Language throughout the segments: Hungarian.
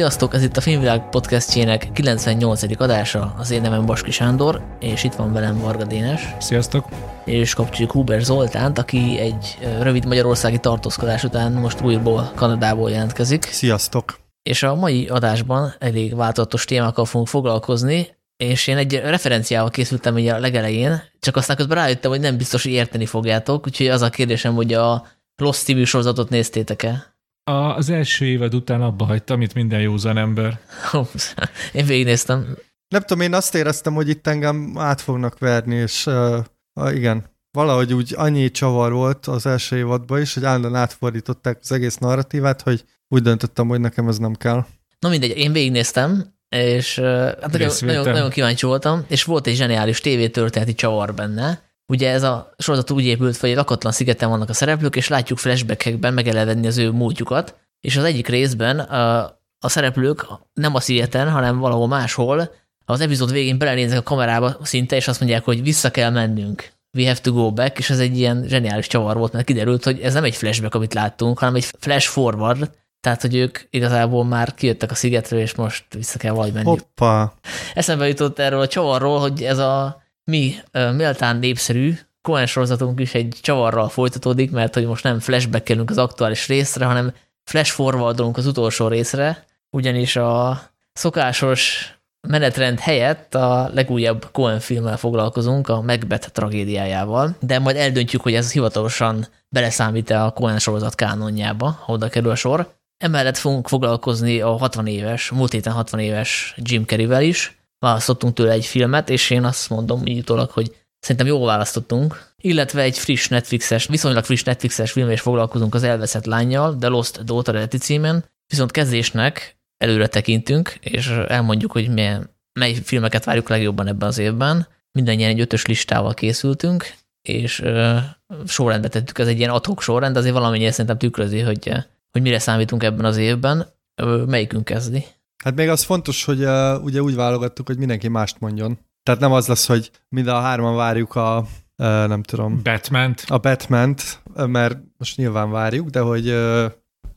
Sziasztok, ez itt a Filmvilág podcastjének 98. adása, az én nevem Baski Sándor, és itt van velem Varga Dénes. Sziasztok! És kapcsoljuk Huber Zoltánt, aki egy rövid magyarországi tartózkodás után most újból Kanadából jelentkezik. Sziasztok! És a mai adásban elég változatos témákkal fogunk foglalkozni, és én egy referenciával készültem ugye a legelején, csak aztán közben rájöttem, hogy nem biztos, hogy érteni fogjátok, úgyhogy az a kérdésem, hogy a Lost TV sorozatot néztétek-e? A, az első évad után abba hagytam, mint minden józan ember. én végignéztem. Nem tudom, én azt éreztem, hogy itt engem át fognak verni, és uh, igen, valahogy úgy annyi csavar volt az első évadban is, hogy állandóan átfordították az egész narratívát, hogy úgy döntöttem, hogy nekem ez nem kell. Na mindegy, én végignéztem, és uh, hát nagyon, nagyon, nagyon kíváncsi voltam, és volt egy zseniális tévétörténeti csavar benne, Ugye ez a sorozat úgy épült hogy egy lakatlan szigeten vannak a szereplők, és látjuk flashbackekben megelevenni az ő múltjukat, és az egyik részben a, a szereplők nem a szigeten, hanem valahol máshol, az epizód végén belenéznek a kamerába szinte, és azt mondják, hogy vissza kell mennünk. We have to go back, és ez egy ilyen zseniális csavar volt, mert kiderült, hogy ez nem egy flashback, amit láttunk, hanem egy flash forward, tehát, hogy ők igazából már kijöttek a szigetről, és most vissza kell valahogy menni. Hoppa! Eszembe jutott erről a csavarról, hogy ez a mi méltán népszerű Cohen sorozatunk is egy csavarral folytatódik, mert hogy most nem flashbackelünk az aktuális részre, hanem flash forwardolunk az utolsó részre, ugyanis a szokásos menetrend helyett a legújabb Cohen filmmel foglalkozunk, a Macbeth tragédiájával, de majd eldöntjük, hogy ez hivatalosan beleszámít-e a Cohen sorozat kánonjába, ha oda kerül a sor. Emellett fogunk foglalkozni a 60 éves, múlt héten 60 éves Jim Carreyvel is, választottunk tőle egy filmet, és én azt mondom így utólag, hogy szerintem jól választottunk. Illetve egy friss Netflixes, viszonylag friss Netflixes film, és foglalkozunk az elveszett lányjal, The Lost Daughter eredeti címen. Viszont kezdésnek előre tekintünk, és elmondjuk, hogy milyen, mely filmeket várjuk legjobban ebben az évben. Mindennyien egy ötös listával készültünk, és uh, sorrendbe tettük, ez egy ilyen adhok sorrend, azért valamennyire szerintem tükrözi, hogy, hogy mire számítunk ebben az évben. Uh, melyikünk kezdi? Hát még az fontos, hogy uh, ugye úgy válogattuk, hogy mindenki mást mondjon. Tehát nem az lesz, hogy mind a hárman várjuk a, uh, nem tudom... batman A batman mert most nyilván várjuk, de hogy uh,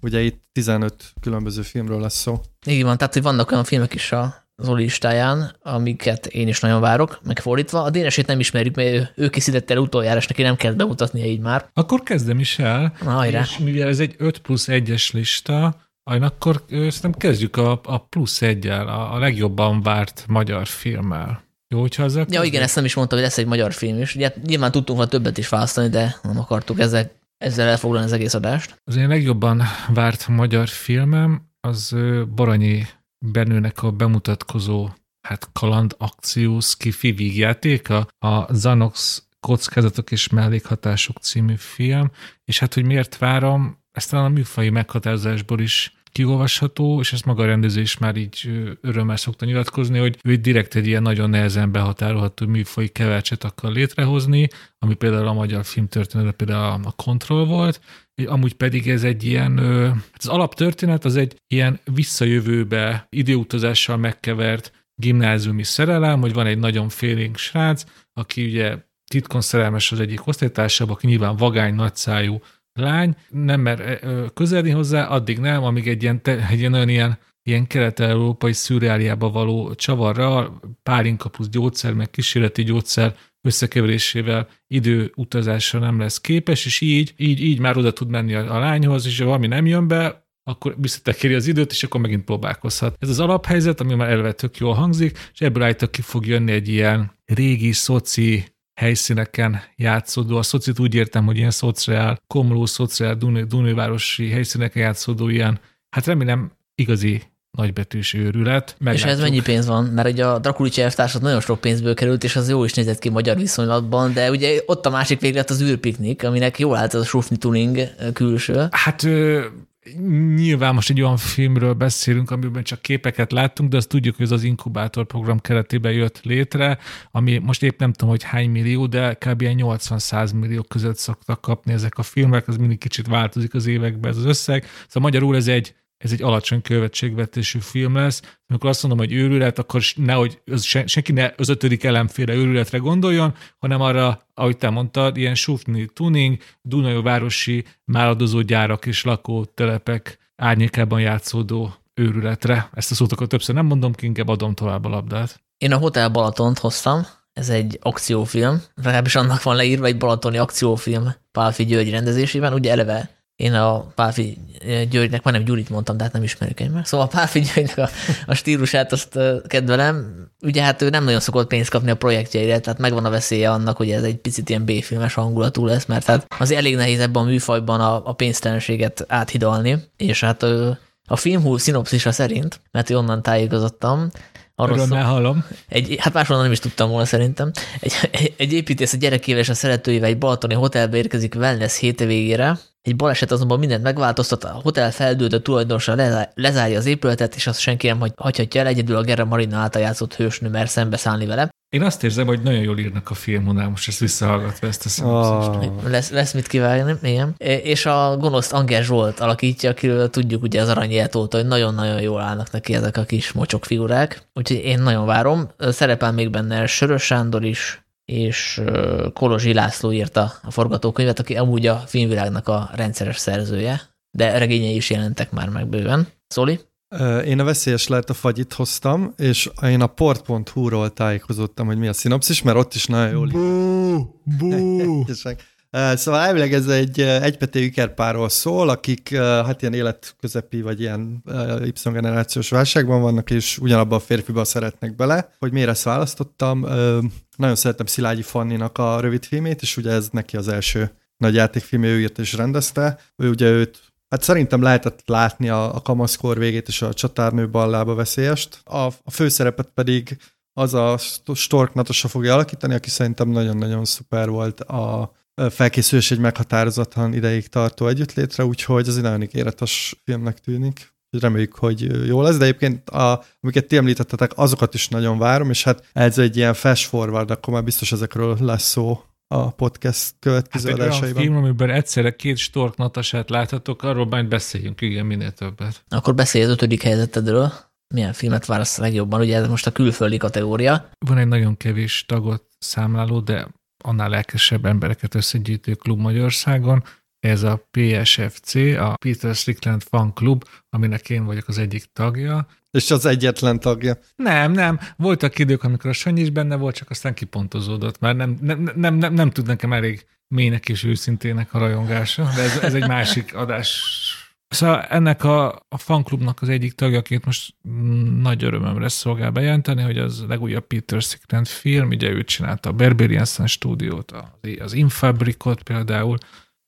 ugye itt 15 különböző filmről lesz szó. Igen, van, tehát hogy vannak olyan filmek is a Zoli listáján, amiket én is nagyon várok, megfordítva. A Dénesét nem ismerjük, mert ő, ő készítette el utoljára, és neki nem kell bemutatnia így már. Akkor kezdem is el. Na, és mivel ez egy 5 plusz 1-es lista, Aj, akkor szerintem kezdjük a, a plusz egyel, a, a legjobban várt magyar filmmel. Jó, hogyha ezzel Ja, igen, ezt nem is mondtam, hogy lesz egy magyar film is. Ugye nyilván tudtunk volna többet is választani, de nem akartuk ezzel, ezzel elfoglalni az egész adást. Az én legjobban várt magyar filmem az Baranyi Bernőnek a bemutatkozó hát kaland akció skifi vígjátéka, a Zanox kockázatok és mellékhatások című film, és hát, hogy miért várom, ez talán a műfai meghatározásból is kiolvasható, és ezt maga a rendező is már így örömmel szokta nyilatkozni, hogy ő direkt egy ilyen nagyon nehezen behatárolható műfai kevercset akar létrehozni, ami például a magyar filmtörténetben például a kontroll volt, amúgy pedig ez egy ilyen, az alaptörténet az egy ilyen visszajövőbe időutazással megkevert gimnáziumi szerelem, hogy van egy nagyon félénk srác, aki ugye titkon szerelmes az egyik osztálytársába, aki nyilván vagány, nagyszájú, lány nem mer közelni hozzá, addig nem, amíg egy ilyen, egy ilyen olyan ilyen, ilyen kelet-európai szürreáliába való csavarra, pálinka plusz gyógyszer, meg kísérleti gyógyszer összekeverésével időutazásra nem lesz képes, és így, így, így már oda tud menni a, a lányhoz, és ha valami nem jön be, akkor visszatekéri az időt, és akkor megint próbálkozhat. Ez az alaphelyzet, ami már eleve tök jól hangzik, és ebből állítok ki fog jönni egy ilyen régi szoci helyszíneken játszódó, a szocit úgy értem, hogy ilyen szociál, komló, szociál, Dunővárosi helyszíneken játszódó ilyen, hát remélem igazi nagybetűs őrület. Meglátjuk. És ez mennyi pénz van? Mert ugye a Drakulici elvtársat nagyon sok pénzből került, és az jó is nézett ki magyar viszonylatban, de ugye ott a másik véglet az űrpiknik, aminek jó állt az a Sufni Tuning külső. Hát Nyilván most egy olyan filmről beszélünk, amiben csak képeket láttunk, de azt tudjuk, hogy ez az inkubátor program keretében jött létre, ami most épp nem tudom, hogy hány millió, de kb. 80-100 millió között szoktak kapni ezek a filmek, az mindig kicsit változik az években ez az összeg. Szóval magyarul ez egy ez egy alacsony követségvetésű film lesz. Amikor azt mondom, hogy őrület, akkor nehogy az, senki ne az ötödik elemféle őrületre gondoljon, hanem arra, ahogy te mondtad, ilyen sufni tuning, Dunai városi máladozó gyárak és lakótelepek árnyékában játszódó őrületre. Ezt a szót akkor többször nem mondom ki, inkább adom tovább a labdát. Én a Hotel Balatont hoztam, ez egy akciófilm, legalábbis annak van leírva egy balatoni akciófilm Pálfi György rendezésében, ugye eleve én a Pálfi Györgynek, majdnem Gyurit mondtam, de hát nem ismerjük egymást. Szóval a Pálfi Györgynek a, a stílusát azt kedvelem. Ugye hát ő nem nagyon szokott pénzt kapni a projektjeire, tehát megvan a veszélye annak, hogy ez egy picit ilyen B-filmes hangulatú lesz, mert hát az elég nehéz ebben a műfajban a, a pénztelenséget áthidalni, és hát a filmhú szinopszisa szerint, mert onnan tájékozottam, Arról szó, hallom. Egy, hát máshonnan nem is tudtam volna szerintem. Egy, egy, egy építész a gyerekével és a szeretőivel egy balatoni hotelbe érkezik wellness héte végére, egy baleset azonban mindent megváltoztat, a hotel feldőlt, a tulajdonosa lezárja az épületet, és azt senki nem hagyhatja el, egyedül a Gerra Marina által játszott hősnő mer szembeszállni vele. Én azt érzem, hogy nagyon jól írnak a filmonál, most ezt visszahallgatva ezt a szinopszist. Oh. Lesz, lesz mit kívánni, igen. És a gonoszt Anger Zsolt alakítja, akiről tudjuk ugye az aranyélet óta, hogy nagyon-nagyon jól állnak neki ezek a kis mocsok figurák. Úgyhogy én nagyon várom. Szerepel még benne Sörös Sándor is, és Kolozsi László írta a forgatókönyvet, aki amúgy a filmvilágnak a rendszeres szerzője, de regényei is jelentek már meg bőven. Szóli? Én a veszélyes lehet a fagyit hoztam, és én a port.hu-ról tájékozottam, hogy mi a szinopszis, mert ott is nagyon jól... Bú, bú. Szóval elvileg ez egy egypeté ikerpárról szól, akik hát ilyen életközepi vagy ilyen Y-generációs válságban vannak, és ugyanabban a férfiban szeretnek bele. Hogy miért ezt választottam? Nagyon szeretem Szilágyi Fanninak a rövid filmét, és ugye ez neki az első nagy játékfilm, ő írt és rendezte. Ő ugye őt Hát szerintem lehetett látni a, a kamaszkor végét és a csatárnő ballába veszélyest. A, a főszerepet pedig az a Stork Natasha fogja alakítani, aki szerintem nagyon-nagyon szuper volt a felkészülés egy meghatározatlan ideig tartó együttlétre, úgyhogy ez egy nagyon ígéretes filmnek tűnik. Reméljük, hogy jó lesz, de egyébként a, amiket ti említettetek, azokat is nagyon várom, és hát ez egy ilyen fast forward, akkor már biztos ezekről lesz szó a podcast következő hát adásaiban. Olyan film, amiben egyszerre két stork natasát láthatok, arról majd beszéljünk, igen, minél többet. Akkor beszélj az ötödik helyzetedről. Milyen filmet válasz legjobban? Ugye ez most a külföldi kategória. Van egy nagyon kevés tagot számláló, de annál lelkesebb embereket összegyűjtő klub Magyarországon. Ez a PSFC, a Peter Strickland Fan Club, aminek én vagyok az egyik tagja. És az egyetlen tagja. Nem, nem. Voltak idők, amikor a Sanyi is benne volt, csak aztán kipontozódott, mert nem, nem, nem, nem, nem tud nekem elég mélynek és őszintének a rajongása, de ez, ez egy másik adás Szóval ennek a, a fanklubnak az egyik tagjaként most nagy örömömre szolgál bejelenteni, hogy az legújabb Peter Sickland film, ugye ő csinálta a Berberian Sun stúdiót, az, Infabricot például,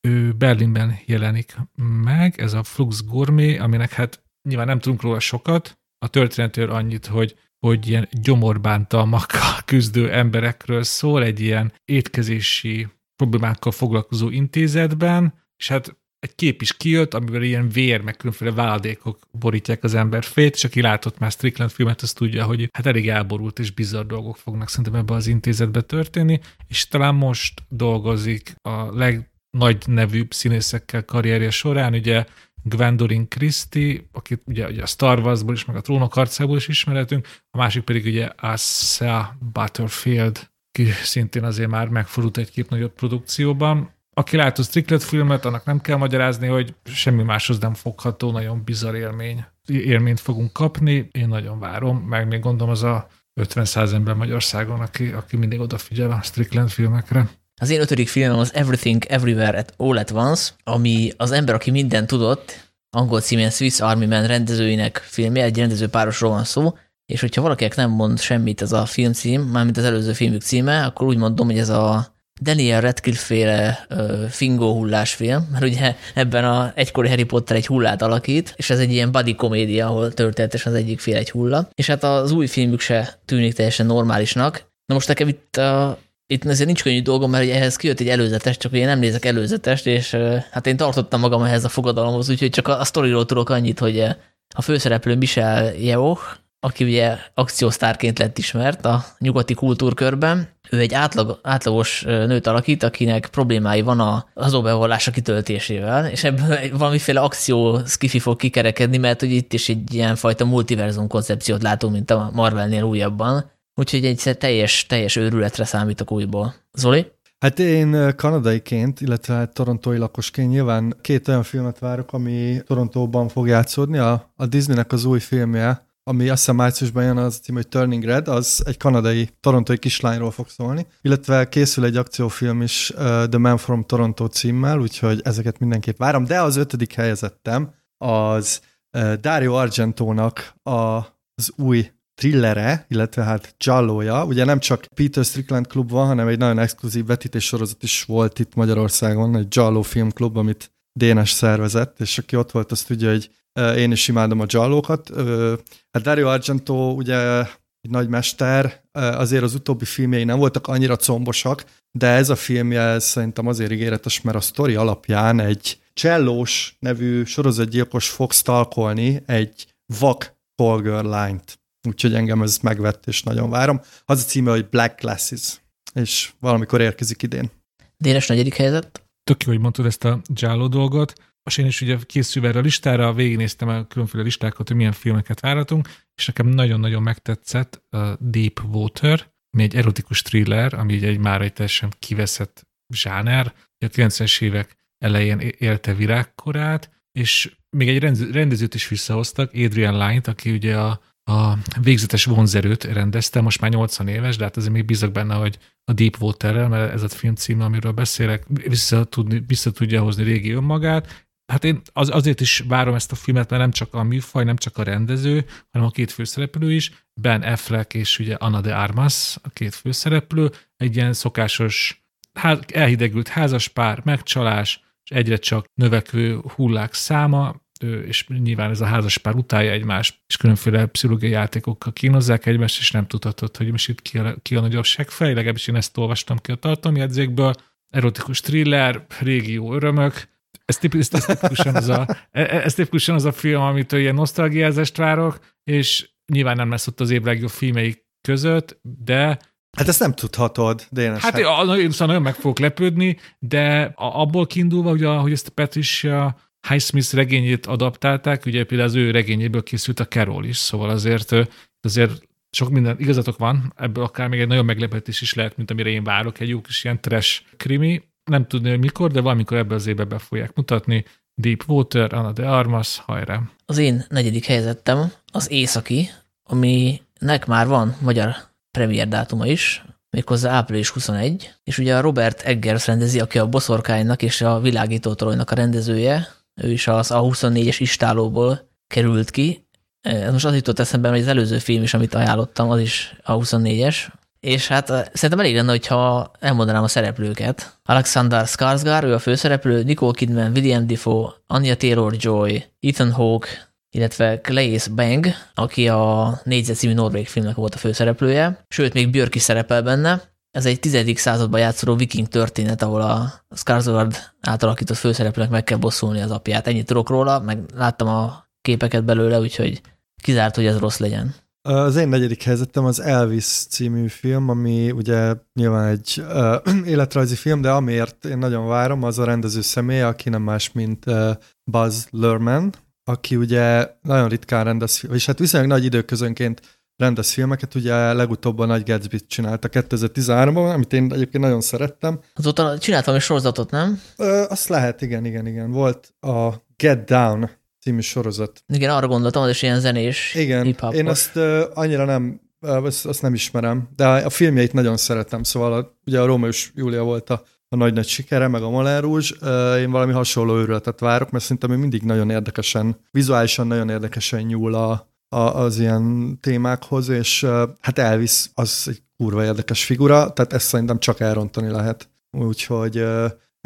ő Berlinben jelenik meg, ez a Flux Gourmet, aminek hát nyilván nem tudunk róla sokat, a történetről annyit, hogy hogy ilyen gyomorbántalmakkal küzdő emberekről szól, egy ilyen étkezési problémákkal foglalkozó intézetben, és hát egy kép is kijött, amivel ilyen vér, meg különféle váladékok borítják az ember fejét, és aki látott már Strickland filmet, az tudja, hogy hát elég elborult és bizarr dolgok fognak szerintem ebbe az intézetbe történni, és talán most dolgozik a legnagy nevűbb színészekkel karrierje során, ugye Gwendolyn Christie, akit ugye, ugye a Star Warsból is, meg a Trónok harcából is ismeretünk, a másik pedig ugye Asa Butterfield, ki szintén azért már megfordult egy kép nagyobb produkcióban aki látta a Stricklet filmet, annak nem kell magyarázni, hogy semmi máshoz nem fogható, nagyon bizarr élmény. Élményt fogunk kapni, én nagyon várom, meg még gondolom az a 50 száz ember Magyarországon, aki, aki mindig odafigyel a Strickland filmekre. Az én ötödik filmem az Everything Everywhere at All at Once, ami az ember, aki minden tudott, angol címén Swiss Army Man rendezőinek filmje, egy rendező párosról van szó, és hogyha valakinek nem mond semmit ez a filmcím, mármint az előző filmük címe, akkor úgy mondom, hogy ez a Daniel Radcliffe-féle fingó hullásfilm, mert ugye ebben a egykori Harry Potter egy hullát alakít, és ez egy ilyen body komédia, ahol történetes az egyik fél egy hulla, és hát az új filmük se tűnik teljesen normálisnak. Na most nekem itt a, itt ezért nincs könnyű dolgom, mert ehhez kijött egy előzetes, csak én nem nézek előzetest, és hát én tartottam magam ehhez a fogadalomhoz, úgyhogy csak a, a sztoriról tudok annyit, hogy a főszereplő Michel Yeoh, aki ugye akciósztárként lett ismert a nyugati kultúrkörben. Ő egy átlag, átlagos nőt alakít, akinek problémái van a azóbevallása kitöltésével, és ebből valamiféle akció skifi fog kikerekedni, mert hogy itt is egy ilyen fajta multiverzum koncepciót látunk, mint a Marvelnél újabban. Úgyhogy egy teljes, teljes őrületre számítok újból. Zoli? Hát én kanadaiként, illetve hát torontói lakosként nyilván két olyan filmet várok, ami Torontóban fog játszódni. A, a Disneynek az új filmje, ami azt hiszem márciusban jön, az cím, hogy Turning Red, az egy kanadai, torontói kislányról fog szólni. Illetve készül egy akciófilm is uh, The Man from Toronto címmel, úgyhogy ezeket mindenképp várom. De az ötödik helyezettem az uh, Dario Argentónak a, az új thrillere, illetve hát Jallója. Ugye nem csak Peter Strickland klub van, hanem egy nagyon exkluzív vetítés sorozat is volt itt Magyarországon, egy Jallo filmklub, amit Dénes szervezett, és aki ott volt, azt tudja, hogy én is imádom a Jallókat. Hát Dario Argento ugye egy nagy mester, azért az utóbbi filmjei nem voltak annyira combosak, de ez a filmje ez szerintem azért ígéretes, mert a sztori alapján egy csellós nevű sorozatgyilkos fog stalkolni egy vak call girl lányt úgyhogy engem ez megvett, és nagyon várom. Az a címe, hogy Black Glasses, és valamikor érkezik idén. Dénes negyedik helyzet. Tök jó, hogy mondtad ezt a Jáló dolgot. És én is ugye készülve erre a listára, végignéztem a különféle listákat, hogy milyen filmeket várhatunk, és nekem nagyon-nagyon megtetszett a Deep Water, ami egy erotikus thriller, ami egy már egy teljesen kiveszett zsáner. A 90-es évek elején élte virágkorát, és még egy rendezőt is visszahoztak, Adrian Lyne-t, aki ugye a a végzetes vonzerőt rendezte, most már 80 éves, de hát azért még bízok benne, hogy a Deep Water-rel, mert ez a film címe, amiről beszélek, vissza, tudni, vissza tudja hozni régi önmagát. Hát én az, azért is várom ezt a filmet, mert nem csak a műfaj, nem csak a rendező, hanem a két főszereplő is, Ben Affleck és ugye Anna de Armas, a két főszereplő, egy ilyen szokásos, elhidegült házaspár, megcsalás, és egyre csak növekvő hullák száma, és nyilván ez a házas pár utálja egymást, és különféle pszichológiai játékokkal kínozzák egymást, és nem tudhatod, hogy most itt ki a, ki a nagyobb segfej, legalábbis én ezt olvastam ki a tartalomjegyzékből. Erotikus thriller, régió örömök, ez, ez, ez, tipikusan az a, e, e, ez tipikusan az a film, amitől ilyen nosztalgiázást várok, és nyilván nem lesz ott az év legjobb filmei között, de Hát ezt nem tudhatod, Dénes. Hát, hát. én szóval nagyon meg fogok lepődni, de abból kiindulva, hogy, a, hogy ezt a Patricia Highsmith regényét adaptálták, ugye például az ő regényéből készült a Carol is, szóval azért, azért sok minden igazatok van, ebből akár még egy nagyon meglepetés is lehet, mint amire én várok, egy jó kis ilyen trash krimi. Nem tudni, hogy mikor, de valamikor ebbe az évben be fogják mutatni. Deep Water, Anna de Armas, hajrá! Az én negyedik helyzetem az Északi, aminek már van magyar premier dátuma is, méghozzá április 21, és ugye a Robert Eggers rendezi, aki a Boszorkánynak és a Világító a rendezője, ő is az A24-es istálóból került ki. Ez most az jutott eszembe, hogy az előző film is, amit ajánlottam, az is A24-es, és hát szerintem elég lenne, hogyha elmondanám a szereplőket. Alexander Skarsgård, ő a főszereplő, Nicole Kidman, William Defoe, Anya Taylor-Joy, Ethan Hawke, illetve Claes Bang, aki a Négyzet című Norvég filmnek volt a főszereplője, sőt, még Björk is szerepel benne, ez egy tizedik században játszó viking történet, ahol a Skarsgård átalakított főszereplőnek meg kell bosszulni az apját. Ennyit tudok róla, meg láttam a képeket belőle, úgyhogy kizárt, hogy ez rossz legyen. Az én negyedik helyzetem az Elvis című film, ami ugye nyilván egy uh, életrajzi film, de amiért én nagyon várom, az a rendező személy, aki nem más, mint uh, Buzz Lerman, aki ugye nagyon ritkán rendez, és hát viszonylag nagy időközönként rendez filmeket, ugye legutóbb a Nagy Gatsby-t csinálta 2013-ban, amit én egyébként nagyon szerettem. Azóta csináltam egy sorozatot, nem? Ö, azt lehet, igen, igen, igen. Volt a Get Down című sorozat. Igen, arra gondoltam, az is ilyen zenés Igen, én azt uh, annyira nem, uh, azt, azt nem ismerem, de a filmjeit nagyon szeretem, szóval a, ugye a Rómeus és Júlia volt a, a nagy-nagy sikere, meg a Moulin Rouge, uh, én valami hasonló őrületet várok, mert szerintem ő mindig nagyon érdekesen, vizuálisan nagyon érdekesen nyúl a, a, az ilyen témákhoz, és hát Elvis az egy kurva érdekes figura, tehát ezt szerintem csak elrontani lehet. Úgyhogy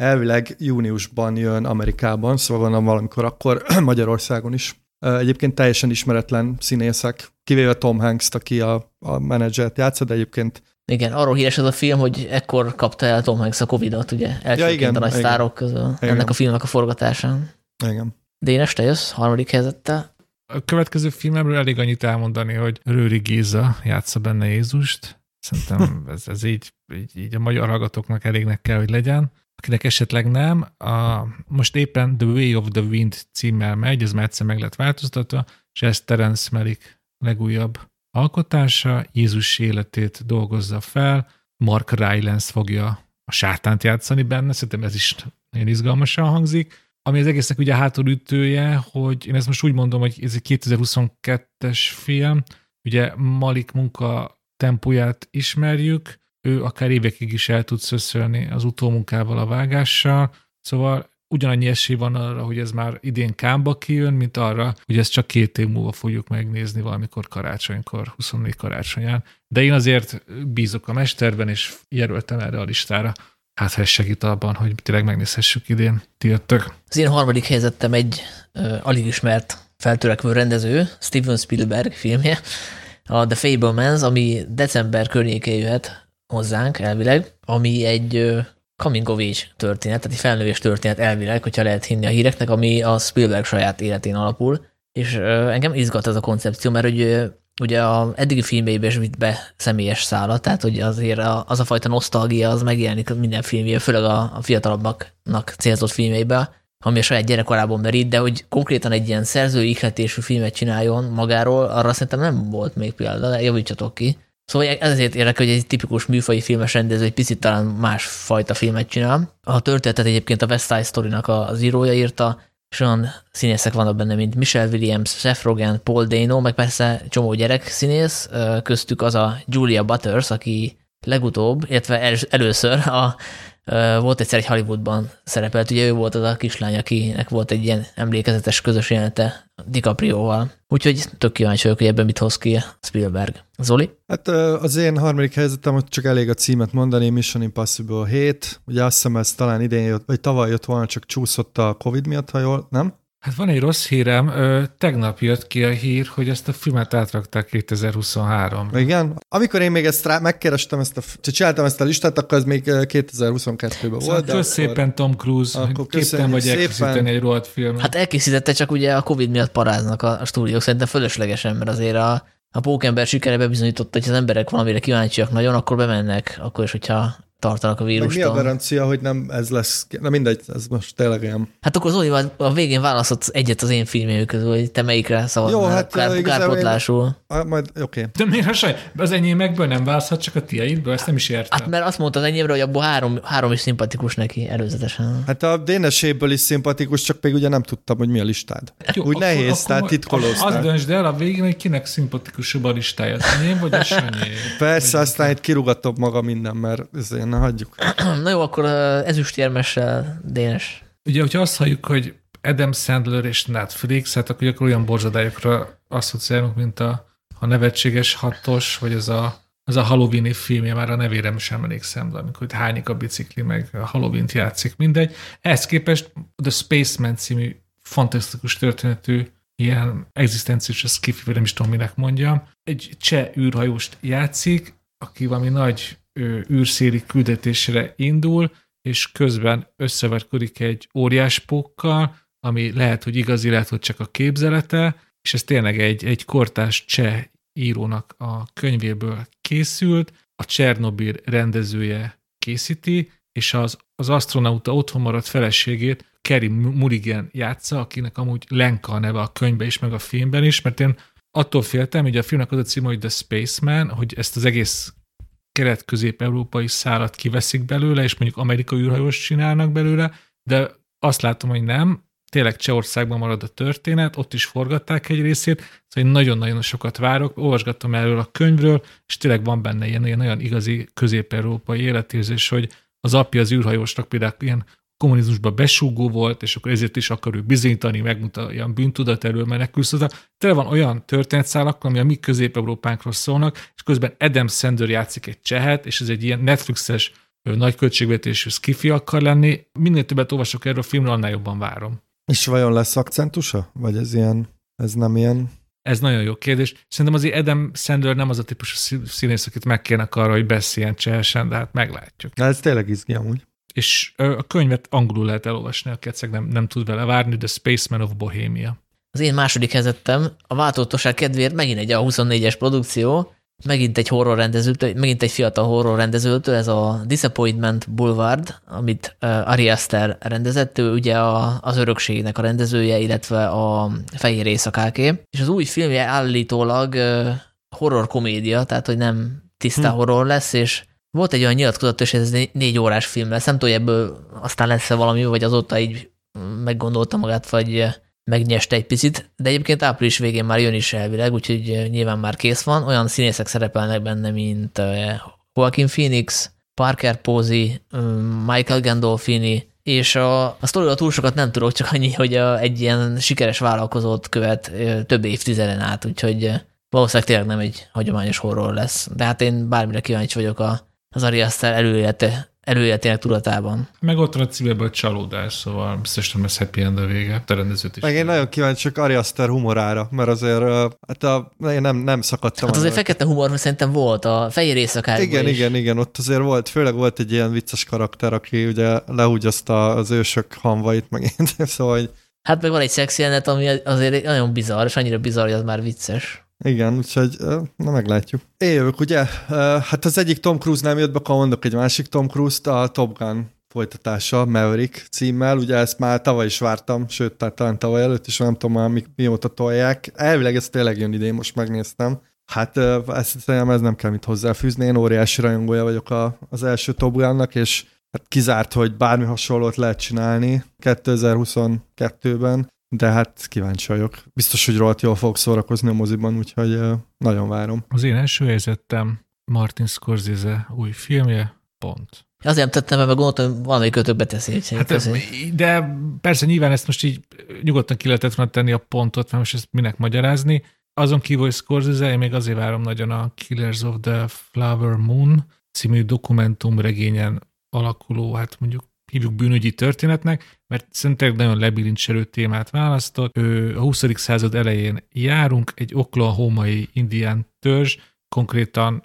elvileg júniusban jön Amerikában, szóval van valamikor akkor Magyarországon is. Egyébként teljesen ismeretlen színészek, kivéve Tom Hanks-t, aki a, a menedzsert játsza, de egyébként igen, arról híres ez a film, hogy ekkor kapta el Tom Hanks a Covid-ot, ugye, elsőként ja, igen, a nagy igen. sztárok közül igen. ennek a filmnek a forgatásán. Igen. Dénes, te jössz harmadik helyzettel? A következő filmemről elég annyit elmondani, hogy Rőri Géza játsza benne Jézust. Szerintem ez, ez így, így, így a magyar hallgatóknak elégnek kell, hogy legyen. Akinek esetleg nem, a, most éppen The Way of the Wind címmel megy, ez már egyszer meg lett változtatva, és ez Terence Malick legújabb alkotása, Jézus életét dolgozza fel, Mark Rylance fogja a sátánt játszani benne, szerintem ez is nagyon izgalmasan hangzik. Ami az egésznek ugye a hátulütője, hogy én ezt most úgy mondom, hogy ez egy 2022-es film, ugye Malik munka tempóját ismerjük, ő akár évekig is el tud szöszölni az utómunkával, a vágással, szóval ugyanannyi esély van arra, hogy ez már idén kámba kijön, mint arra, hogy ezt csak két év múlva fogjuk megnézni valamikor karácsonykor, 24 karácsonyán. De én azért bízok a mesterben, és jelöltem erre a listára. Hát ha ez segít abban, hogy tényleg megnézhessük idén. Ti jöttök. Az én harmadik helyzetem egy uh, alig ismert feltörekvő rendező, Steven Spielberg filmje, a The Fablemans, ami december környékén jöhet hozzánk elvileg, ami egy coming of age történet, tehát egy felnővés történet elvileg, hogyha lehet hinni a híreknek, ami a Spielberg saját életén alapul, és engem izgat ez a koncepció, mert hogy ugye a eddigi filmjeibe is vitt be személyes szállat, tehát hogy azért az a fajta nosztalgia az megjelenik minden filmjében, főleg a, a fiatalabbaknak célzott filmjeibe, ami a saját gyerekkorában merít, de hogy konkrétan egy ilyen szerzői ihletésű filmet csináljon magáról, arra szerintem nem volt még példa, de javítsatok ki. Szóval ezért érdekel, hogy egy tipikus műfai filmes rendező egy picit talán más fajta filmet csinál. A történetet egyébként a West Side Story-nak az írója írta, és olyan színészek vannak benne, mint Michelle Williams, Seth Rogen, Paul Dano, meg persze csomó gyerek színész, köztük az a Julia Butters, aki legutóbb, illetve először a volt egyszer egy Hollywoodban szerepelt, ugye ő volt az a kislány, akinek volt egy ilyen emlékezetes közös DiCaprio-val. Úgyhogy tök kíváncsi vagyok, hogy ebben mit hoz ki Spielberg. Zoli? Hát az én harmadik helyzetem, hogy csak elég a címet mondani, Mission Impossible 7. Ugye azt hiszem ez talán idén jött, vagy tavaly jött volna, csak csúszott a Covid miatt, ha jól, nem? Hát van egy rossz hírem, ö, tegnap jött ki a hír, hogy ezt a filmet átrakták 2023. Igen? Amikor én még ezt rá, megkerestem, ezt a, csináltam ezt a listát, akkor ez még 2022-ben szóval volt. Kösz szépen Tom Cruise, akkor képten vagy elkészíteni egy rohadt filmet. Hát elkészítette, csak ugye a Covid miatt paráznak a, a stúdiók, szerintem fölöslegesen, mert azért a, a Pókember sikere bebizonyította, hogy az emberek valamire kíváncsiak nagyon, akkor bemennek, akkor is, hogyha tartanak a vírustól. Meg mi a garancia, hogy nem ez lesz? Na mindegy, ez most tényleg ilyen. Hát akkor Zoli a végén választott egyet az én filmjük közül, hogy te melyikre szavaznál Jó, hát kár, kárpotlásul. Én... Majd, oké. Okay. De miért a saj? Az enyémekből nem választhat, csak a tiaidből? Ezt nem is értem. Hát mert azt mondta az enyémről, hogy abból három, három is szimpatikus neki előzetesen. Hát a déneséből is szimpatikus, csak még ugye nem tudtam, hogy mi a listád. Jó, Úgy akkor, nehéz, akkor tehát titkolóztál. Az döntsd el a végén, hogy kinek szimpatikusabb a listája. Az enyém vagy a? Persze, aztán itt kirugatom maga minden, mert ezért ne hagyjuk. Na jó, akkor ezüstérmessel Dénes. Ugye, hogyha azt halljuk, hogy Adam Sandler és Netflix, hát akkor, akkor olyan borzadályokra asszociálunk, mint a, a nevetséges hatos, vagy az a, az a Halloween filmje, már a nevére sem emlékszem, de amikor itt hányik a bicikli, meg a Halloween-t játszik, mindegy. Ehhez képest The Spaceman című fantasztikus történetű ilyen egzisztenciós skifi, nem is tudom, minek mondjam. Egy cseh űrhajóst játszik, aki valami nagy űrszéli küldetésre indul, és közben összeverkodik egy óriáspókkal, ami lehet, hogy igazi, lehet, hogy csak a képzelete, és ez tényleg egy, egy kortás cseh írónak a könyvéből készült, a Csernobil rendezője készíti, és az, az astronauta otthon maradt feleségét Kerry Mulligan játsza, akinek amúgy Lenka a neve a könyvben is, meg a filmben is, mert én attól féltem, hogy a filmnek az a cím, hogy The Spaceman, hogy ezt az egész kelet-közép-európai szálat kiveszik belőle, és mondjuk amerikai űrhajós csinálnak belőle, de azt látom, hogy nem, tényleg Csehországban marad a történet, ott is forgatták egy részét, szóval én nagyon-nagyon sokat várok, olvasgattam erről a könyvről, és tényleg van benne ilyen, ilyen nagyon igazi közép-európai életérzés, hogy az apja az űrhajósnak például ilyen kommunizmusba besúgó volt, és akkor ezért is akar ő bizonyítani, megmutatni ilyen bűntudat elől menekül. Szóval tele van olyan történetszálak, ami a mi közép-európánkról szólnak, és közben Adam Sandler játszik egy csehet, és ez egy ilyen Netflixes nagy költségvetésű skifi akar lenni. Minél többet olvasok erről a filmről, annál jobban várom. És vajon lesz akcentusa? Vagy ez ilyen, ez nem ilyen? Ez nagyon jó kérdés. Szerintem azért Adam Sandler nem az a típusú színész, akit megkérnek arra, hogy beszéljen csehesen, de hát meglátjuk. De ez tényleg izgi amúgy és a könyvet angolul lehet elolvasni, a keceg nem, nem tud vele várni, The Spaceman of Bohemia. Az én második helyzetem a változatosság kedvéért megint egy A24-es produkció, megint egy horror rendezőtől, megint egy fiatal horror rendezőtől, ez a Disappointment Boulevard, amit Ari Aster rendezett, ő ugye a, az örökségnek a rendezője, illetve a Fehér Éjszakáké, és az új filmje állítólag horror komédia, tehát hogy nem tiszta hmm. horror lesz, és Volt egy olyan nyilatkozat, és ez négy órás film lesz. Nem tudom, hogy ebből aztán lesz-e valami, vagy azóta így meggondolta magát, vagy megnyeste egy picit, de egyébként április végén már jön is elvileg, úgyhogy nyilván már kész van. Olyan színészek szerepelnek benne, mint Joaquin Phoenix, Parker Posey, Michael Gandolfini, és a, a sztoriról túl sokat nem tudok, csak annyi, hogy a, egy ilyen sikeres vállalkozót követ több évtizeden át, úgyhogy valószínűleg tényleg nem egy hagyományos horror lesz. De hát én bármire kíváncsi vagyok a, az Ari Aster előélete, előéletének tudatában. Meg ott van a címében a csalódás, szóval biztos nem lesz happy end a vége, a rendezőt is. Meg én nagyon kíváncsi csak Ari Aster humorára, mert azért hát a, én nem, nem szakadtam. Hát azért fekete humor szerintem volt a fehér éjszakákban Igen, is. igen, igen, ott azért volt, főleg volt egy ilyen vicces karakter, aki ugye lehúgyozta az ősök hamvait, meg én, szóval hogy... Hát meg van egy szex jelenet, ami azért nagyon bizarr, és annyira bizarr, hogy az már vicces. Igen, úgyhogy na meglátjuk. Én ugye? Hát az egyik Tom Cruise nem jött be, akkor mondok egy másik Tom Cruise-t, a Top Gun folytatása, Maverick címmel, ugye ezt már tavaly is vártam, sőt, tehát talán tavaly előtt is, nem tudom már mi, mióta tolják. Elvileg ez tényleg jön idén, most megnéztem. Hát ezt szerintem ez nem kell mit hozzáfűzni, én óriási rajongója vagyok a, az első Top Gunnak, és hát kizárt, hogy bármi hasonlót lehet csinálni 2022-ben de hát kíváncsi vagyok. Biztos, hogy rohadt jól fogok szórakozni a moziban, úgyhogy nagyon várom. Az én első helyzetem Martin Scorsese új filmje, pont. Azért tettem be, mert gondoltam, hogy valami kötőbe teszi. Hát, de persze nyilván ezt most így nyugodtan ki lehetett volna tenni a pontot, mert most ezt minek magyarázni. Azon kívül, hogy Scorsese, én még azért várom nagyon a Killers of the Flower Moon című dokumentumregényen alakuló, hát mondjuk hívjuk bűnügyi történetnek, mert szerintem nagyon lebilincselő témát választott. A 20. század elején járunk, egy oklahomai indián törzs, konkrétan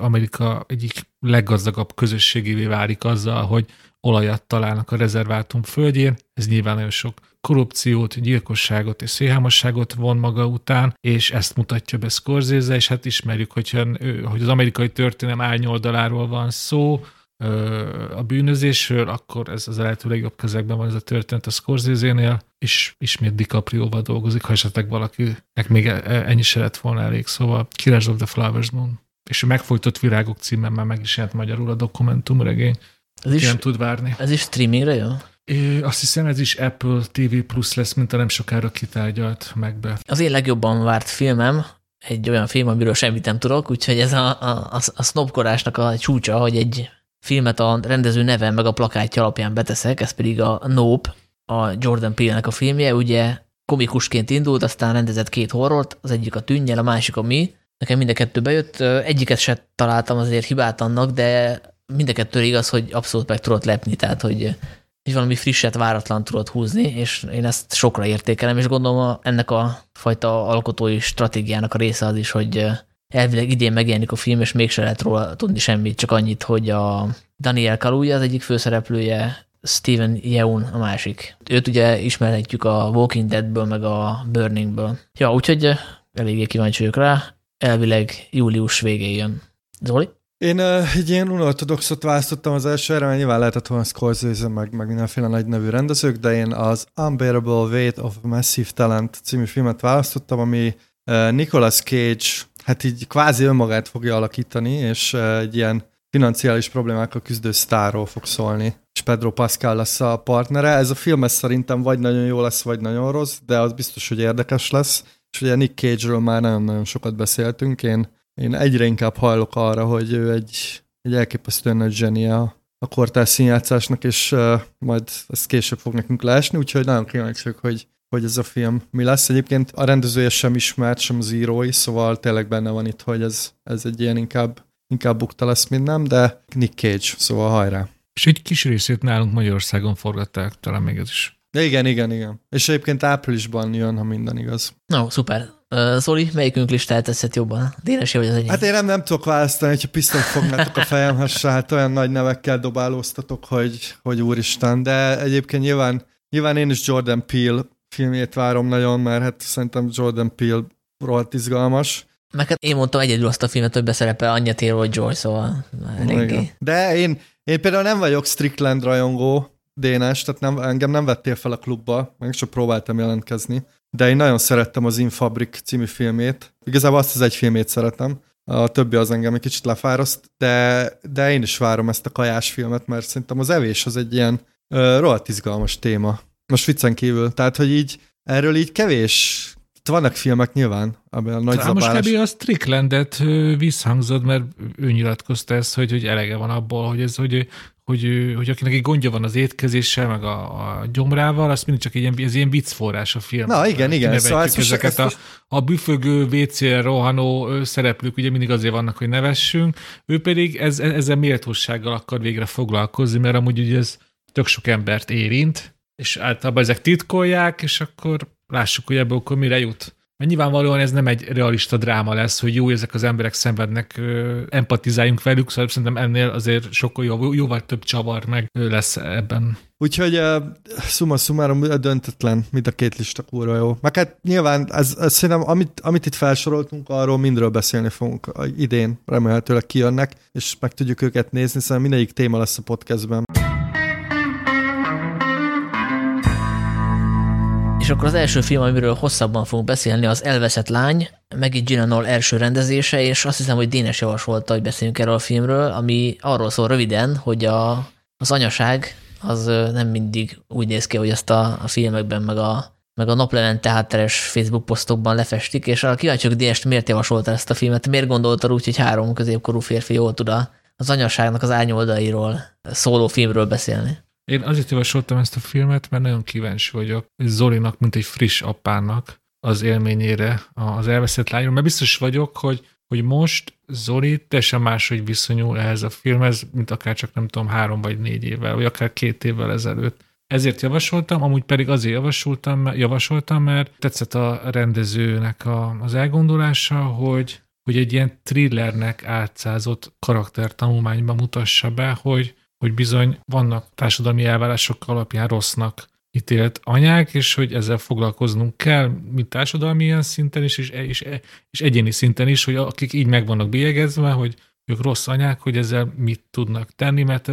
Amerika egyik leggazdagabb közösségévé válik azzal, hogy olajat találnak a rezervátum földjén. Ez nyilván nagyon sok korrupciót, gyilkosságot és szélhámosságot von maga után, és ezt mutatja be Scorsese, és hát ismerjük, hogyha, hogy az amerikai történelem árnyoldaláról van szó, a bűnözésről, akkor ez az a lehető legjobb közegben van ez a történet a Scorsese-nél, és ismét DiCaprio-val dolgozik, ha esetleg valakinek még e, e, ennyi se lett volna elég. Szóval Killers of the Flowers Moon. És a Megfojtott virágok címen már meg is jelent magyarul a dokumentumregény. Ez is, nem tud várni. Ez is streamingre jön? Azt hiszem ez is Apple TV Plus lesz, mint a nem sokára kitárgyalt megbe. Az én legjobban várt filmem, egy olyan film, amiről semmit nem tudok, úgyhogy ez a, a, a, a snobkorásnak a csúcsa, hogy egy filmet a rendező neve meg a plakátja alapján beteszek, ez pedig a Nope, a Jordan Peele-nek a filmje, ugye komikusként indult, aztán rendezett két horrort, az egyik a tűnnyel, a másik a mi. Nekem mind a kettő bejött, egyiket se találtam azért hibát annak, de mind a kettő igaz, hogy abszolút meg tudott lepni, tehát hogy, hogy valami frisset, váratlan tudott húzni, és én ezt sokra értékelem, és gondolom ennek a fajta alkotói stratégiának a része az is, hogy elvileg idén megjelenik a film, és mégse lehet róla tudni semmit, csak annyit, hogy a Daniel Kaluuya az egyik főszereplője, Steven Yeun a másik. Őt ugye ismerhetjük a Walking Deadből, meg a Burningből. Ja, úgyhogy eh, eléggé kíváncsi vagyok rá. Elvileg július végén jön. Zoli? Én uh, egy ilyen unortodoxot választottam az első erre, mert nyilván lehetett volna Scorsese, meg, meg mindenféle nagy nevű rendezők, de én az Unbearable Weight of Massive Talent című filmet választottam, ami uh, Nicolas Cage hát így kvázi önmagát fogja alakítani, és egy ilyen financiális problémákkal küzdő sztárról fog szólni, és Pedro Pascal lesz a partnere. Ez a film ez szerintem vagy nagyon jó lesz, vagy nagyon rossz, de az biztos, hogy érdekes lesz. És ugye Nick Cage-ről már nagyon-nagyon sokat beszéltünk. Én, én egyre inkább hajlok arra, hogy ő egy, egy elképesztően nagy zsenia a kortás színjátszásnak, és uh, majd ezt később fog nekünk leesni, úgyhogy nagyon kíváncsiak, hogy hogy ez a film mi lesz. Egyébként a rendezője sem ismert, sem az írói, szóval tényleg benne van itt, hogy ez, ez egy ilyen inkább, inkább bukta lesz, mint nem, de Nick Cage, szóval hajrá. És egy kis részét nálunk Magyarországon forgatták, talán még ez is. De igen, igen, igen. És egyébként áprilisban jön, ha minden igaz. No, szuper. Uh, Zoli, melyikünk listát teszed jobban? Dénes vagy az enyém? Hát én nem, nem tudok választani, hogyha pisztolyt fognátok a fejemhez, hát olyan nagy nevekkel dobálóztatok, hogy, hogy úristen. De egyébként nyilván, nyilván én is Jordan Peele filmjét várom nagyon, mert hát szerintem Jordan Peele rohadt izgalmas. Meg hát én mondtam egyedül azt a filmet, hogy beszerepel Anya Taylor Joy, szóval eléggé. De én, én például nem vagyok Strickland rajongó, Dénes, tehát nem, engem nem vettél fel a klubba, meg csak próbáltam jelentkezni, de én nagyon szerettem az Infabrik című filmét. Igazából azt az egy filmét szeretem, a többi az engem egy kicsit lefáraszt, de, de én is várom ezt a kajás filmet, mert szerintem az evés az egy ilyen uh, rohadt izgalmas téma. Most viccen kívül. Tehát, hogy így erről így kevés vannak filmek nyilván, amiben a nagy Talán most kb. a Stricklandet visszhangzott, mert ő nyilatkozta ezt, hogy, hogy elege van abból, hogy ez, hogy, hogy, hogy akinek egy gondja van az étkezéssel, meg a, a gyomrával, azt mindig csak egy ilyen, ez ilyen viccforrás a film. Na igen, igen. Szóval ezt ezeket ezt a, a büfögő, WC-re rohanó szereplők ugye mindig azért vannak, hogy nevessünk. Ő pedig ez, ezzel méltósággal akar végre foglalkozni, mert amúgy ugye ez tök sok embert érint, és általában ezek titkolják, és akkor lássuk, hogy ebből akkor mire jut. Mert nyilvánvalóan ez nem egy realista dráma lesz, hogy jó, ezek az emberek szenvednek, empatizáljunk velük, szóval szerintem ennél azért sokkal jó, jóval több csavar meg lesz ebben. Úgyhogy uh, summa summarum döntetlen, mind a két lista kurva jó. Meg hát nyilván ez, ez szerintem, amit, amit itt felsoroltunk, arról mindről beszélni fogunk idén, remélhetőleg kijönnek, és meg tudjuk őket nézni, szóval mindegyik téma lesz a podcastben. És akkor az első film, amiről hosszabban fogunk beszélni, az Elveszett lány, Maggie Gyllenhaal első rendezése, és azt hiszem, hogy Dénes javasolta, hogy beszéljünk erről a filmről, ami arról szól röviden, hogy a, az anyaság az nem mindig úgy néz ki, hogy azt a, a filmekben, meg a, meg a naplevente hátteres Facebook posztokban lefestik, és a kíváncsiak Dénes miért javasolta ezt a filmet, miért gondolta úgy, hogy három középkorú férfi jól tud az anyaságnak az árnyoldairól szóló filmről beszélni. Én azért javasoltam ezt a filmet, mert nagyon kíváncsi vagyok Zolinak, mint egy friss apának az élményére az elveszett lányról, mert biztos vagyok, hogy, hogy most Zoli teljesen máshogy viszonyul ehhez a filmhez, mint akár csak nem tudom, három vagy négy évvel, vagy akár két évvel ezelőtt. Ezért javasoltam, amúgy pedig azért javasoltam, javasoltam mert tetszett a rendezőnek a, az elgondolása, hogy, hogy egy ilyen thrillernek átszázott karaktertanulmányban mutassa be, hogy, hogy bizony vannak társadalmi elvárások alapján rossznak ítélt anyák, és hogy ezzel foglalkoznunk kell, mint társadalmi ilyen szinten is, és, és, és egyéni szinten is, hogy akik így meg vannak bélyegezve, hogy ők rossz anyák, hogy ezzel mit tudnak tenni, mert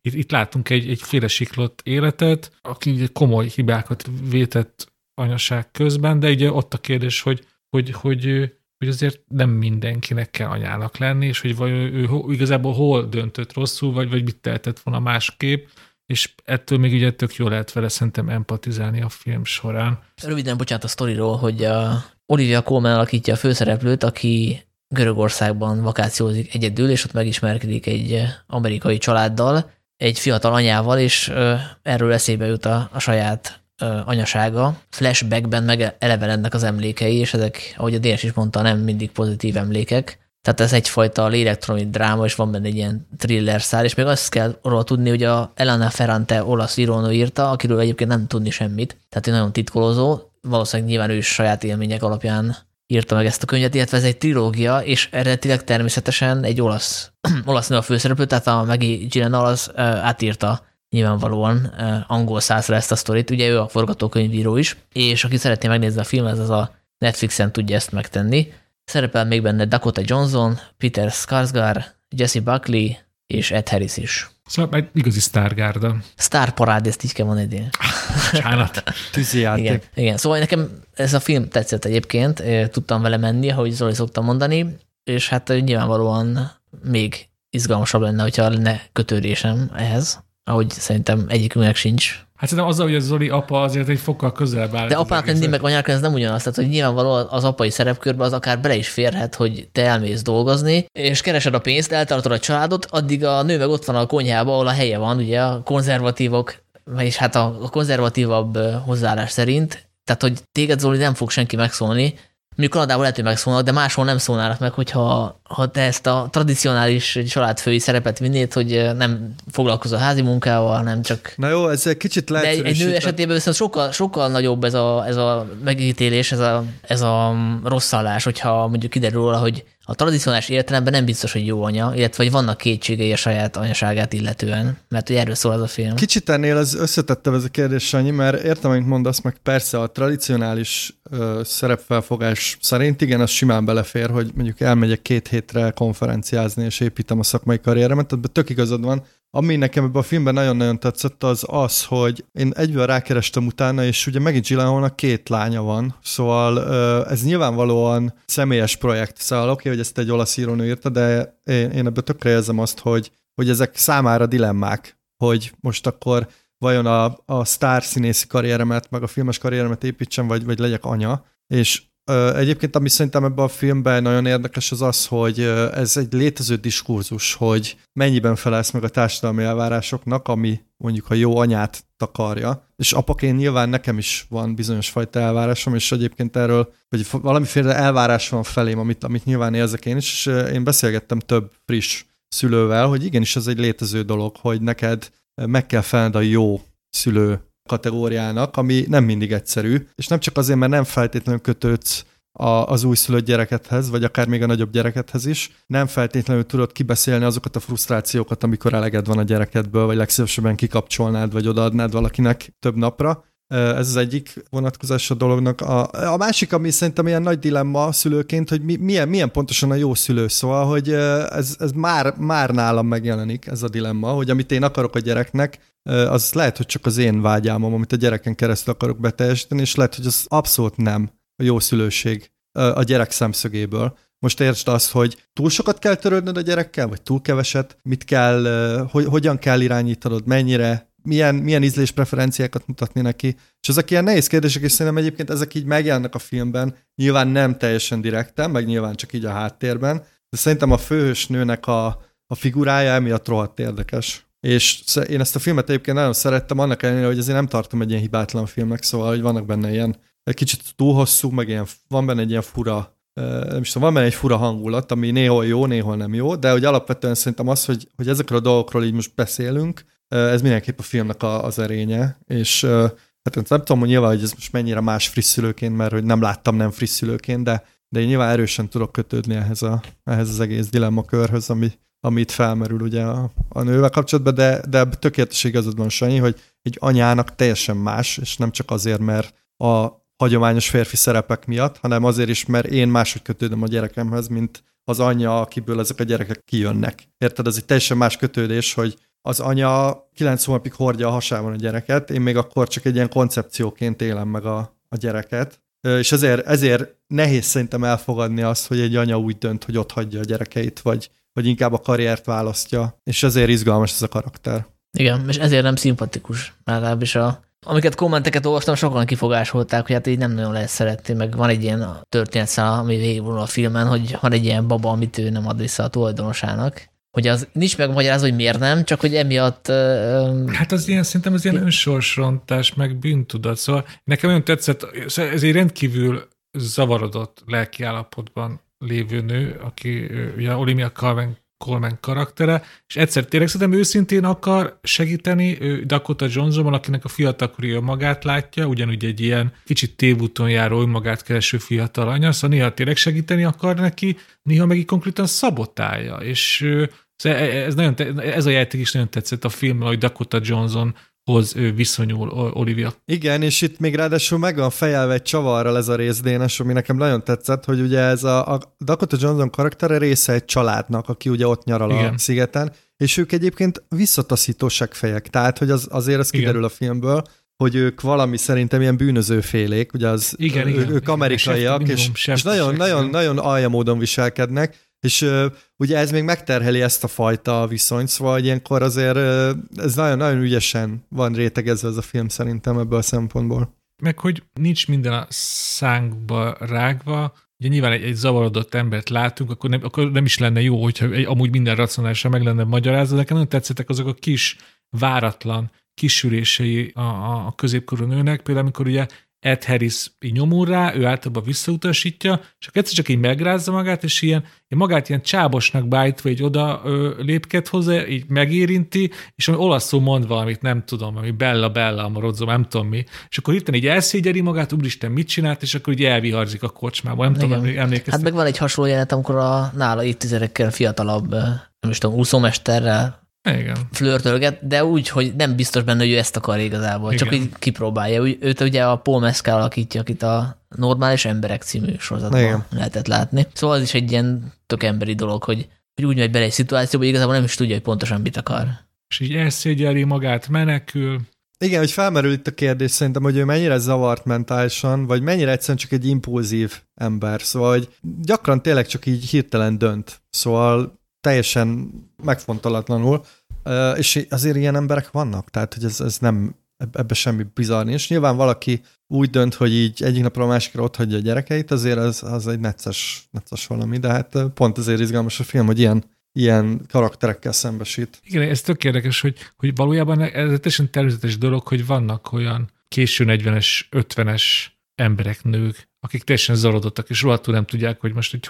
itt, itt látunk egy, egy félresiklott életet, aki komoly hibákat vétett anyaság közben, de ugye ott a kérdés, hogy, hogy, hogy hogy azért nem mindenkinek kell anyának lenni, és hogy vagy ő, ő igazából hol döntött rosszul, vagy, vagy mit tehetett volna másképp, és ettől még ugye tök jól lehet vele szerintem empatizálni a film során. Röviden bocsánat a sztoriról, hogy a Olivia Colman alakítja a főszereplőt, aki Görögországban vakációzik egyedül, és ott megismerkedik egy amerikai családdal, egy fiatal anyával, és erről eszébe jut a, a saját anyasága, flashbackben meg elevenednek az emlékei, és ezek, ahogy a DS is mondta, nem mindig pozitív emlékek. Tehát ez egyfajta lélektroni dráma, és van benne egy ilyen thriller szár, és még azt kell róla tudni, hogy a Elena Ferrante olasz írónő írta, akiről egyébként nem tudni semmit, tehát egy nagyon titkolózó, valószínűleg nyilván ő is saját élmények alapján írta meg ezt a könyvet, illetve ez egy trilógia, és eredetileg természetesen egy olasz, olasz nő a főszereplő, tehát a Maggie Gyllenhaal az átírta nyilvánvalóan angol százra ezt a sztorit, ugye ő a forgatókönyvíró is, és aki szeretné megnézni a filmet, az a Netflixen tudja ezt megtenni. Szerepel még benne Dakota Johnson, Peter Skarsgård, Jesse Buckley és Ed Harris is. Szóval egy igazi sztárgárda. Sztárparád, ezt így kell mondani. Csánat. Tűzijáték. Igen, igen, szóval nekem ez a film tetszett egyébként, tudtam vele menni, ahogy Zoli szoktam mondani, és hát nyilvánvalóan még izgalmasabb lenne, hogyha lenne kötődésem ehhez ahogy szerintem egyikünknek sincs. Hát szerintem azzal, hogy a Zoli apa azért egy fokkal közelebb áll. De apák lenni meg anyák ez nem ugyanaz. Tehát, hogy nyilvánvalóan az apai szerepkörbe az akár bele is férhet, hogy te elmész dolgozni, és keresed a pénzt, eltartod a családot, addig a nő meg ott van a konyhába, ahol a helye van, ugye a konzervatívok, vagyis hát a konzervatívabb hozzáállás szerint, tehát, hogy téged Zoli nem fog senki megszólni, Mondjuk Kanadában lehet, hogy megszólnak, de máshol nem szólnának meg, hogyha ha te ezt a tradicionális családfői szerepet vinnéd, hogy nem foglalkozol házi munkával, nem csak... Na jó, ez egy kicsit lehet. De egy, egy nő esetében viszont sokkal, sokkal nagyobb ez a, ez a megítélés, ez a, ez a rossz állás, hogyha mondjuk kiderül róla, hogy a tradicionális értelemben nem biztos, hogy jó anya, illetve hogy vannak kétségei a saját anyaságát illetően, mert hogy erről szól az a film. Kicsit ennél az összetettebb ez a kérdés, Sanyi, mert értem, amit mondasz, meg persze a tradicionális ö, szerepfelfogás szerint igen, az simán belefér, hogy mondjuk elmegyek két hétre konferenciázni, és építem a szakmai karrieremet, tehát tök igazad van, ami nekem ebben a filmben nagyon-nagyon tetszett, az az, hogy én egyből rákerestem utána, és ugye megint Gyllenhaalnak két lánya van, szóval ez nyilvánvalóan személyes projekt, szóval oké, okay, hogy ezt egy olasz írónő írta, de én, én ebből tökre érzem azt, hogy, hogy ezek számára dilemmák, hogy most akkor vajon a, a sztár színészi karrieremet, meg a filmes karrieremet építsem, vagy, vagy legyek anya, és Egyébként, ami szerintem ebben a filmben nagyon érdekes, az az, hogy ez egy létező diskurzus, hogy mennyiben felelsz meg a társadalmi elvárásoknak, ami mondjuk a jó anyát takarja. És apaként nyilván nekem is van bizonyos fajta elvárásom, és egyébként erről, hogy valamiféle elvárás van felém, amit, amit nyilván érzek én is, és én beszélgettem több friss szülővel, hogy igenis ez egy létező dolog, hogy neked meg kell felned a jó szülő kategóriának, ami nem mindig egyszerű, és nem csak azért, mert nem feltétlenül kötődsz a, az újszülött gyerekedhez, vagy akár még a nagyobb gyerekedhez is. Nem feltétlenül tudod kibeszélni azokat a frusztrációkat, amikor eleged van a gyerekedből, vagy legszívesebben kikapcsolnád, vagy odaadnád valakinek több napra. Ez az egyik vonatkozás a dolognak. A, a másik, ami szerintem ilyen nagy dilemma szülőként, hogy mi, milyen, milyen pontosan a jó szülő. Szóval, hogy ez, ez már, már nálam megjelenik, ez a dilemma, hogy amit én akarok a gyereknek, az lehet, hogy csak az én vágyálmom, amit a gyereken keresztül akarok beteljesíteni, és lehet, hogy az abszolút nem a jó szülőség a gyerek szemszögéből. Most értsd azt, hogy túl sokat kell törődnöd a gyerekkel, vagy túl keveset, mit kell, hogy, hogyan kell irányítanod, mennyire, milyen, milyen ízléspreferenciákat mutatni neki. És ezek ilyen nehéz kérdések, és szerintem egyébként ezek így megjelennek a filmben, nyilván nem teljesen direkten, meg nyilván csak így a háttérben, de szerintem a főhős nőnek a, a figurája emiatt rohadt érdekes. És én ezt a filmet egyébként nagyon szerettem, annak ellenére, hogy azért nem tartom egy ilyen hibátlan filmnek, szóval, hogy vannak benne ilyen egy kicsit túl hosszú, meg ilyen, van benne egy ilyen fura, nem is tudom, van benne egy fura hangulat, ami néhol jó, néhol nem jó, de hogy alapvetően szerintem az, hogy, hogy ezekről a dolgokról így most beszélünk, ez mindenképp a filmnek a, az erénye, és hát nem tudom, hogy nyilván, hogy ez most mennyire más frisszülőként, mert hogy nem láttam nem frisszülőként, de, de én nyilván erősen tudok kötődni ehhez, a, ehhez az egész dilemmakörhöz, ami, amit felmerül ugye a, a nővel kapcsolatban, de, de tökéletes igazad van, Sanyi, hogy egy anyának teljesen más, és nem csak azért, mert a hagyományos férfi szerepek miatt, hanem azért is, mert én máshogy kötődöm a gyerekemhez, mint az anyja, akiből ezek a gyerekek kijönnek. Érted? Ez egy teljesen más kötődés, hogy az anya kilenc hónapig hordja a hasában a gyereket, én még akkor csak egy ilyen koncepcióként élem meg a, a gyereket, és ezért, ezért nehéz szerintem elfogadni azt, hogy egy anya úgy dönt, hogy ott hagyja a gyerekeit, vagy, vagy inkább a karriert választja, és ezért izgalmas ez a karakter. Igen, és ezért nem szimpatikus, legalábbis a Amiket kommenteket olvastam, sokan kifogásolták, hogy hát így nem nagyon lehet szeretni, meg van egy ilyen történetszál, ami végigvonul a filmen, hogy van egy ilyen baba, amit ő nem ad vissza a tulajdonosának. Hogy az nincs megmagyarázva, hogy miért nem, csak hogy emiatt... Uh, hát az ilyen, szerintem az ilyen önsorsrontás, meg bűntudat. Szóval nekem olyan tetszett, ez egy rendkívül zavarodott lelkiállapotban lévő nő, aki ugye Olimia Calvin Coleman karaktere, és egyszer tényleg szerintem őszintén akar segíteni ő Dakota Johnson, akinek a fiatalkori magát látja, ugyanúgy egy ilyen kicsit tévúton járó önmagát kereső fiatal anya, szóval néha tényleg segíteni akar neki, néha meg így konkrétan szabotálja, és szóval ez, nagyon, ez a játék is nagyon tetszett a film, hogy Dakota Johnson hoz ő viszonyul Olivia. Igen, és itt még ráadásul meg van fejelve egy csavarral ez a rész, Dénes, ami nekem nagyon tetszett, hogy ugye ez a, a Dakota Johnson karaktere része egy családnak, aki ugye ott nyaral Igen. a szigeten, és ők egyébként visszataszító fejek, tehát hogy az, azért ez kiderül Igen. a filmből, hogy ők valami szerintem ilyen bűnözőfélék, ugye az, igen, ők, igen, ők amerikaiak, igen, és, és nagyon, nagyon, nagyon alja módon viselkednek, és ugye ez még megterheli ezt a fajta viszonyt, szóval ilyenkor azért ez nagyon-nagyon ügyesen van rétegezve ez a film szerintem ebből a szempontból. Meg hogy nincs minden a szánkba rágva, ugye nyilván egy, egy zavarodott embert látunk, akkor nem, akkor nem is lenne jó, hogyha egy, amúgy minden racionálisan meg lenne magyarázva, de nagyon tetszettek azok a kis, váratlan kisülései a, a középkorú nőnek, például amikor ugye Ed Harris így nyomul rá, ő általában visszautasítja, és akkor egyszer csak így megrázza magát, és ilyen, magát ilyen csábosnak bájtva így oda ö, lépket hozzá, így megérinti, és ami olaszul mond valamit, nem tudom, ami Bella, Bella, amorodzom, nem tudom mi, és akkor hirtelen így elszégyeli magát, úristen, mit csinált, és akkor így elviharzik a kocsmába, nem Igen. tudom, emlékeztem. Hát meg van egy hasonló jelenet, amikor a nála évtizedekkel fiatalabb, nem is tudom, úszómesterrel igen. flörtölget, de úgy, hogy nem biztos benne, hogy ő ezt akar igazából, Igen. csak így kipróbálja. Úgy, őt ugye a Paul Mescal alakítja, akit a Normális Emberek című sorozatban Igen. lehetett látni. Szóval az is egy ilyen tök emberi dolog, hogy, hogy úgy megy bele egy szituációba, hogy igazából nem is tudja, hogy pontosan mit akar. és így elszégyeli magát, menekül. Igen, hogy felmerül itt a kérdés szerintem, hogy ő mennyire zavart mentálisan, vagy mennyire egyszerűen csak egy impulzív ember. Szóval, hogy gyakran tényleg csak így hirtelen dönt. Szóval teljesen megfontolatlanul. És azért ilyen emberek vannak, tehát hogy ez, ez nem, ebbe semmi bizarr nincs. Nyilván valaki úgy dönt, hogy így egyik napra a másikra ott hagyja a gyerekeit, azért az, az egy necces, necces valami, de hát pont azért izgalmas a film, hogy ilyen, ilyen karakterekkel szembesít. Igen, ez tök érdekes, hogy, hogy valójában ez teljesen természetes dolog, hogy vannak olyan késő 40-es, 50-es emberek, nők, akik teljesen zarodottak, és rohadtul nem tudják, hogy most hogy,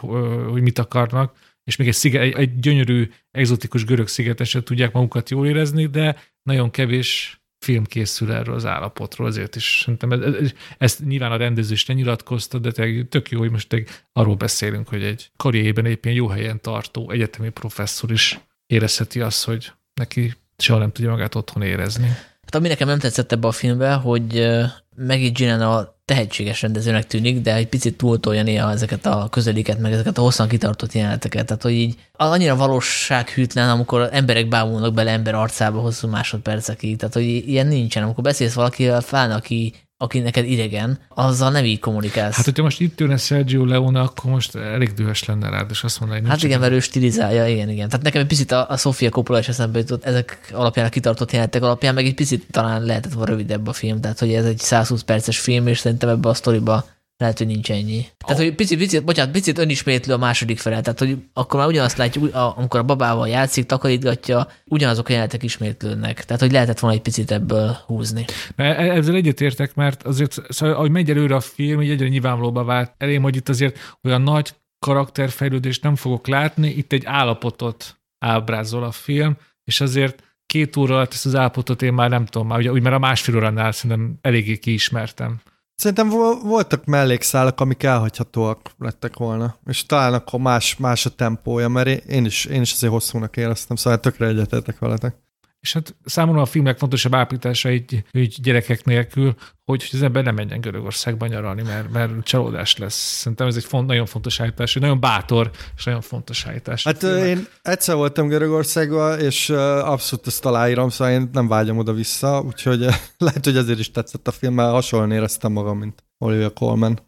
hogy mit akarnak, és még egy, sziget, egy, egy gyönyörű, egzotikus görög szigeten sem tudják magukat jól érezni, de nagyon kevés film készül erről az állapotról, azért is szerintem ez, ez, ezt nyilván a rendező is nyilatkozta, de tök jó, hogy most arról beszélünk, hogy egy karrierében éppen jó helyen tartó egyetemi professzor is érezheti azt, hogy neki soha nem tudja magát otthon érezni. Hát ami nekem nem tetszett ebbe a filmbe, hogy Maggie a tehetséges rendezőnek tűnik, de egy picit túltolja néha ezeket a közeliket, meg ezeket a hosszan kitartott jeleneteket. Tehát, hogy így annyira valósághűtlen, amikor emberek bámulnak bele ember arcába hosszú másodpercekig. Tehát, hogy ilyen nincsen. Amikor beszélsz valakivel, fáll, aki aki neked idegen, azzal nem így kommunikálsz. Hát, hogyha most itt ülne Sergio Leone, akkor most elég dühös lenne rád, és azt mondaná, hogy Hát igen, mert ő stilizálja, igen, igen. Tehát nekem egy picit a, a Sofia Coppola is eszembe jutott, ezek alapján, a kitartott jelentek alapján, meg egy picit talán lehetett volna rövidebb a film, tehát hogy ez egy 120 perces film, és szerintem ebbe a sztoriba lehet, hogy nincs ennyi. Tehát, hogy picit, picit, bocsánat, picit önismétlő a második fele, tehát, hogy akkor már ugyanazt látjuk, amikor a babával játszik, takarítgatja, ugyanazok a jelenetek ismétlődnek. Tehát, hogy lehetett volna egy picit ebből húzni. E- ezzel egyetértek, mert azért, szóval, ahogy megy előre a film, így egyre nyilvánvalóbbá vált elém, hogy itt azért olyan nagy karakterfejlődést nem fogok látni, itt egy állapotot ábrázol a film, és azért két óra alatt ezt az állapotot én már nem tudom, már ugye, úgy mert a másfél óránál szerintem eléggé kiismertem. Szerintem voltak mellékszálak, amik elhagyhatóak lettek volna, és talán akkor más, más a tempója, mert én is, én is azért hosszúnak éreztem, szóval tökre egyetetek veletek. És hát számomra a film legfontosabb ápítása egy, egy gyerekek nélkül, hogy az ember nem menjen Görögországba nyaralni, mert, mert csalódás lesz. Szerintem ez egy font, nagyon fontos állítás, nagyon bátor és nagyon fontos állítás. Hát én egyszer voltam Görögországban, és abszolút ezt aláírom, szóval én nem vágyom oda vissza, úgyhogy lehet, hogy ezért is tetszett a film, mert hasonlóan éreztem magam, mint Olivia Colman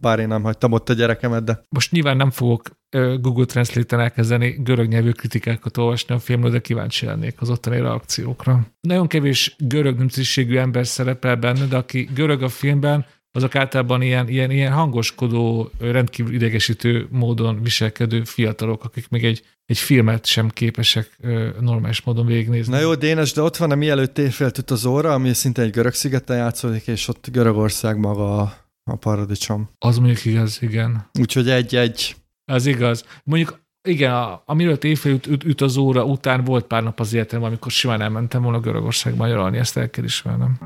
bár én nem hagytam ott a gyerekemet, de... Most nyilván nem fogok Google Translate-en elkezdeni görög nyelvű kritikákat olvasni a filmről, de kíváncsi lennék az ottani reakciókra. Nagyon kevés görög nemzetiségű ember szerepel benne, de aki görög a filmben, azok általában ilyen, ilyen, ilyen hangoskodó, rendkívül idegesítő módon viselkedő fiatalok, akik még egy, egy filmet sem képesek normális módon végignézni. Na jó, Dénes, de ott van a mielőtt évféltött az óra, ami szinte egy görög szigeten játszódik, és ott Görögország maga a paradicsom. Az mondjuk igaz, igen. Úgyhogy egy-egy. Az igaz. Mondjuk igen, a, amiről éjfél üt, üt, üt, az óra után volt pár nap az életem, amikor simán elmentem volna Görögországba nyaralni, ezt el kell ismernem.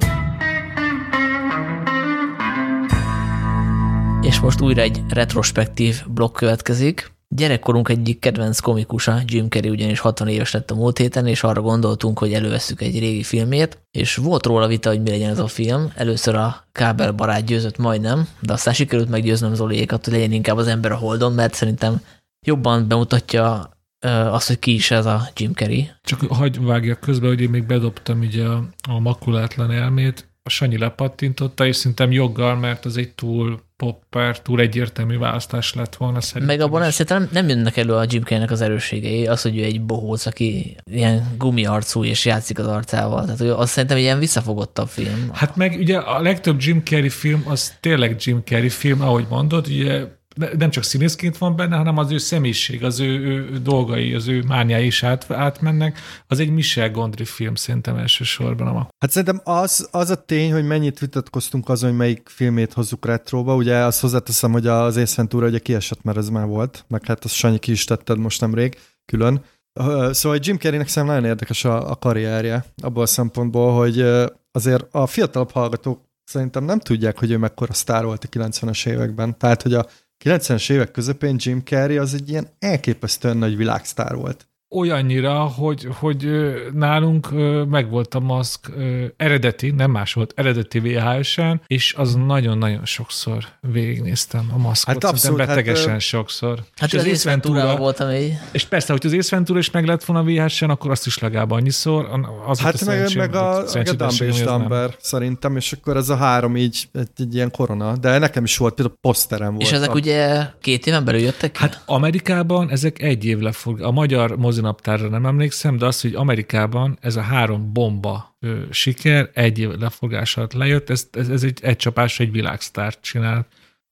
És most újra egy retrospektív blokk következik. Gyerekkorunk egyik kedvenc komikusa, Jim Carrey ugyanis 60 éves lett a múlt héten, és arra gondoltunk, hogy elővesszük egy régi filmét, és volt róla vita, hogy mi legyen ez a film. Először a kábel barát győzött majdnem, de aztán sikerült meggyőznöm Zoliékat, hogy legyen inkább az ember a holdon, mert szerintem jobban bemutatja azt, hogy ki is ez a Jim Carrey. Csak hagyj vágjak közben, hogy én még bedobtam ugye a, a makulátlan elmét, a Sanyi lepattintotta, és szerintem joggal, mert az egy túl popper, túl egyértelmű választás lett volna szerintem. Meg abban nem, szerintem nem jönnek elő a Jim Carrey-nek az erősségei, az, hogy ő egy bohóc, aki ilyen gumiarcú és játszik az arcával. Tehát az szerintem egy ilyen visszafogottabb film. Hát meg ugye a legtöbb Jim Carrey film, az tényleg Jim Carrey film, ahogy mondod, ugye nem csak színészként van benne, hanem az ő személyiség, az ő, ő dolgai, az ő mániái is át, átmennek. Az egy Michel Gondry film szerintem elsősorban. A... Hát szerintem az, az a tény, hogy mennyit vitatkoztunk azon, hogy melyik filmét hozzuk retróba. Ugye azt hozzáteszem, hogy az Ace Ventura ugye kiesett, mert ez már volt, meg hát azt Sanyi ki is tetted most nemrég külön. Szóval Jim Carreynek szerintem nagyon érdekes a, a karrierje, abból a szempontból, hogy azért a fiatalabb hallgatók szerintem nem tudják, hogy ő mekkora sztár volt a 90-es években. Tehát, hogy a 90-es évek közepén Jim Carrey az egy ilyen elképesztően nagy világsztár volt. Olyannyira, hogy, hogy nálunk megvolt a maszk eredeti, nem más volt, eredeti VHS-en, és az nagyon-nagyon sokszor végignéztem a maszkot. Hát abszolút. Betegesen hát, sokszor. Hát és az, az Észventúra voltam így. És persze, hogy az Észventúra is meg lett volna VHS-en, akkor azt is legalább annyiszor. Az hát meg, meg a, a Dumb és Dumber szerintem, és akkor ez a három így egy, egy ilyen korona, de nekem is volt, például poszterem volt. És ezek ugye két éven belül jöttek? Hát Amerikában ezek egy év lefog. A magyar mozinaptárra nem emlékszem, de az, hogy Amerikában ez a három bomba ö, siker egy év lefogás alatt lejött, ez, ez, ez egy, csapás, egy világsztárt csinál.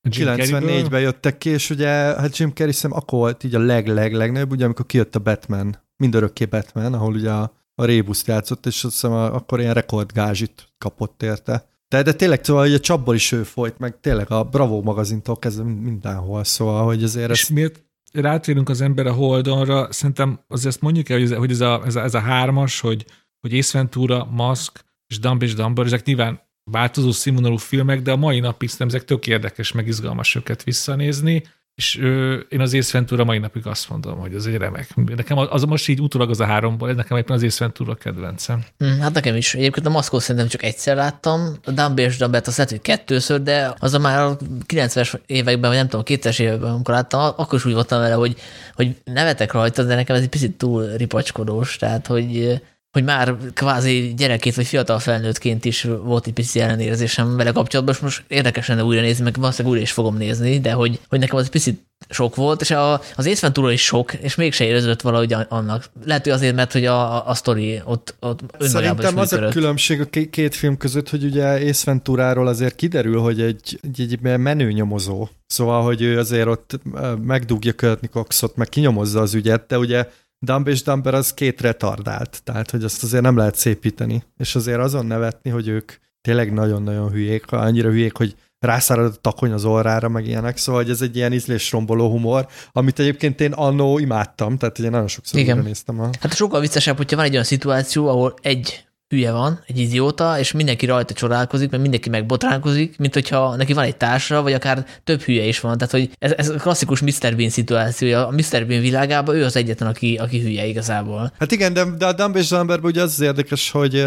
94-ben jöttek ki, és ugye hát Jim Carrey szem akkor volt így a leg-leg-legnagyobb, ugye amikor kijött a Batman, mindörökké Batman, ahol ugye a, a Rébuszt játszott, és azt hiszem akkor ilyen rekordgázsit kapott érte. De, de tényleg, szóval hogy a csapból is ő folyt, meg tényleg a Bravo magazintól kezdve mindenhol, szóval, hogy azért... És ez... miért rátérünk az ember a Holdonra, szerintem ezt mondjuk el, hogy ez, hogy ez, a, ez, a, ez a hármas, hogy, hogy Ace Ventura, Musk és Dumb és Dumber, ezek nyilván változó színvonalú filmek, de a mai napig szerintem ezek tök érdekes, meg izgalmas őket visszanézni, és ö, én az Ace Ventura mai napig azt mondom, hogy ez egy remek. Nekem az, az most így utólag az a háromból, ez nekem éppen az Ace Ventura kedvencem. Hmm, hát nekem is. Egyébként a Maszkó szerintem csak egyszer láttam, a Dumb és Dumbet azt lehet, hogy kettőször, de az a már a 90-es években, vagy nem tudom, a 2000-es években, amikor láttam, akkor is úgy voltam vele, hogy, hogy nevetek rajta, de nekem ez egy picit túl ripacskodós, tehát hogy hogy már kvázi gyerekét vagy fiatal felnőttként is volt egy pici ellenérzésem vele kapcsolatban, és most érdekes lenne újra nézni, meg valószínűleg újra is fogom nézni, de hogy, hogy nekem az egy picit sok volt, és a, az Ace Ventura is sok, és mégse érződött valahogy annak. Lehet, hogy azért, mert hogy a, a, sztori ott, ott Szerintem az a különbség a két film között, hogy ugye Ace Venturáról azért kiderül, hogy egy, egy, egy menő nyomozó. Szóval, hogy ő azért ott megdugja Courtney Coxot, meg kinyomozza az ügyet, de ugye Dumb és Dumber az két retardált, tehát hogy azt azért nem lehet szépíteni. És azért azon nevetni, hogy ők tényleg nagyon-nagyon hülyék, annyira hülyék, hogy rászárad a takony az orrára, meg ilyenek, szóval hogy ez egy ilyen ízlésromboló humor, amit egyébként én annó imádtam, tehát én nagyon sokszor Igen. néztem. A... Hát sokkal viccesebb, hogyha van egy olyan szituáció, ahol egy hülye van, egy idióta, és mindenki rajta csodálkozik, mert mindenki megbotránkozik, mint hogyha neki van egy társa, vagy akár több hülye is van. Tehát, hogy ez, ez a klasszikus Mr. Bean szituációja. A Mr. Bean világában ő az egyetlen, aki, aki hülye igazából. Hát igen, de, de a Dumb és Dumberben ugye az, az érdekes, hogy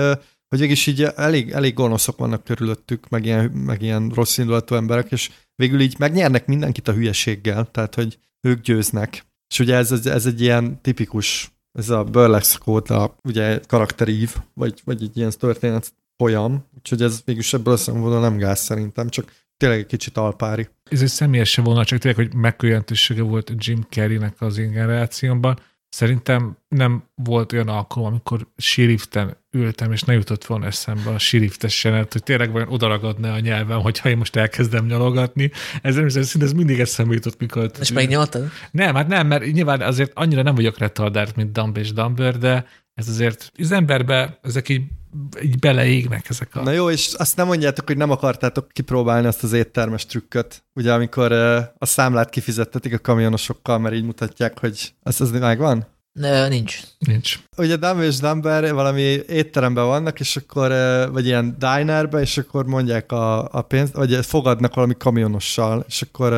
hogy mégis így elég, elég gonoszok vannak körülöttük, meg ilyen, meg ilyen rossz indulatú emberek, és végül így megnyernek mindenkit a hülyeséggel, tehát hogy ők győznek. És ugye ez, ez, ez egy ilyen tipikus ez a burlesque a ugye karakterív, vagy, vagy egy ilyen történet folyam, úgyhogy ez végülis ebből a szempontból nem gáz szerintem, csak tényleg egy kicsit alpári. Ez egy személyes volna, csak tényleg, hogy mekkora volt Jim Carrey-nek az én generációmban. Szerintem nem volt olyan alkalom, amikor síriften ültem, és ne jutott volna eszembe a síriftes senet, hogy tényleg vajon odaragadna a nyelvem, hogyha én most elkezdem nyalogatni. Ez nem hiszem, ez mindig eszembe jutott, mikor... És megnyaltad? Nem, hát nem, mert nyilván azért annyira nem vagyok retardált, mint Dumb és Dumber, de ez azért az emberbe ezek így így beleégnek ezek a... Na jó, és azt nem mondjátok, hogy nem akartátok kipróbálni azt az éttermes trükköt, ugye amikor a számlát kifizettetik a kamionosokkal, mert így mutatják, hogy az, az megvan? Ne, nincs. Nincs. Ugye Dumb és Dumber valami étteremben vannak, és akkor, vagy ilyen dinerben, és akkor mondják a, a pénzt, vagy fogadnak valami kamionossal, és akkor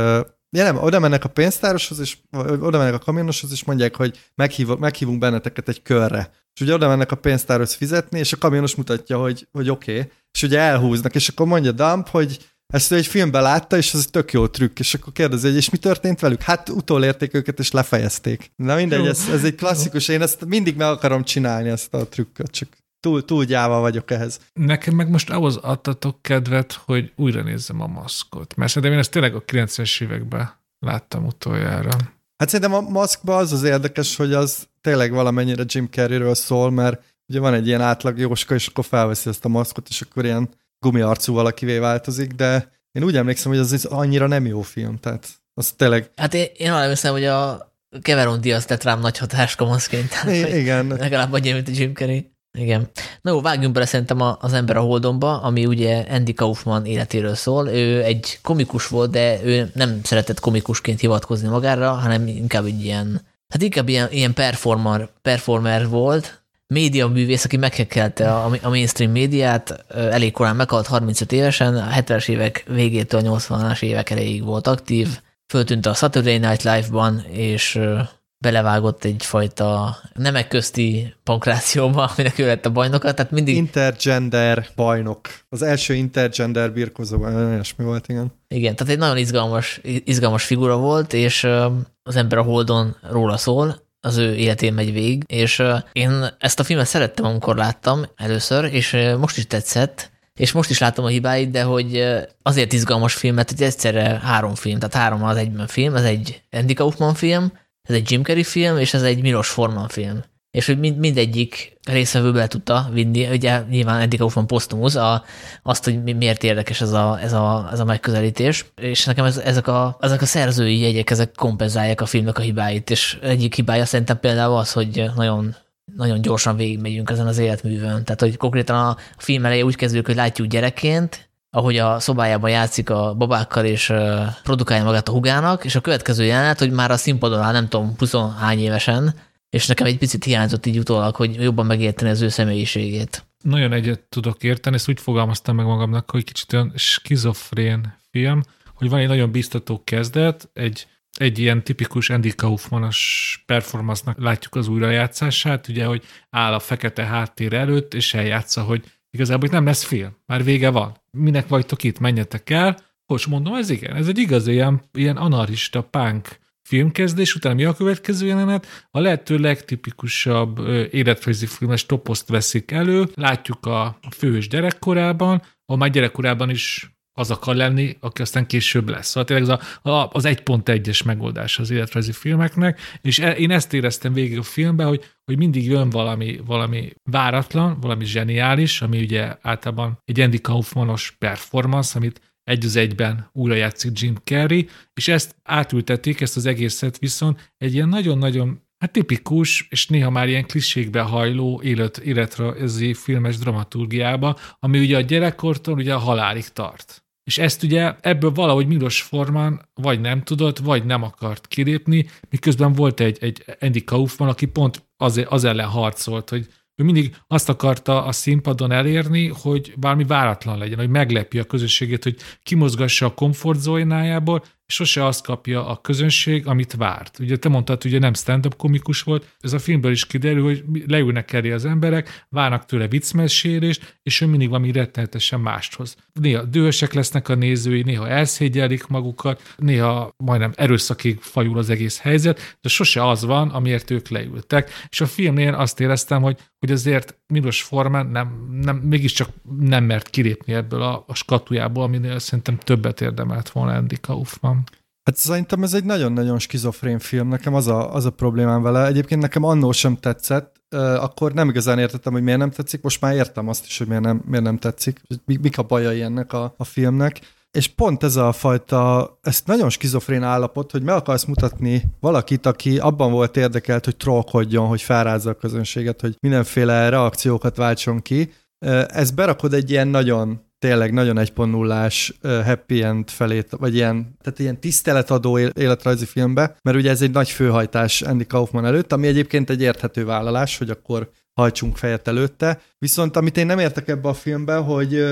Ja nem, oda mennek a pénztároshoz, és oda mennek a kamionoshoz, és mondják, hogy meghív, meghívunk benneteket egy körre. És ugye oda mennek a pénztárhoz fizetni, és a kamionos mutatja, hogy, hogy oké. Okay. És ugye elhúznak, és akkor mondja Dump, hogy ezt ő egy filmben látta, és ez tök jó trükk, és akkor kérdezi, hogy és mi történt velük? Hát utolérték őket, és lefejezték. Na mindegy, ez, ez egy klasszikus, én ezt mindig meg akarom csinálni, ezt a trükköt, csak túl, túl gyáva vagyok ehhez. Nekem meg most ahhoz adtatok kedvet, hogy újra nézzem a maszkot. Mert szerintem én ezt tényleg a 90-es években láttam utoljára. Hát szerintem a maszkban az az érdekes, hogy az tényleg valamennyire Jim Carreyről szól, mert ugye van egy ilyen átlag Jóska, és akkor felveszi ezt a maszkot, és akkor ilyen gumiarcú valakivé változik, de én úgy emlékszem, hogy az annyira nem jó film, tehát az tényleg... Hát én, én arra hiszem, hogy a Cameron Diaz tett rám nagy hatást kamaszként. igen. Legalább annyi, mint a Jim Carrey. Igen. Na jó, vágjunk bele szerintem az ember a holdonba, ami ugye Andy Kaufman életéről szól. Ő egy komikus volt, de ő nem szeretett komikusként hivatkozni magára, hanem inkább egy ilyen, hát inkább ilyen, ilyen performer, performer volt, média művész, aki meghekkelte a, a mainstream médiát, elég korán meghalt 35 évesen, a 70-es évek végétől a 80-as évek elejéig volt aktív, föltűnt a Saturday Night Live-ban, és belevágott egyfajta nemek közti pankrációba, aminek ő lett a bajnoka, tehát mindig... Intergender bajnok. Az első intergender birkozó, mi volt, igen. Igen, tehát egy nagyon izgalmas, izgalmas figura volt, és az ember a Holdon róla szól, az ő életén megy végig, és én ezt a filmet szerettem, amikor láttam először, és most is tetszett, és most is látom a hibáit, de hogy azért izgalmas film, mert hogy egyszerre három film, tehát három az egyben film, ez egy Andy Kaufman film, ez egy Jim Carrey film, és ez egy Milos Forman film. És hogy mind, mindegyik részvevőbe tudta vinni, ugye nyilván Andy Kaufman posztumusz, a, azt, hogy miért érdekes ez a, ez a, ez a megközelítés, és nekem ez, ezek, a, ezek a szerzői jegyek, ezek kompenzálják a filmnek a hibáit, és egyik hibája szerintem például az, hogy nagyon nagyon gyorsan végigmegyünk ezen az életművön. Tehát, hogy konkrétan a film eleje úgy kezdődik, hogy látjuk gyerekként, ahogy a szobájában játszik a babákkal, és produkálja magát a hugának, és a következő jelenet, hogy már a színpadon áll, nem tudom, 20 hány évesen, és nekem egy picit hiányzott így utólag, hogy jobban megérteni az ő személyiségét. Nagyon egyet tudok érteni, ezt úgy fogalmaztam meg magamnak, hogy kicsit olyan skizofrén film, hogy van egy nagyon biztató kezdet, egy egy ilyen tipikus Andy Kaufmanos performance látjuk az újrajátszását, ugye, hogy áll a fekete háttér előtt, és eljátsza, hogy igazából itt nem lesz film, már vége van. Minek vagytok itt, menjetek el. Hogy mondom, ez igen, ez egy igazi ilyen, ilyen anarista punk filmkezdés, utána mi a következő jelenet? A lehető legtipikusabb életrajzi filmes toposzt veszik elő, látjuk a fős gyerekkorában, a már gyerekkorában is az akar lenni, aki aztán később lesz. Szóval tényleg az, a, a, az 1.1-es megoldás az életrajzi filmeknek, és e, én ezt éreztem végig a filmben, hogy, hogy mindig jön valami, valami váratlan, valami zseniális, ami ugye általában egy Andy Kaufmanos performance, amit egy az egyben újra játszik Jim Carrey, és ezt átültetik, ezt az egészet viszont egy ilyen nagyon-nagyon Hát tipikus, és néha már ilyen klisékbe hajló élet, életrajzi filmes dramaturgiába, ami ugye a gyerekkortól ugye a halálig tart. És ezt ugye ebből valahogy Milos Forman vagy nem tudott, vagy nem akart kilépni, miközben volt egy, egy Andy Kaufman, aki pont az, az ellen harcolt, hogy ő mindig azt akarta a színpadon elérni, hogy valami váratlan legyen, hogy meglepje a közösségét, hogy kimozgassa a komfortzónájából, sose azt kapja a közönség, amit várt. Ugye te mondtad, hogy nem stand-up komikus volt, ez a filmből is kiderül, hogy leülnek elé az emberek, várnak tőle viccmesélést, és ő mindig valami rettenetesen máshoz. Néha dühösek lesznek a nézői, néha elszégyelik magukat, néha majdnem erőszakig fajul az egész helyzet, de sose az van, amiért ők leültek. És a filmnél azt éreztem, hogy, hogy azért Milos Forman nem, nem, mégiscsak nem mert kilépni ebből a, a skatujából, aminél szerintem többet érdemelt volna Andy Kaufman. Hát szerintem ez egy nagyon-nagyon skizofrén film, nekem az a, az a problémám vele. Egyébként nekem annó sem tetszett, akkor nem igazán értettem, hogy miért nem tetszik, most már értem azt is, hogy miért nem, miért nem tetszik, mik a bajai ennek a, a filmnek. És pont ez a fajta, ez nagyon skizofrén állapot, hogy meg akarsz mutatni valakit, aki abban volt érdekelt, hogy trollkodjon, hogy felrázza a közönséget, hogy mindenféle reakciókat váltson ki. Ez berakod egy ilyen nagyon tényleg nagyon 1.0-ás happy end felé, vagy ilyen, tehát ilyen tiszteletadó életrajzi filmbe, mert ugye ez egy nagy főhajtás Andy Kaufman előtt, ami egyébként egy érthető vállalás, hogy akkor hajtsunk fejet előtte. Viszont amit én nem értek ebbe a filmbe, hogy,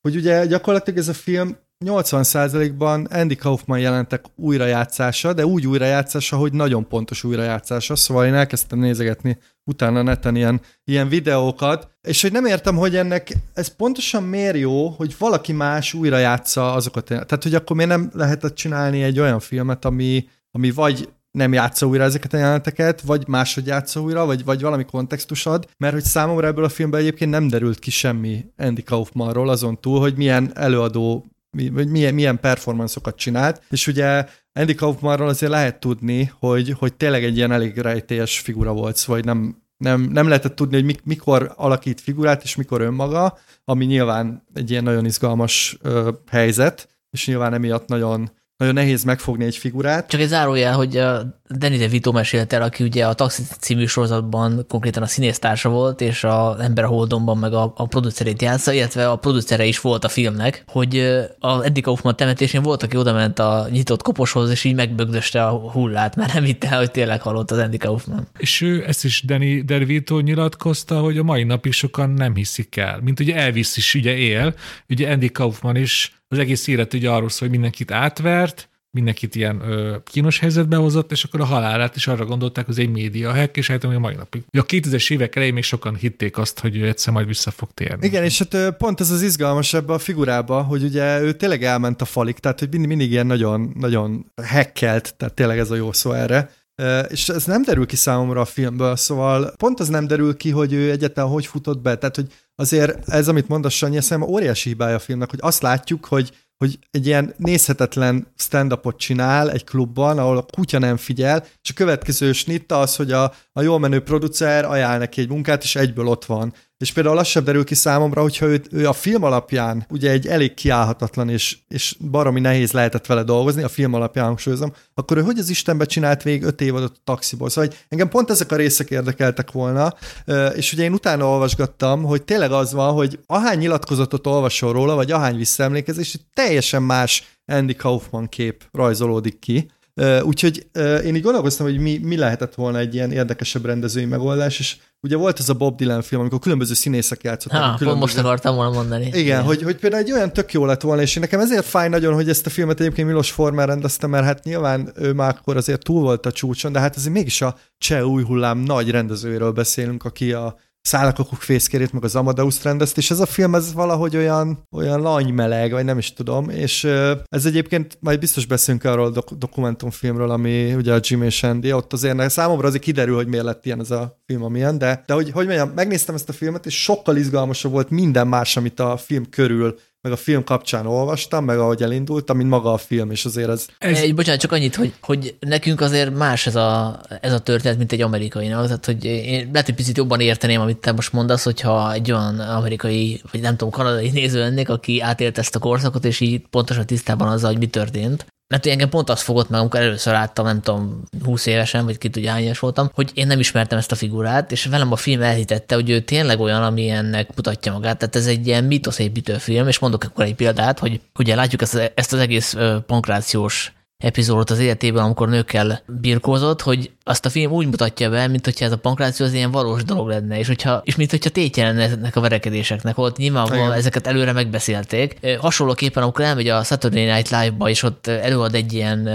hogy ugye gyakorlatilag ez a film 80%-ban Andy Kaufman jelentek újrajátszása, de úgy újrajátszása, hogy nagyon pontos újrajátszása, szóval én elkezdtem nézegetni utána neten ilyen, ilyen videókat, és hogy nem értem, hogy ennek ez pontosan miért jó, hogy valaki más újrajátsza azokat, tehát hogy akkor miért nem lehetett csinálni egy olyan filmet, ami, ami vagy nem játsza újra ezeket a jeleneteket, vagy máshogy játsza újra, vagy, vagy valami kontextus ad, mert hogy számomra ebből a filmben egyébként nem derült ki semmi Andy Kaufmanról azon túl, hogy milyen előadó vagy milyen, milyen performanszokat csinált, és ugye Andy Kaufmanról azért lehet tudni, hogy, hogy tényleg egy ilyen elég rejtélyes figura volt, szóval nem, nem, nem lehetett tudni, hogy mikor alakít figurát, és mikor önmaga, ami nyilván egy ilyen nagyon izgalmas ö, helyzet, és nyilván emiatt nagyon nagyon nehéz megfogni egy figurát. Csak egy zárójel, hogy a Danny DeVito mesélt el, aki ugye a Taxi című sorozatban konkrétan a színésztársa volt, és a Ember a Holdonban meg a, a producerét játsza, illetve a producere is volt a filmnek, hogy a Eddie Kaufman temetésén volt, aki oda ment a nyitott koposhoz, és így megbögdöste a hullát, mert nem hitte el, hogy tényleg halott az Andy Kaufman. És ő ezt is Danny DeVito nyilatkozta, hogy a mai napig sokan nem hiszik el. Mint ugye Elvis is ugye él, ugye Andy Kaufman is az egész élet ugye arról szól, hogy mindenkit átvert, mindenkit ilyen ö, kínos helyzetbe hozott, és akkor a halálát is arra gondolták, hogy ez egy média hack, és hát a mai napig. A 2000-es évek elején még sokan hitték azt, hogy ő egyszer majd vissza fog térni. Igen, és hát pont ez az izgalmas ebbe a figurába, hogy ugye ő tényleg elment a falik, tehát hogy mindig, mindig ilyen nagyon, nagyon hackelt, tehát tényleg ez a jó szó erre, és ez nem derül ki számomra a filmből, szóval pont az nem derül ki, hogy ő egyáltalán hogy futott be, tehát hogy azért ez, amit mondasz Sanyi, szerintem óriási hibája a filmnek, hogy azt látjuk, hogy hogy egy ilyen nézhetetlen stand-upot csinál egy klubban, ahol a kutya nem figyel, és a következő snitta az, hogy a, a jól menő producer ajánl neki egy munkát, és egyből ott van. És például az sem derül ki számomra, hogyha ő, ő a film alapján ugye egy elég kiállhatatlan és, és baromi nehéz lehetett vele dolgozni, a film alapján hangsúlyozom, akkor ő hogy az Istenbe csinált végig öt évadot a taxiból? Szóval hogy engem pont ezek a részek érdekeltek volna, és ugye én utána olvasgattam, hogy tényleg az van, hogy ahány nyilatkozatot olvasol róla, vagy ahány visszaemlékezés, teljesen más Andy Kaufman kép rajzolódik ki, Úgyhogy én így gondolkoztam, hogy mi, mi lehetett volna egy ilyen érdekesebb rendezői megoldás, és ugye volt ez a Bob Dylan film, amikor különböző színészek játszottak. Ha, különböző... most akartam volna mondani. Igen, Igen. Hogy, hogy például egy olyan tök jó lett volna, és nekem ezért fáj nagyon, hogy ezt a filmet egyébként Milos Forman rendezte, mert hát nyilván ő már akkor azért túl volt a csúcson, de hát ez mégis a cseh új hullám nagy rendezőjéről beszélünk, aki a szállakokuk fészkérét, meg az Amadeus rendezt, és ez a film ez valahogy olyan, olyan lanymeleg, vagy nem is tudom, és ez egyébként majd biztos beszélünk arról a dok- dokumentumfilmről, ami ugye a Jim és Andy, ott azért számomra azért kiderül, hogy miért lett ilyen ez a film, amilyen, de, de hogy, hogy mondjam, megnéztem ezt a filmet, és sokkal izgalmasabb volt minden más, amit a film körül meg a film kapcsán olvastam, meg ahogy elindultam, mint maga a film, és azért ez... ez... Egy, bocsánat, csak annyit, hogy, hogy nekünk azért más ez a, ez a történet, mint egy amerikai. Tehát, hogy én lehet, hogy picit jobban érteném, amit te most mondasz, hogyha egy olyan amerikai, vagy nem tudom, kanadai néző lennék, aki átélt ezt a korszakot, és így pontosan tisztában azzal, hogy mi történt. Mert engem pont az fogott meg, amikor először láttam, nem tudom, 20 évesen, vagy ki tudja, hány voltam, hogy én nem ismertem ezt a figurát, és velem a film elhitette, hogy ő tényleg olyan, ami ennek mutatja magát. Tehát ez egy ilyen mitoszépítő film, és mondok akkor egy példát, hogy ugye látjuk ezt, ezt az egész pankrációs epizódot az életében, amikor nőkkel birkózott, hogy azt a film úgy mutatja be, mint hogyha ez a pankráció az ilyen valós dolog lenne, és, hogyha, és mint hogyha tétje lenne ezeknek a verekedéseknek, ott nyilvánvalóan ezeket előre megbeszélték. Hasonlóképpen, amikor elmegy a Saturday Night Live-ba, és ott előad egy ilyen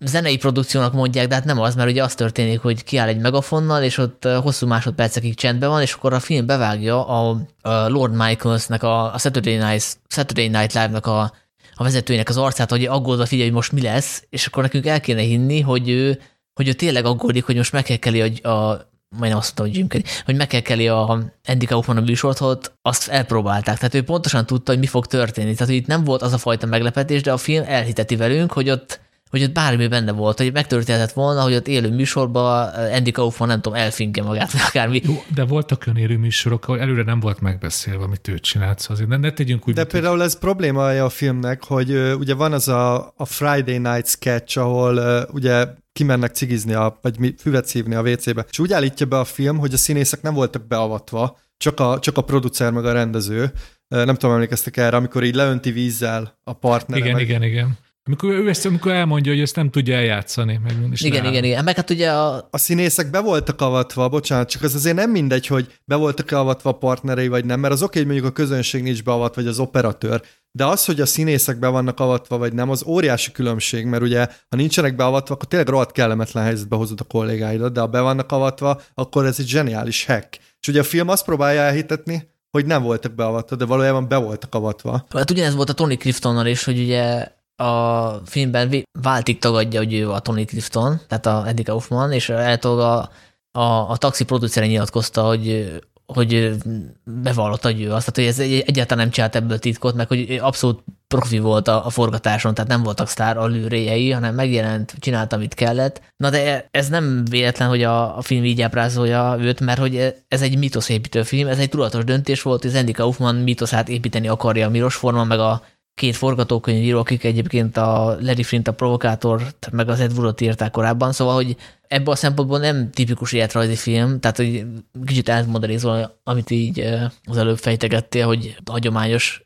zenei produkciónak mondják, de hát nem az, mert ugye az történik, hogy kiáll egy megafonnal, és ott hosszú másodpercekig csendben van, és akkor a film bevágja a, a Lord Michaelsnek, a, a Saturday Night, Saturday Night Live-nak a a vezetőjének az arcát, hogy aggódva figyelj, hogy most mi lesz, és akkor nekünk el kéne hinni, hogy ő, hogy ő tényleg aggódik, hogy most megkekeli a, a majdnem azt mondtam, hogy Jim Carrey, hogy megkekeli a Andy Kaufman a műsort, azt elpróbálták. Tehát ő pontosan tudta, hogy mi fog történni. Tehát hogy itt nem volt az a fajta meglepetés, de a film elhiteti velünk, hogy ott hogy ott bármi benne volt, hogy megtörténhetett volna, hogy ott élő műsorban Andy Kaufman, nem tudom, elfinke magát, vagy akármi. Jó, de voltak olyan élő műsorok, ahol előre nem volt megbeszélve, amit ő csinált, szóval azért ne, ne tegyünk úgy. De például hogy... ez problémája a filmnek, hogy uh, ugye van az a, a Friday Night sketch, ahol uh, ugye kimennek cigizni, a, vagy mi, füvet szívni a WC-be. És úgy állítja be a film, hogy a színészek nem voltak beavatva, csak a, csak a producer meg a rendező. Nem tudom, emlékeztek erre, amikor így leönti vízzel a partner. Igen, meg... igen, igen. Amikor ő ezt, amikor elmondja, hogy ezt nem tudja eljátszani. Meg is igen, igen, igen. Meg hát ugye a... A színészek be voltak avatva, bocsánat, csak az azért nem mindegy, hogy be voltak avatva a partnerei, vagy nem, mert az oké, hogy mondjuk a közönség nincs beavatva, vagy az operatőr, de az, hogy a színészek be vannak avatva, vagy nem, az óriási különbség, mert ugye, ha nincsenek beavatva, akkor tényleg rohadt kellemetlen helyzetbe hozod a kollégáidat, de ha be vannak avatva, akkor ez egy zseniális hack. És ugye a film azt próbálja elhitetni, hogy nem voltak beavatva, de valójában be voltak avatva. Hát ugyanez volt a Tony Cliftonnal is, hogy ugye a filmben váltig tagadja, hogy ő a Tony Clifton, tehát a Eddie Kaufman, és eltog a, a, a taxi producere nyilatkozta, hogy hogy bevallotta, hogy ő azt, tehát hogy ez egyáltalán nem csinált ebből titkot, meg hogy abszolút profi volt a, a forgatáson, tehát nem voltak sztár allőréjei, hanem megjelent, csinált, amit kellett. Na de ez nem véletlen, hogy a, a film így ábrázolja őt, mert hogy ez egy mitoszépítő film, ez egy tudatos döntés volt, hogy Andy Kaufman mitoszát építeni akarja a Miros Forman, meg a két forgatókönyvíró, akik egyébként a Larry Flint a provokátor, meg az Ed Woodot írták korábban, szóval, hogy ebből a szempontból nem tipikus életrajzi film, tehát hogy kicsit elmodelizol, amit így az előbb fejtegettél, hogy hagyományos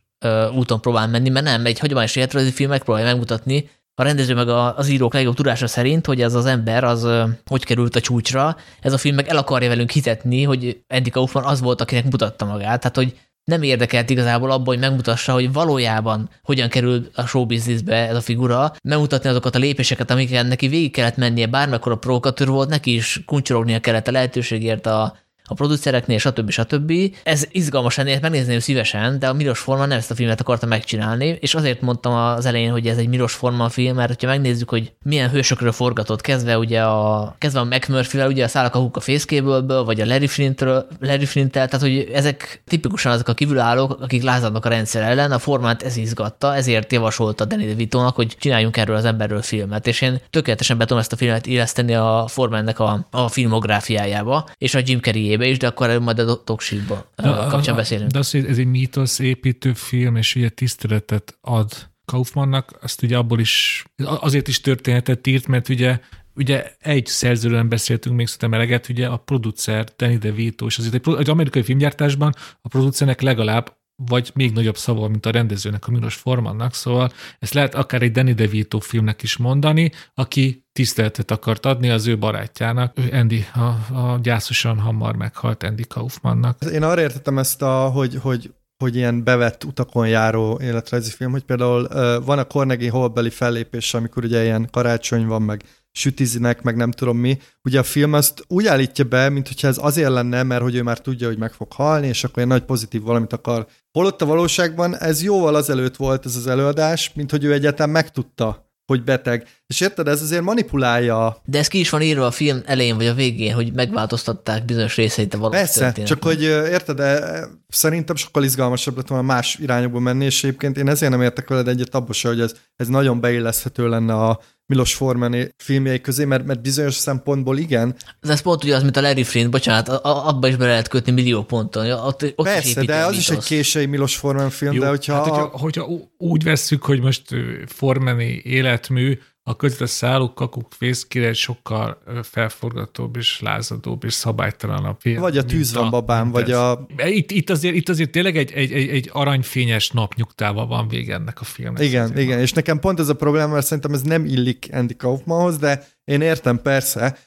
úton próbál menni, mert nem, egy hagyományos életrajzi film megpróbálja megmutatni, a rendező meg az írók legjobb tudása szerint, hogy ez az ember az hogy került a csúcsra, ez a film meg el akarja velünk hitetni, hogy Andy Kaufman az volt, akinek mutatta magát, tehát hogy nem érdekelt igazából abban, hogy megmutassa, hogy valójában hogyan kerül a showbizniszbe ez a figura, megmutatni azokat a lépéseket, amiket neki végig kellett mennie, bármekkor a provokatőr volt, neki is kuncsorognia kellett a lehetőségért a a producereknél, stb. stb. Ez izgalmas lennél, megnézném szívesen, de a Milos Forman nem ezt a filmet akarta megcsinálni, és azért mondtam az elején, hogy ez egy Milos Forman film, mert ha megnézzük, hogy milyen hősökről forgatott, kezdve ugye a, kezdve a McMurphy-vel, ugye a Szállak a Huk a Fészkéből, vagy a Larry Flint-ről, Larry flint tehát hogy ezek tipikusan azok a kívülállók, akik lázadnak a rendszer ellen, a formát ez izgatta, ezért javasolta Danny DeVito-nak, hogy csináljunk erről az emberről filmet, és én tökéletesen be tudom ezt a filmet illeszteni a Formannek a, a filmográfiájába, és a Jim Carrey filmjébe is, de akkor majd a Toxikba kapcsán beszélünk. De az, hogy ez egy mítosz építő film, és ugye tiszteletet ad Kaufmannnak, azt ugye abból is, azért is történetet írt, mert ugye ugye egy szerzőről beszéltünk még szerintem eleget, ugye a producer Danny DeVito, és azért egy, egy amerikai filmgyártásban a producernek legalább vagy még nagyobb szava, mint a rendezőnek, a Milos Formannak, szóval ezt lehet akár egy Danny DeVito filmnek is mondani, aki tiszteletet akart adni az ő barátjának, ő Andy, a, a gyászosan hamar meghalt Andy Kaufmannak. Én arra értettem ezt, a, hogy, hogy hogy ilyen bevett utakon járó életrajzi film, hogy például uh, van a Carnegie Hallbeli fellépés, amikor ugye ilyen karácsony van, meg sütizinek, meg nem tudom mi. Ugye a film azt úgy állítja be, mint hogyha ez azért lenne, mert hogy ő már tudja, hogy meg fog halni, és akkor egy nagy pozitív valamit akar. Holott a valóságban ez jóval azelőtt volt ez az előadás, mint hogy ő egyáltalán megtudta, hogy beteg. És érted, ez azért manipulálja. De ez ki is van írva a film elején vagy a végén, hogy megváltoztatták bizonyos részeit a valós Persze, történet. csak hogy érted, de szerintem sokkal izgalmasabb lett volna más irányokba menni, és egyébként én ezért nem értek veled egyet abba se, hogy ez, ez nagyon beilleszthető lenne a Milos Forman filmjei közé, mert, mert bizonyos szempontból igen. Ez, ez pont ugyanaz, mint a Larry Flint, bocsánat, abba is be lehet kötni millió ponton. Ott, ott Persze, is de az is egy késői Milos Forman film, Jó, de hogyha... Hát, hogyha, hogyha úgy vesszük, hogy most Formani életmű, a között szállók kakuk fészkére egy sokkal felforgatóbb és lázadóbb és szabálytalanabb film. Vagy a tűz van babám, vagy a... Itt, itt, azért, itt azért tényleg egy, egy, egy, egy aranyfényes napnyugtával van vége ennek a filmnek. Igen, igen, és nekem pont ez a probléma, mert szerintem ez nem illik Andy Kaufmanhoz, de én értem persze,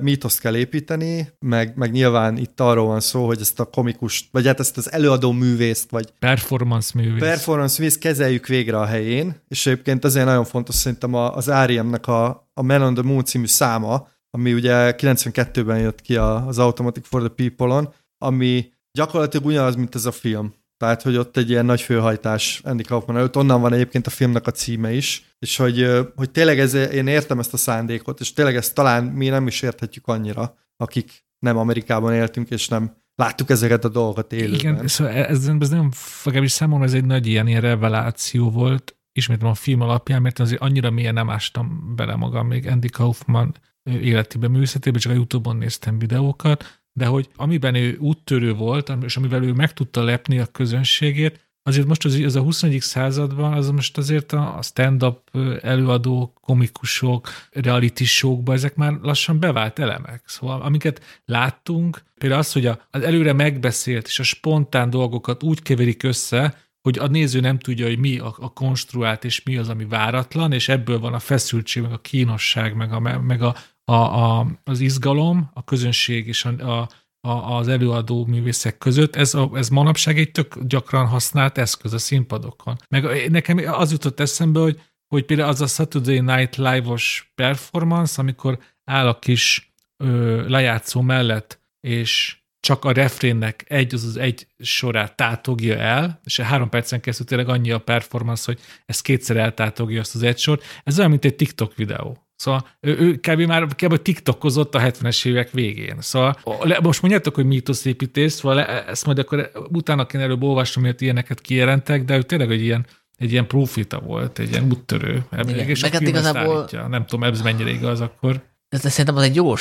mítoszt kell építeni, meg, meg nyilván itt arról van szó, hogy ezt a komikus, vagy hát ezt az előadó művészt, vagy performance művész. Performance művész kezeljük végre a helyén, és egyébként azért nagyon fontos szerintem az Áriemnek a, a Man on the Moon című száma, ami ugye 92-ben jött ki az Automatic for the People-on, ami gyakorlatilag ugyanaz, mint ez a film. Tehát, hogy ott egy ilyen nagy főhajtás Andy Kaufman előtt, onnan van egyébként a filmnek a címe is, és hogy, hogy tényleg ez, én értem ezt a szándékot, és tényleg ezt talán mi nem is érthetjük annyira, akik nem Amerikában éltünk, és nem láttuk ezeket a dolgokat élőben. Igen, szóval ez, ez nem, legalábbis számomra ez egy nagy ilyen, ilyen reveláció volt, ismétlem a film alapján, mert azért annyira mélyen nem ástam bele magam még Andy Kaufman életébe, művészetébe, csak a Youtube-on néztem videókat, de hogy amiben ő úttörő volt, és amivel ő meg tudta lepni a közönségét, azért most az, az a 21. században, az most azért a stand-up előadók, komikusok, reality showkba, ezek már lassan bevált elemek. Szóval amiket láttunk, például az, hogy az előre megbeszélt és a spontán dolgokat úgy keverik össze, hogy a néző nem tudja, hogy mi a, a konstruált, és mi az, ami váratlan, és ebből van a feszültség, meg a kínosság, meg a, meg a a, a, az izgalom, a közönség és a, a, a, az előadó művészek között, ez, a, ez manapság egy tök gyakran használt eszköz a színpadokon. Meg nekem az jutott eszembe, hogy, hogy például az a Saturday Night Live-os performance, amikor áll a kis ö, lejátszó mellett, és csak a refrénnek egy, az, az egy sorát tátogja el, és a három percen keresztül tényleg annyi a performance, hogy ez kétszer eltátogja azt az egy sort. Ez olyan, mint egy TikTok videó. Szóval ő, ő kb. már kb. tiktokozott a 70-es évek végén. Szóval le, most mondjátok, hogy mítoszépítés, szóval le, ezt majd akkor utána kéne előbb olvasni, miért ilyeneket kijelentek, de ő tényleg egy ilyen, egy ilyen profita volt, egy ilyen úttörő. Igen, és hát igazából... Nem tudom, ez mennyire igaz akkor. Szerintem az egy uh,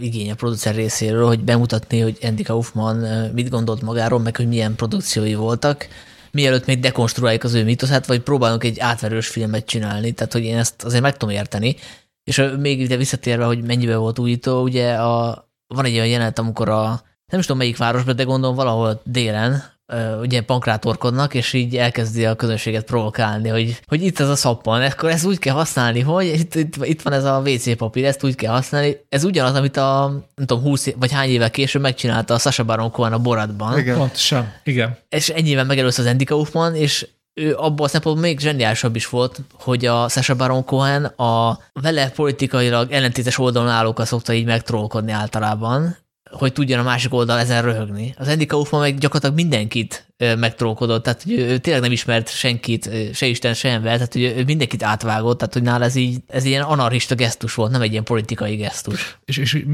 igény a producer részéről, hogy bemutatni, hogy Andy Kaufman mit gondolt magáról, meg hogy milyen produkciói voltak, mielőtt még dekonstruáljuk az ő mitoszát, vagy próbálunk egy átverős filmet csinálni. Tehát, hogy én ezt azért meg tudom érteni. És még ide visszatérve, hogy mennyibe volt újító, ugye a, van egy olyan jelenet, amikor a, nem is tudom melyik városban, de gondolom valahol délen, ugye pankrátorkodnak, és így elkezdi a közönséget provokálni, hogy, hogy itt ez a szappan, akkor ezt úgy kell használni, hogy itt, itt, itt van ez a WC papír, ezt úgy kell használni. Ez ugyanaz, amit a, nem tudom, 20 vagy hány évvel később megcsinálta a Sasha Baron Cohen a Boratban. Igen. Pontosan, igen. És ennyivel megelőzte az Andy Kaufman, és ő abban a szempontból még zseniálisabb is volt, hogy a Sasha Baron Cohen a vele politikailag ellentétes oldalon állókkal szokta így megtrollkodni általában, hogy tudjon a másik oldal ezen röhögni. Az Andy Kaufman meg gyakorlatilag mindenkit megtrókodott, tehát hogy ő tényleg nem ismert senkit, se Isten, se ember, tehát hogy ő mindenkit átvágott, tehát hogy nála ez, így, ez ilyen anarchista gesztus volt, nem egy ilyen politikai gesztus. És, és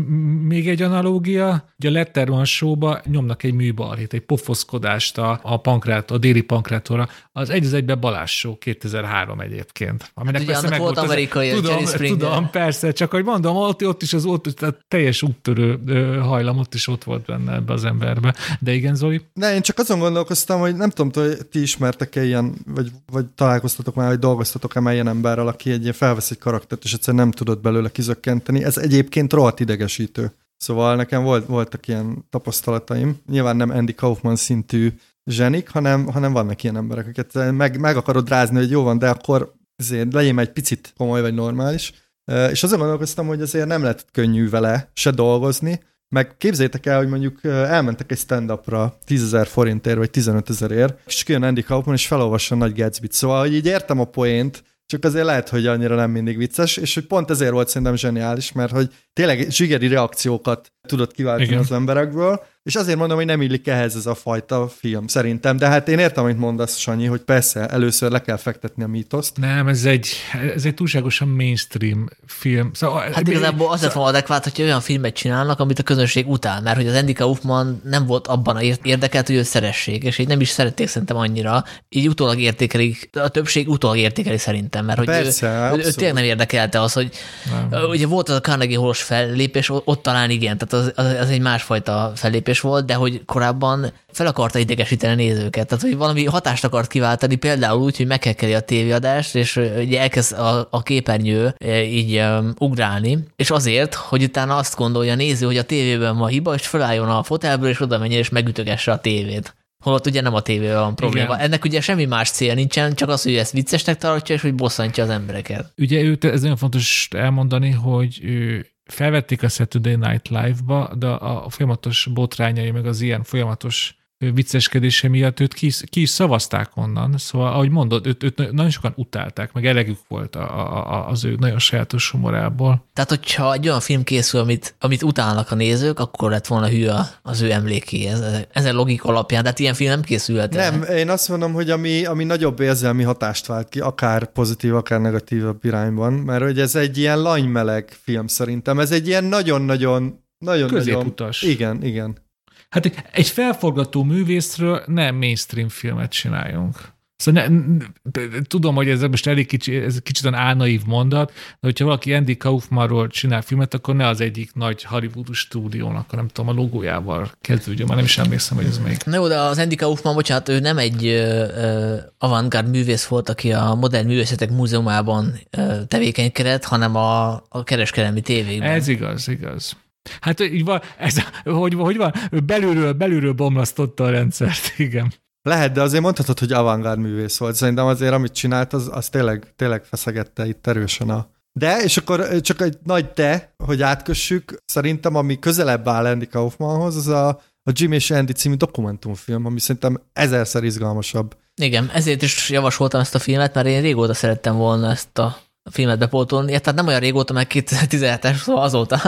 még egy analógia, hogy a Letterman show nyomnak egy műbalhét, egy pofoszkodást a, a pankrát, a déli pankrátora, az egy az egybe Balázs show 2003 egyébként. Aminek hát persze meg volt amerikai, az, tudom, tudom, persze, csak hogy mondom, ott, ott is az ott, tehát teljes úttörő hajlam ott is ott volt benne ebbe az emberbe. De igen, Zoli? Ne, én csak azon gondolok, gondolkoztam, hogy nem tudom, hogy ti ismertek-e ilyen, vagy, vagy találkoztatok már, vagy dolgoztatok-e már ilyen emberrel, aki egy ilyen felvesz egy karaktert, és egyszerűen nem tudod belőle kizökkenteni. Ez egyébként rohadt idegesítő. Szóval nekem volt, voltak ilyen tapasztalataim. Nyilván nem Andy Kaufman szintű zsenik, hanem, hanem vannak ilyen emberek, akiket meg, meg akarod rázni, hogy jó van, de akkor azért legyen egy picit komoly vagy normális. És azon gondolkoztam, hogy azért nem lett könnyű vele se dolgozni, meg képzétek el, hogy mondjuk elmentek egy stand-upra 10 ezer forintért, vagy 15 ezerért, és kijön Andy Kaufman, és felolvassa a nagy Gatsby-t. Szóval, hogy így értem a poént, csak azért lehet, hogy annyira nem mindig vicces, és hogy pont ezért volt szerintem zseniális, mert hogy tényleg zsigeri reakciókat tudott kiváltani Igen. az emberekből, és azért mondom, hogy nem illik ehhez ez a fajta film, szerintem. De hát én értem, amit mondasz, Sanyi, hogy persze, először le kell fektetni a mítoszt. Nem, ez egy, ez egy túlságosan mainstream film. Szóval, hát igazából az lett volna adekvát, hogy olyan filmet csinálnak, amit a közönség utál, mert hogy az Andy Kaufman nem volt abban a érdekelt, hogy ő szeressék, és így nem is szerették szerintem annyira. Így utólag értékelik, a többség utólag értékeli szerintem, mert hogy persze, ő, ő, ő tényleg nem érdekelte az, hogy nem. ugye volt az a Carnegie Halls fellépés, ott talán igen, tehát az, az, az egy másfajta fellépés lépés volt, de hogy korábban fel akarta idegesíteni a nézőket. Tehát, hogy valami hatást akart kiváltani, például úgy, hogy megkekkeli a tévéadást, és ugye elkezd a, a képernyő így um, ugrálni, és azért, hogy utána azt gondolja a néző, hogy a tévében van hiba, és felálljon a fotelből, és oda menjen, és megütögesse a tévét. Holott ugye nem a tévével van probléma. Igen. Ennek ugye semmi más cél nincsen, csak az, hogy ezt viccesnek tartja, és hogy bosszantja az embereket. Ugye őt, ez nagyon fontos elmondani, hogy ő felvették a Saturday Night Live-ba, de a folyamatos botrányai, meg az ilyen folyamatos vicceskedése miatt őt ki, ki is szavazták onnan. Szóval, ahogy mondod, őt, őt nagyon sokan utálták, meg elegük volt a, a, az ő nagyon sajátos humorából. Tehát, hogyha egy olyan film készül, amit, amit utálnak a nézők, akkor lett volna hű az ő emlékéhez. Ezen logika alapján, de hát ilyen film nem készülhet Nem, én azt mondom, hogy ami, ami nagyobb érzelmi hatást vált ki, akár pozitív, akár negatívabb irányban, mert hogy ez egy ilyen lanymeleg film szerintem. Ez egy ilyen nagyon-nagyon nagyon Középutas. Nagyon, igen, igen. Hát egy felforgató művészről nem mainstream filmet csináljunk. Szóval ne, tudom, hogy ez most elég kicsi, ez kicsit álnaív mondat, de hogyha valaki Andy Kaufmanról csinál filmet, akkor ne az egyik nagy Hollywood stúdiónak, nem tudom, a logójával kezdődjön, már nem is emlékszem, hogy ez még. Na jó, de az Andy Kaufman, bocsánat, ő nem egy uh, avantgárd művész volt, aki a Modern Művészetek Múzeumában uh, tevékenykedett, hanem a, a kereskedelmi tévékben. Ez igaz, igaz. Hát így van, ez, hogy, hogy van, belülről, belülről bomlasztotta a rendszert, igen. Lehet, de azért mondhatod, hogy avantgárd művész volt. Szerintem azért, amit csinált, az, az tényleg, tényleg feszegette itt erősen a... De, és akkor csak egy nagy de, hogy átkössük, szerintem ami közelebb áll Andy Kaufmanhoz, az a, a Jim és Andy című dokumentumfilm, ami szerintem ezerszer izgalmasabb. Igen, ezért is javasoltam ezt a filmet, mert én régóta szerettem volna ezt a filmet bepótolni, tehát nem olyan régóta, meg 2017-es, szóval azóta,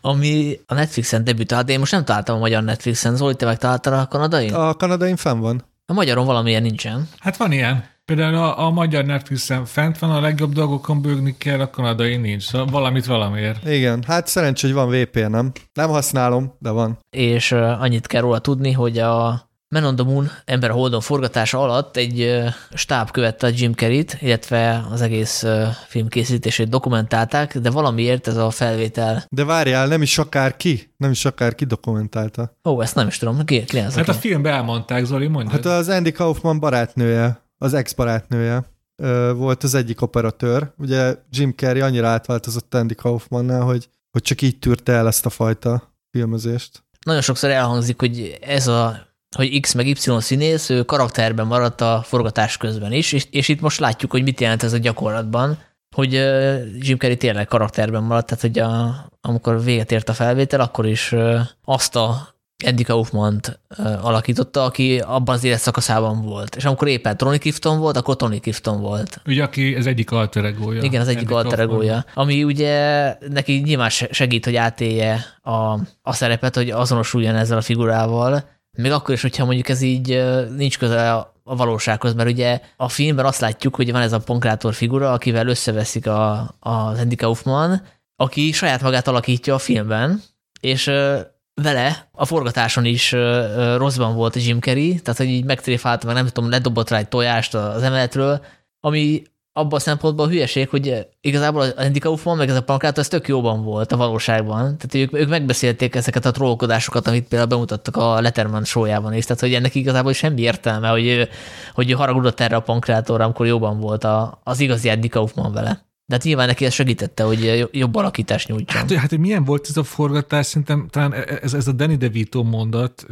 ami a Netflixen debütált, de én most nem találtam a magyar Netflixen. Zoli, te megtaláltál a kanadain? A kanadain fenn van. A magyaron valamilyen nincsen. Hát van ilyen. Például a, a magyar Netflixen fent van, a legjobb dolgokon bőgni kell, a kanadai nincs. Szóval valamit valamiért. Igen, hát szerencsé, hogy van VPN, nem? Nem használom, de van. És uh, annyit kell róla tudni, hogy a Man on the Moon ember a Holdon forgatása alatt egy stáb követte a Jim Carrey-t, illetve az egész film készítését dokumentálták, de valamiért ez a felvétel... De várjál, nem is akár ki, nem is akár ki dokumentálta. Ó, ezt nem is tudom, ki, ki az Hát aki? a filmbe elmondták, Zoli, mondja. Hát az Andy Kaufman barátnője, az ex-barátnője volt az egyik operatőr. Ugye Jim Carrey annyira átváltozott Andy Kaufmannál, hogy, hogy csak így tűrte el ezt a fajta filmezést. Nagyon sokszor elhangzik, hogy ez a hogy X meg Y színész ő karakterben maradt a forgatás közben is, és, és itt most látjuk, hogy mit jelent ez a gyakorlatban, hogy Jim Carrey tényleg karakterben maradt, tehát hogy a, amikor véget ért a felvétel, akkor is azt a Andy kaufman alakította, aki abban az életszakaszában volt. És amikor éppen Tony Clifton volt, akkor Tony Clifton volt. Ugye, aki ez egyik alter egója. Igen, az egyik alter egója. Ami ugye neki nyilván segít, hogy átélje a, a szerepet, hogy azonosuljon ezzel a figurával, még akkor is, hogyha mondjuk ez így nincs közel a valósághoz, mert ugye a filmben azt látjuk, hogy van ez a pankrátor figura, akivel összeveszik a, az Andy Kaufman, aki saját magát alakítja a filmben, és vele a forgatáson is rosszban volt Jim Carrey, tehát hogy így megtréfált, meg nem tudom, ledobott rá egy tojást az emeletről, ami abban a szempontból a hülyeség, hogy igazából az Andy Kaufman meg ez a pankrátor, ez tök jóban volt a valóságban. Tehát ők, ők megbeszélték ezeket a trollkodásokat, amit például bemutattak a Letterman showjában is. Tehát, hogy ennek igazából semmi értelme, hogy, hogy haragudott erre a pankrátorra, amikor jóban volt a, az igazi Andy Kaufman vele. De hát nyilván neki ez segítette, hogy jobb alakítást nyújtson. Hát, hát hogy milyen volt ez a forgatás, szerintem talán e- e- ez, ez a Danny DeVito mondat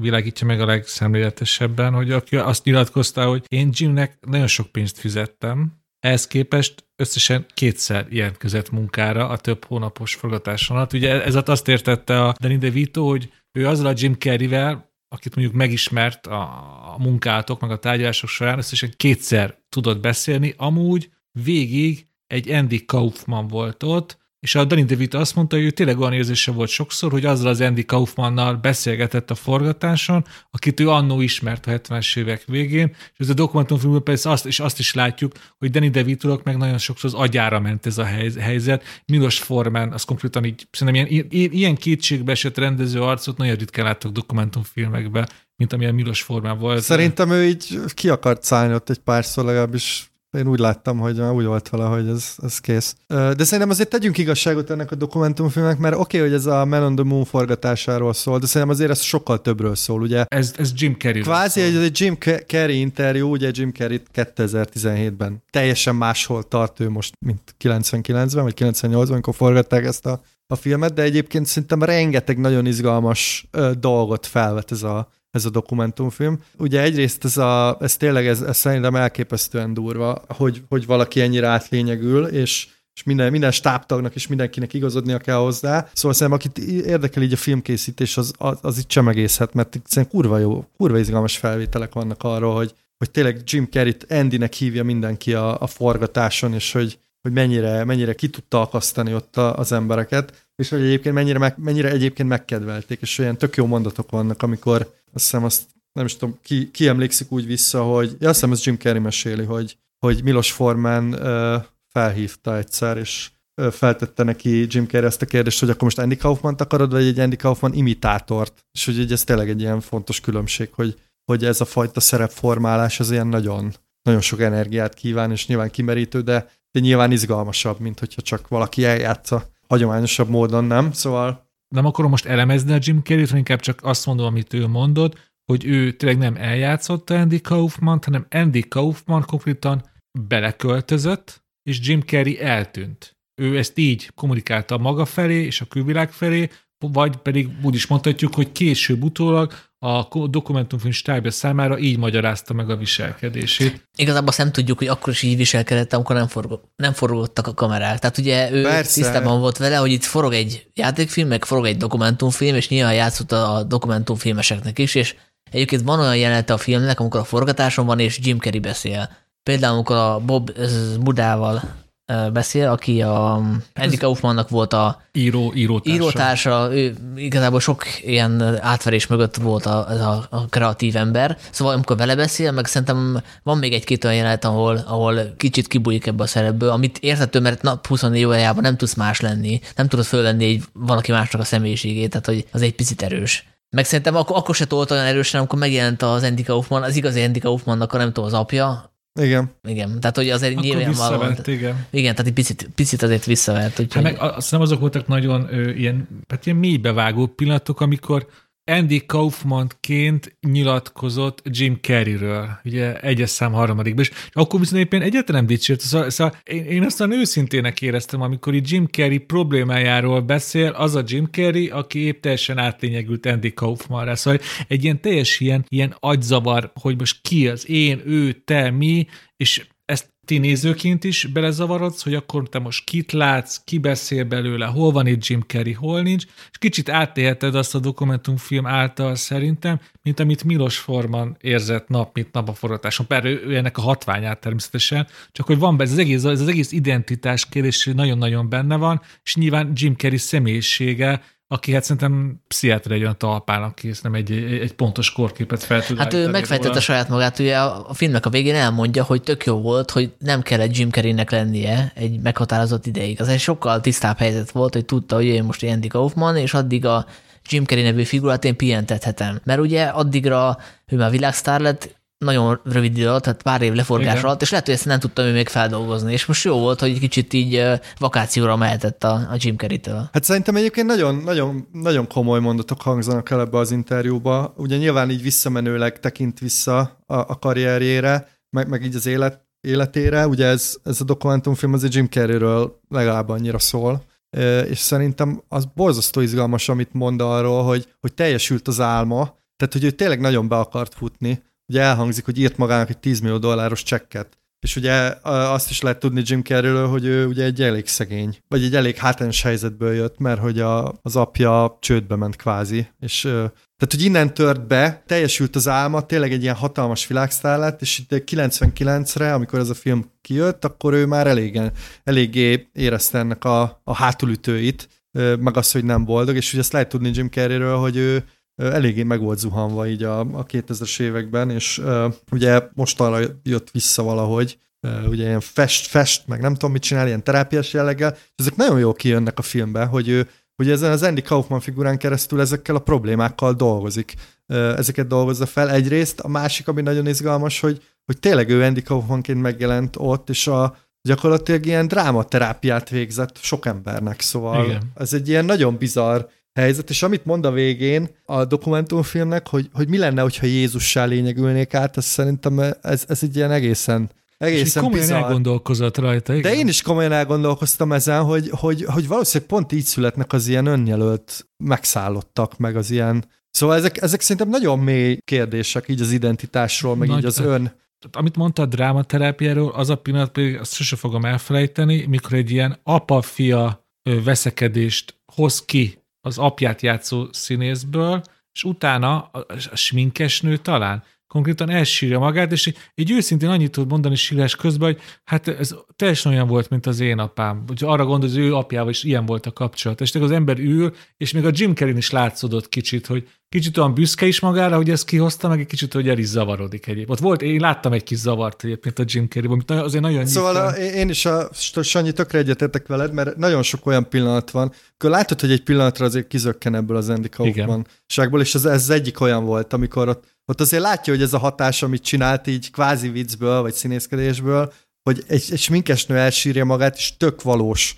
világítja meg a legszemléletesebben, hogy aki azt nyilatkozta, hogy én Jimnek nagyon sok pénzt fizettem, ehhez képest összesen kétszer jelentkezett munkára a több hónapos forgatás alatt. Ugye ez azt értette a Danny DeVito, hogy ő azzal a Jim Carrey-vel, akit mondjuk megismert a, munkátok, meg a tárgyalások során, összesen kétszer tudott beszélni, amúgy végig egy Andy Kaufman volt ott, és a Danny DeVito azt mondta, hogy ő tényleg olyan érzése volt sokszor, hogy azzal az Andy Kaufmannal beszélgetett a forgatáson, akit ő annó ismert a 70-es évek végén, és ez a dokumentumfilmben persze azt, és azt is látjuk, hogy Danny devito meg nagyon sokszor az agyára ment ez a helyzet. Milos Forman, az konkrétan így, szerintem ilyen, ilyen kétségbe esett rendező arcot nagyon ritkán láttok dokumentumfilmekben, mint amilyen Milos Forman volt. Szerintem ő így ki akart szállni ott egy párszor, legalábbis én úgy láttam, hogy úgy volt vele, hogy ez, ez kész. De szerintem azért tegyünk igazságot ennek a dokumentumfilmnek, mert oké, okay, hogy ez a Melon the Moon forgatásáról szól, de szerintem azért ez sokkal többről szól, ugye? Ez, ez Jim Carrey. Kvázi egy, egy Jim Carrey interjú, ugye Jim Carrey 2017-ben teljesen máshol tart ő most, mint 99-ben, vagy 98-ban, amikor forgatták ezt a, a filmet, de egyébként szerintem rengeteg nagyon izgalmas ö, dolgot felvet ez a, ez a dokumentumfilm. Ugye egyrészt ez, a, ez tényleg, ez, ez szerintem elképesztően durva, hogy, hogy valaki ennyire átlényegül, és és minden, minden stábtagnak és mindenkinek igazodnia kell hozzá. Szóval szerintem, akit érdekel így a filmkészítés, az, az, az itt csemegészhet, mert szerintem kurva jó, kurva izgalmas felvételek vannak arról, hogy, hogy tényleg Jim Carrey-t Andynek hívja mindenki a, a forgatáson, és hogy, hogy mennyire, mennyire ki tudta akasztani ott a, az embereket, és hogy egyébként mennyire, meg, mennyire egyébként megkedvelték, és olyan tök jó mondatok vannak, amikor azt hiszem azt nem is tudom, ki, ki emlékszik úgy vissza, hogy ja, azt hiszem ez Jim Carrey meséli, hogy, hogy Milos Forman uh, felhívta egyszer, és uh, feltette neki Jim Carrey ezt a kérdést, hogy akkor most Andy Kaufman akarod, vagy egy Andy Kaufman imitátort, és hogy ez tényleg egy ilyen fontos különbség, hogy, hogy ez a fajta szerepformálás az ilyen nagyon, nagyon sok energiát kíván, és nyilván kimerítő, de, de nyilván izgalmasabb, mint hogyha csak valaki eljátsza hagyományosabb módon, nem? Szóval... Nem akarom most elemezni a Jim Carrey-t, inkább csak azt mondom, amit ő mondott, hogy ő tényleg nem eljátszotta Andy kaufman hanem Andy Kaufman konkrétan beleköltözött, és Jim Carrey eltűnt. Ő ezt így kommunikálta maga felé és a külvilág felé, vagy pedig úgy is mondhatjuk, hogy később utólag a dokumentumfilm stábja számára így magyarázta meg a viselkedését. Igazából azt nem tudjuk, hogy akkor is így viselkedett, amikor nem, forgó, nem forgottak a kamerák. Tehát ugye ő Persze. tisztában volt vele, hogy itt forog egy játékfilm, meg forog egy dokumentumfilm, és nyilván játszott a dokumentumfilmeseknek is, és egyébként van olyan jelenete a filmnek, amikor a forgatáson van, és Jim Carrey beszél. Például, amikor a Bob Budával beszél, aki a Andy Kaufmannak volt a író, írótársa. írótársa, ő igazából sok ilyen átverés mögött volt a, a, a kreatív ember, szóval amikor vele beszél, meg szerintem van még egy-két olyan jelenet, ahol, ahol kicsit kibújik ebbe a szerepből, amit érthető, mert nap 24 órájában nem tudsz más lenni, nem tudod fölvenni egy valaki másnak a személyiségét, tehát hogy az egy picit erős. Meg szerintem akkor, akkor se tolt olyan erősen, amikor megjelent az Andy Kaufman, az igazi Andy Kaufmannak a nem tudom, az apja, igen. Igen, tehát hogy azért Akkor nyilván igen. Igen, tehát egy picit, picit azért visszavert. Úgyhogy... Hát meg azt hiszem azok voltak nagyon ö, ilyen, hát ilyen mélybevágó pillanatok, amikor Andy Kaufmanként nyilatkozott Jim Carreyről, ugye egyes szám harmadikban, és akkor viszont éppen egyetlen nem dicsért. Szóval, szóval én, én aztán őszintének éreztem, amikor így Jim Carrey problémájáról beszél, az a Jim Carrey, aki épp teljesen átlényegült Andy Kaufmanra. Szóval egy ilyen teljes ilyen, ilyen agyzavar, hogy most ki az én, ő, te, mi, és ti nézőként is belezavarodsz, hogy akkor te most kit látsz, ki beszél belőle, hol van itt Jim Carrey, hol nincs, és kicsit átélheted azt a dokumentumfilm által szerintem, mint amit Milos Forman érzett nap, mint nap a forgatáson. Persze ő, ennek a hatványát természetesen, csak hogy van be, ez az egész, ez az egész identitás kérdés nagyon-nagyon benne van, és nyilván Jim Carrey személyisége aki hát szerintem pszichiáter egy olyan talpán, aki ezt nem egy, egy pontos korképet fel tud Hát ő megfejtette saját magát, ugye a, a filmnek a végén elmondja, hogy tök jó volt, hogy nem kellett Jim Carreynek lennie egy meghatározott ideig. Az egy sokkal tisztább helyzet volt, hogy tudta, hogy én most Andy Kaufman, és addig a Jim Carrey nevű figurát én pihentethetem. Mert ugye addigra ő már világsztár lett, nagyon rövid idő alatt, tehát pár év leforgás alatt, és lehet, hogy ezt nem tudtam ő még feldolgozni, és most jó volt, hogy egy kicsit így vakációra mehetett a, a Jim Carrey-től. Hát szerintem egyébként nagyon, nagyon, nagyon komoly mondatok hangzanak el ebbe az interjúba. Ugye nyilván így visszamenőleg tekint vissza a, a karrierjére, meg, meg így az élet, életére. Ugye ez, ez a dokumentumfilm azért Jim Carreyről legalább annyira szól és szerintem az borzasztó izgalmas, amit mond arról, hogy, hogy teljesült az álma, tehát hogy ő tényleg nagyon be akart futni, ugye elhangzik, hogy írt magának egy 10 millió dolláros csekket. És ugye azt is lehet tudni Jim carrey hogy ő ugye egy elég szegény, vagy egy elég hátrányos helyzetből jött, mert hogy a, az apja csődbe ment kvázi, és tehát, hogy innen tört be, teljesült az álma, tényleg egy ilyen hatalmas világsztár lett, és itt 99-re, amikor ez a film kijött, akkor ő már elégen, eléggé érezte ennek a, a hátulütőit, meg azt, hogy nem boldog, és ugye ezt lehet tudni Jim Carreyről, hogy ő eléggé meg volt zuhanva így a, a 2000-es években, és uh, ugye mostanra jött vissza valahogy, uh, ugye ilyen fest, fest, meg nem tudom mit csinál, ilyen terápiás jelleggel, és ezek nagyon jól kijönnek a filmbe, hogy ő hogy ezen az Andy Kaufman figurán keresztül ezekkel a problémákkal dolgozik. Uh, ezeket dolgozza fel egyrészt, a másik, ami nagyon izgalmas, hogy, hogy tényleg ő Andy Kaufmanként megjelent ott, és a, gyakorlatilag ilyen drámaterápiát végzett sok embernek, szóval Igen. ez egy ilyen nagyon bizarr helyzet, és amit mond a végén a dokumentumfilmnek, hogy, hogy mi lenne, hogyha Jézussá lényegülnék át, ez szerintem ez, ez egy ilyen egészen Egészen és komolyan bizarr. elgondolkozott rajta, igen. De én is komolyan elgondolkoztam ezen, hogy, hogy, hogy valószínűleg pont így születnek az ilyen önjelölt megszállottak, meg az ilyen... Szóval ezek, ezek szerintem nagyon mély kérdések így az identitásról, meg Nagy, így az ön... Amit mondta a drámaterápiáról, az a pillanat pedig azt sose fogom elfelejteni, mikor egy ilyen apa-fia veszekedést hoz ki az apját játszó színészből, és utána a, a sminkesnő talán konkrétan elsírja magát, és így őszintén annyit tud mondani sírás közben, hogy hát ez teljesen olyan volt, mint az én apám. Hogy arra gondol, hogy az ő apjával is ilyen volt a kapcsolat. És az ember ül, és még a Jim Carrey is látszódott kicsit, hogy kicsit olyan büszke is magára, hogy ezt kihozta, meg egy kicsit, hogy el is zavarodik egyébként. Ott volt, én láttam egy kis zavart egyébként a Jim carrey amit azért nagyon Szóval a, én is a Sanyi tökre egyetértek veled, mert nagyon sok olyan pillanat van, akkor látod, hogy egy pillanatra azért kizökken ebből az Andy Kaufman ságból, és ez, ez egyik olyan volt, amikor ott, ott azért látja, hogy ez a hatás, amit csinált így kvázi viccből, vagy színészkedésből, hogy egy, egy sminkesnő elsírja magát, és tök valós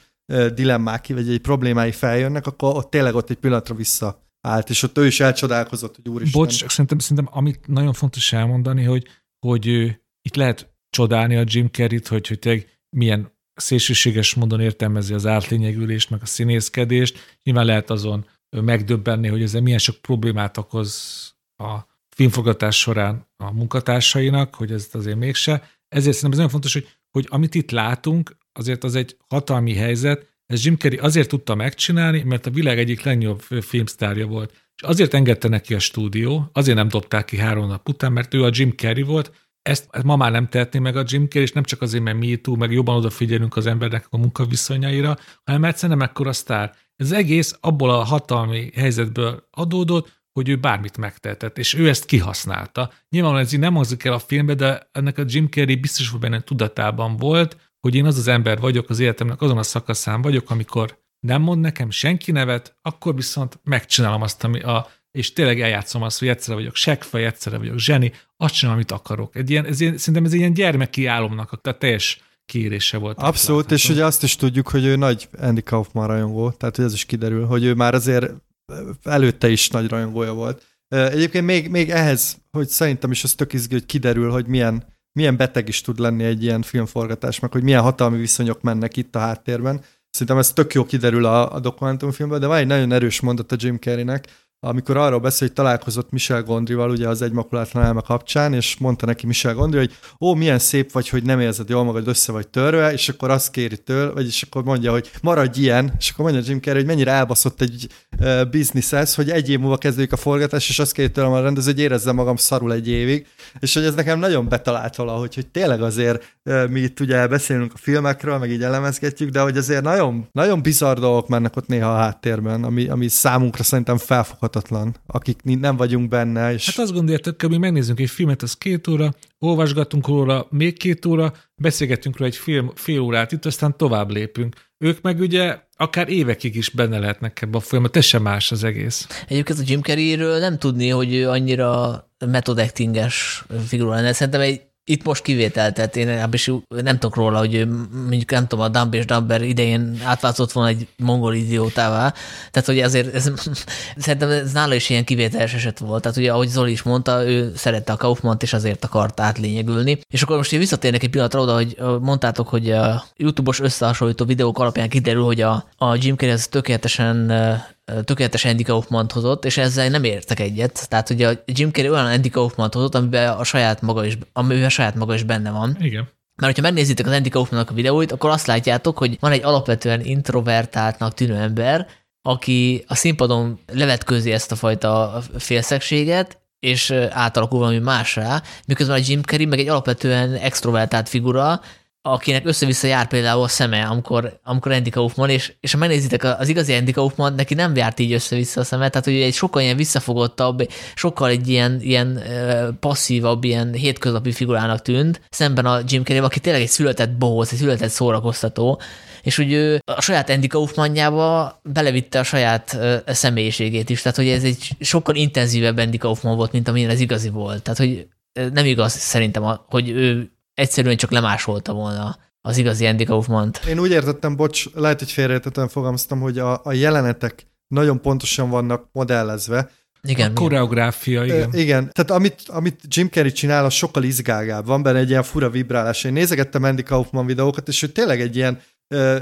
dilemmák, vagy egy problémái feljönnek, akkor ott tényleg ott egy pillanatra vissza állt, és ott ő is elcsodálkozott, hogy úristen. Bocs, csak szerintem, szerintem amit nagyon fontos elmondani, hogy, hogy itt lehet csodálni a Jim Carrey-t, hogy, hogy tényleg milyen szélsőséges módon értelmezi az átlényegülést, meg a színészkedést. Nyilván lehet azon megdöbbenni, hogy ezzel milyen sok problémát okoz a filmforgatás során a munkatársainak, hogy ez azért mégse. Ezért szerintem ez nagyon fontos, hogy, hogy amit itt látunk, azért az egy hatalmi helyzet, ez Jim Carrey azért tudta megcsinálni, mert a világ egyik legnagyobb filmsztárja volt. És azért engedte neki a stúdió, azért nem dobták ki három nap után, mert ő a Jim Carrey volt, ezt, ezt ma már nem tehetné meg a Jim Carrey, és nem csak azért, mert mi túl, meg jobban odafigyelünk az embernek a munkaviszonyaira, hanem egyszerűen nem ekkora sztár. Ez egész abból a hatalmi helyzetből adódott, hogy ő bármit megtehetett, és ő ezt kihasználta. Nyilvánvalóan ez így nem hangzik el a filmbe, de ennek a Jim Carrey biztos, hogy benne tudatában volt, hogy én az az ember vagyok, az életemnek azon a szakaszán vagyok, amikor nem mond nekem senki nevet, akkor viszont megcsinálom azt, ami a, és tényleg eljátszom azt, hogy egyszerre vagyok seggfej, egyszerre vagyok zseni, azt csinálom, amit akarok. Egy ilyen, ez ilyen, szerintem ez egy ilyen gyermeki álomnak a teljes kérése volt. Abszolút, és ugye azt is tudjuk, hogy ő nagy Andy Kaufman rajongó, tehát hogy ez is kiderül, hogy ő már azért előtte is nagy rajongója volt. Egyébként még, még ehhez, hogy szerintem is az tök izgi, hogy kiderül, hogy milyen, milyen beteg is tud lenni egy ilyen filmforgatás, meg hogy milyen hatalmi viszonyok mennek itt a háttérben. Szerintem ez tök jó kiderül a, a dokumentumfilmben, de van egy nagyon erős mondat a Jim Carreynek, amikor arról beszél, hogy találkozott Michel Gondrival ugye az egymakulátlan elme kapcsán, és mondta neki Michel Gondry, hogy ó, milyen szép vagy, hogy nem érzed jól magad össze vagy törve, és akkor azt kéri től, vagyis akkor mondja, hogy maradj ilyen, és akkor mondja Jim Carrey, hogy mennyire elbaszott egy uh, business ez, hogy egy év múlva kezdődik a forgatás, és azt kéri tőlem a rendező, hogy érezzem magam szarul egy évig, és hogy ez nekem nagyon betalált valahogy, hogy tényleg azért uh, mi itt ugye beszélünk a filmekről, meg így elemezgetjük, de hogy azért nagyon, nagyon bizarr dolgok mennek ott néha a háttérben, ami, ami számunkra szerintem felfogható láthatatlan, akik nem vagyunk benne. És... Hát azt gondoljátok, hogy mi megnézzünk egy filmet, az két óra, olvasgatunk róla még két óra, beszélgetünk róla egy film, fél órát itt, aztán tovább lépünk. Ők meg ugye akár évekig is benne lehetnek ebben a folyamatban, ez sem más az egész. Egyébként a Jim Carrey-ről nem tudni, hogy ő annyira method actinges figura lenne. Szerintem egy itt most kivétel, tehát én is nem tudok róla, hogy mondjuk nem tudom, a Dumb és Dumber idején átváltozott volna egy mongol idiótává, tehát hogy azért ez, szerintem ez nála is ilyen kivételes eset volt, tehát ugye ahogy Zoli is mondta, ő szerette a Kaufmant, és azért akart átlényegülni. És akkor most én visszatérnek egy pillanatra oda, hogy mondtátok, hogy a YouTube-os összehasonlító videók alapján kiderül, hogy a, a Jim Carrey ez tökéletesen tökéletes Andy Kaufman hozott, és ezzel nem értek egyet. Tehát ugye a Jim Carrey olyan Andy Kaufman hozott, amiben a saját maga is, amiben a saját maga is benne van. Igen. Mert hogyha megnézitek az Andy Kaufmannak a videóit, akkor azt látjátok, hogy van egy alapvetően introvertáltnak tűnő ember, aki a színpadon levetkőzi ezt a fajta félszegséget, és átalakul valami másra, miközben a Jim Carrey meg egy alapvetően extrovertált figura, akinek össze-vissza jár például a szeme, amikor, amikor Andy Kaufman, és, és ha megnézitek az igazi Andy Kaufman, neki nem járt így össze-vissza a szeme, tehát hogy egy sokkal ilyen visszafogottabb, sokkal egy ilyen, ilyen passzívabb, ilyen hétköznapi figurának tűnt, szemben a Jim Carrey, aki tényleg egy született bohóc, egy született szórakoztató, és hogy ő a saját Andy Kaufmanjába belevitte a saját személyiségét is, tehát hogy ez egy sokkal intenzívebb Andy Kaufman volt, mint amilyen ez igazi volt. Tehát, hogy nem igaz szerintem, hogy ő egyszerűen csak lemásolta volna az igazi Andy Kaufman-t. Én úgy értettem, bocs, lehet, hogy félreértettem fogalmaztam, hogy a, a jelenetek nagyon pontosan vannak modellezve, igen, a koreográfia, igen. E, igen, tehát amit, amit Jim Carrey csinál, az sokkal izgágább. Van benne egy ilyen fura vibrálás. Én nézegettem Andy Kaufman videókat, és ő tényleg egy ilyen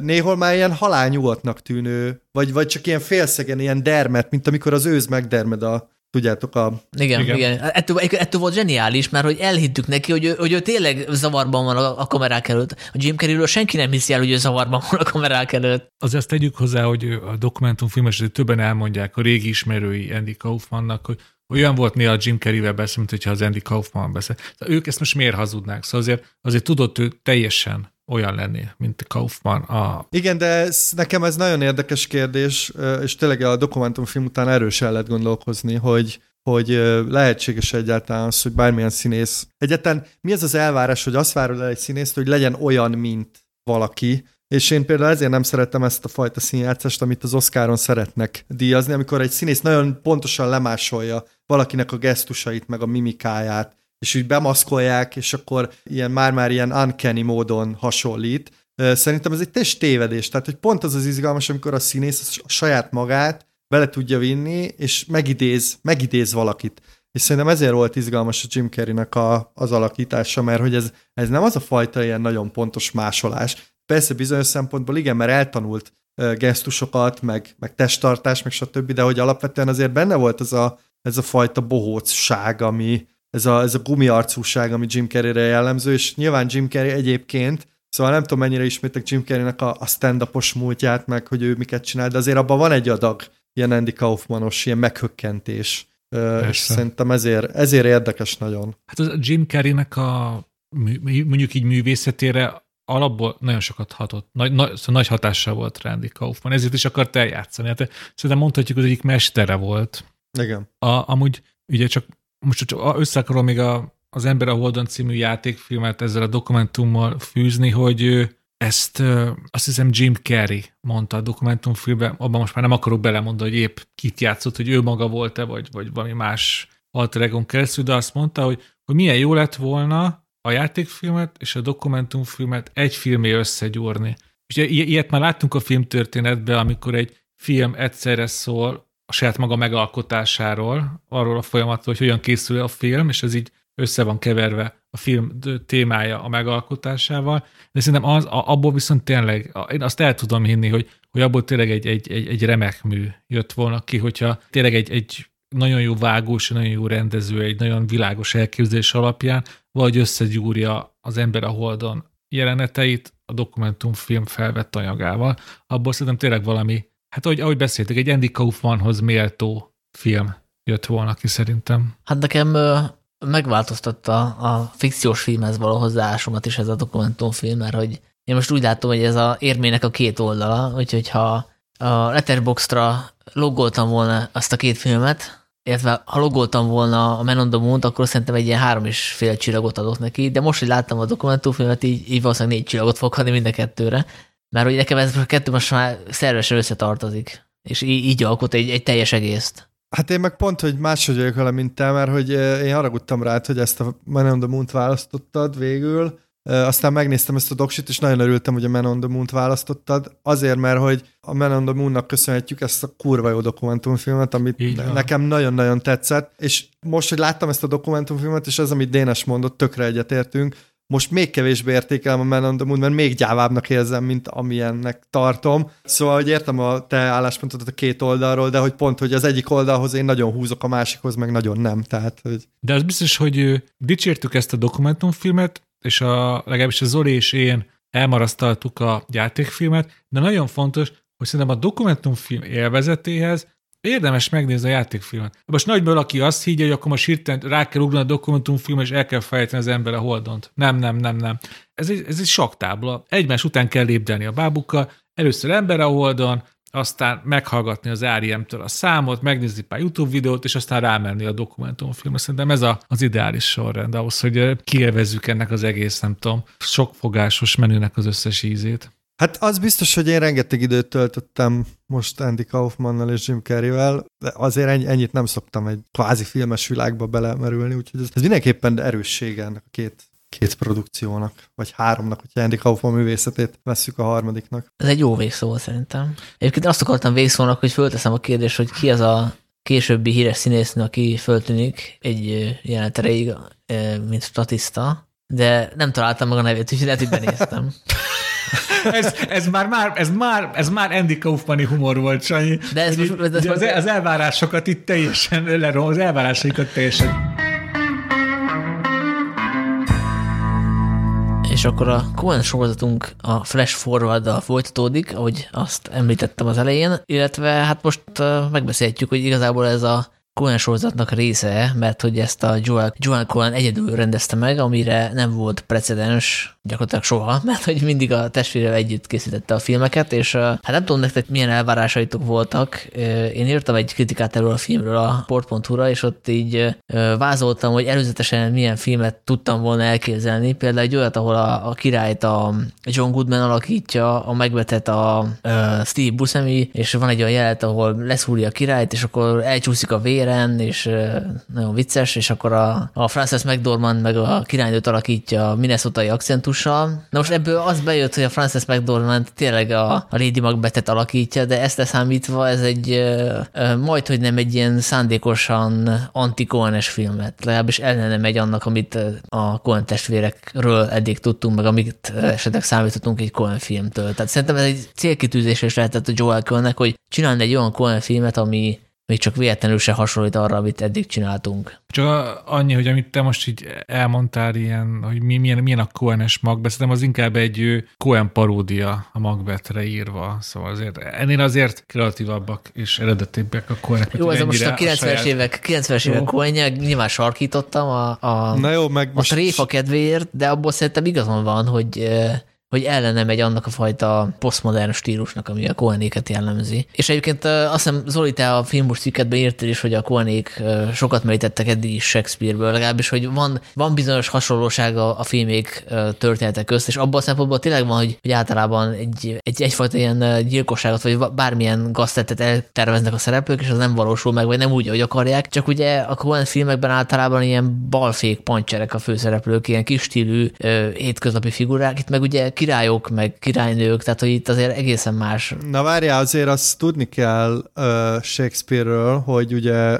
néhol már ilyen halálnyugodtnak tűnő, vagy, vagy csak ilyen félszegen, ilyen dermet, mint amikor az őz megdermed a, Tudjátok a... Igen, igen. igen. Ettől, ettől volt zseniális, mert hogy elhittük neki, hogy ő, hogy ő tényleg zavarban van a, a kamerák előtt. A Jim Carreyről senki nem hiszi el, hogy ő zavarban van a kamerák előtt. Azért azt tegyük hozzá, hogy a dokumentumfilmes, hogy többen elmondják a régi ismerői Andy Kaufmannak, hogy olyan volt néha a Jim Carrey-vel beszél, mint hogyha az Andy Kaufman beszél. Szóval ők ezt most miért hazudnák? Szóval azért, azért tudott ő teljesen olyan lenni, mint Kaufman. A... Igen, de ez, nekem ez nagyon érdekes kérdés, és tényleg a dokumentumfilm után erősen lehet gondolkozni, hogy, hogy lehetséges egyáltalán az, hogy bármilyen színész. Egyáltalán mi az az elvárás, hogy azt várod el egy színészt, hogy legyen olyan, mint valaki, és én például ezért nem szeretem ezt a fajta színjátszást, amit az Oscaron szeretnek díjazni, amikor egy színész nagyon pontosan lemásolja valakinek a gesztusait, meg a mimikáját, és úgy bemaszkolják, és akkor ilyen már-már ilyen uncanny módon hasonlít. Szerintem ez egy test tévedés, tehát hogy pont az az izgalmas, amikor a színész a saját magát bele tudja vinni, és megidéz, megidéz valakit. És szerintem ezért volt izgalmas a Jim Carrey-nek a, az alakítása, mert hogy ez, ez nem az a fajta ilyen nagyon pontos másolás. Persze bizonyos szempontból igen, mert eltanult gesztusokat, meg, meg testtartás, meg stb., de hogy alapvetően azért benne volt ez a, ez a fajta bohócság, ami, ez a, ez a gumiarcúság, ami Jim Carrey-re jellemző, és nyilván Jim Carrey egyébként, szóval nem tudom mennyire ismétek Jim Carrey-nek a, a stand-upos múltját, meg hogy ő miket csinál, de azért abban van egy adag ilyen Andy Kaufmanos, ilyen meghökkentés. Persze. És szerintem ezért, ezért érdekes nagyon. Hát az Jim Carrey-nek a mondjuk így művészetére alapból nagyon sokat hatott, nagy, nagy, szóval nagy hatással volt Randy Kaufman, ezért is akart eljátszani. Hát szerintem mondhatjuk, hogy egyik mestere volt. Igen. A, amúgy ugye csak most csak össze akarom még a, az Ember a Holdon című játékfilmet ezzel a dokumentummal fűzni, hogy ezt azt hiszem Jim Carrey mondta a dokumentumfilmben, abban most már nem akarok belemondani, hogy épp kit játszott, hogy ő maga volt-e, vagy, vagy valami más alter keresztül, de azt mondta, hogy, hogy milyen jó lett volna a játékfilmet és a dokumentumfilmet egy filmé összegyúrni. Ugye ilyet már láttunk a filmtörténetben, amikor egy film egyszerre szól saját maga megalkotásáról, arról a folyamatról, hogy hogyan készül a film, és ez így össze van keverve a film témája a megalkotásával, de szerintem az, abból viszont tényleg, én azt el tudom hinni, hogy, hogy abból tényleg egy, egy, egy, egy remek mű jött volna ki, hogyha tényleg egy, egy nagyon jó vágós, nagyon jó rendező, egy nagyon világos elképzelés alapján, vagy összegyúrja az ember a holdon jeleneteit a dokumentumfilm felvett anyagával, abból szerintem tényleg valami, hát ahogy, ahogy beszéltek, egy Andy Kaufmanhoz méltó film jött volna ki szerintem. Hát nekem megváltoztatta a fikciós filmhez való hozzáállásomat is ez a dokumentumfilm, mert hogy én most úgy látom, hogy ez a érmének a két oldala, úgyhogy ha a Letterboxdra loggoltam volna azt a két filmet, illetve ha logoltam volna a Men on the moon akkor szerintem egy ilyen három és fél csillagot adott neki, de most, hogy láttam a dokumentumfilmet, így, így valószínűleg négy csillagot fog adni mind a kettőre, mert hogy nekem ez a kettő most már szervesen összetartozik, és így, így alkot egy, egy teljes egészt. Hát én meg pont, hogy máshogy vagyok vele, mint te, mert hogy én haragudtam rád, hogy ezt a Man on the Moon-t választottad végül, aztán megnéztem ezt a doksit, és nagyon örültem, hogy a Man on the Moon-t választottad. Azért, mert hogy a Man on the Moon-nak köszönhetjük ezt a kurva jó dokumentumfilmet, amit Igen. nekem nagyon-nagyon tetszett. És most, hogy láttam ezt a dokumentumfilmet, és az, amit Dénes mondott, tökre egyetértünk, most még kevésbé értékelem a Man on the Moon, mert még gyávábbnak érzem, mint amilyennek tartom. Szóval, hogy értem a te álláspontodat a két oldalról, de hogy pont, hogy az egyik oldalhoz én nagyon húzok, a másikhoz meg nagyon nem. Tehát, hogy... De az biztos, hogy dicsértük ezt a dokumentumfilmet, és a, legalábbis a Zoli és én elmarasztaltuk a játékfilmet, de nagyon fontos, hogy szerintem a dokumentumfilm élvezetéhez érdemes megnézni a játékfilmet. Most nagyból aki azt higgye, hogy akkor most hirtelen rá kell ugrani a dokumentumfilm, és el kell fejteni az ember a holdont. Nem, nem, nem, nem. Ez egy, ez egy saktábla. Egymás után kell lépdelni a bábukkal. Először ember a holdon, aztán meghallgatni az REM-től a számot, megnézni pár YouTube videót, és aztán rámenni a dokumentumfilmre. Szerintem ez a, az ideális sorrend ahhoz, hogy kielvezzük ennek az egész, nem tudom, sokfogásos menünek az összes ízét. Hát az biztos, hogy én rengeteg időt töltöttem most Andy Kaufmannal és Jim Carrey-vel, de azért ennyit nem szoktam egy kvázi filmes világba belemerülni, úgyhogy ez, ez mindenképpen erőssége ennek a két két produkciónak, vagy háromnak, hogyha Andy Kaufman művészetét vesszük a harmadiknak. Ez egy jó végszó szerintem. Egyébként azt akartam végszónak, hogy fölteszem a kérdést, hogy ki az a későbbi híres színésznő, aki föltűnik egy jelenet erejéig, mint statiszta, de nem találtam meg a nevét, úgyhogy lehet, hogy benéztem. ez, ez, már, már, ez, már, ez már Andy Kaufmani humor volt, Sanyi. De ez most, ez az, az elvárásokat itt teljesen lerom, az elvárásaikat teljesen És akkor a Cohen sorozatunk a Flash forward folytatódik, ahogy azt említettem az elején, illetve hát most megbeszélhetjük, hogy igazából ez a Cohen sorozatnak része, mert hogy ezt a Joel, Joel Cohen egyedül rendezte meg, amire nem volt precedens gyakorlatilag soha, mert hogy mindig a testvére együtt készítette a filmeket, és hát nem tudom nektek milyen elvárásaitok voltak. Én írtam egy kritikát erről a filmről a port.hu-ra, és ott így vázoltam, hogy előzetesen milyen filmet tudtam volna elképzelni. Például egy olyat, ahol a, a királyt a John Goodman alakítja, a megvetett a, a Steve Buscemi, és van egy olyan jelet, ahol leszúrja a királyt, és akkor elcsúszik a véren, és nagyon vicces, és akkor a, a Frances McDormand meg a királynőt alakítja a minnesota akcentus stílussal. Na most ebből az bejött, hogy a Frances McDormand tényleg a, a Lady Macbethet alakítja, de ezt leszámítva ez egy majd, hogy nem egy ilyen szándékosan anti filmet, legalábbis ellene megy annak, amit a Cohen testvérekről eddig tudtunk, meg amit esetleg számítottunk egy Cohen filmtől. Tehát szerintem ez egy célkitűzés is lehetett a Joel Cohennek, hogy csinálni egy olyan Cohen filmet, ami még csak véletlenül se hasonlít arra, amit eddig csináltunk. Csak annyi, hogy amit te most így elmondtál, ilyen, hogy mi, milyen, milyen a Cohen-es Macbeth, szerintem az inkább egy Cohen paródia a Macbethre írva, szóval azért ennél azért kreatívabbak és eredetibbek a Cohen. Jó, ez most a 90-es saját... évek, 90-es évek cohen nyilván sarkítottam a, a, Na jó, meg most... a tréfa kedvéért, de abból szerintem igazon van, hogy hogy ellene megy annak a fajta posztmodern stílusnak, ami a Koenéket jellemzi. És egyébként azt hiszem Zoli, te a filmbus cikketben írtál is, hogy a Koenék sokat merítettek eddig is Shakespeare-ből, legalábbis, hogy van, van bizonyos hasonlósága a filmék történetek közt, és abban a szempontból tényleg van, hogy, hogy általában egy, egy, egyfajta ilyen gyilkosságot, vagy bármilyen gaztettet elterveznek a szereplők, és az nem valósul meg, vagy nem úgy, ahogy akarják. Csak ugye a Coen filmekben általában ilyen balfék pancserek a főszereplők, ilyen kis stílű étköznapi figurák, itt meg ugye királyok, meg királynők, tehát hogy itt azért egészen más. Na várjál, azért azt tudni kell uh, Shakespeare-ről, hogy ugye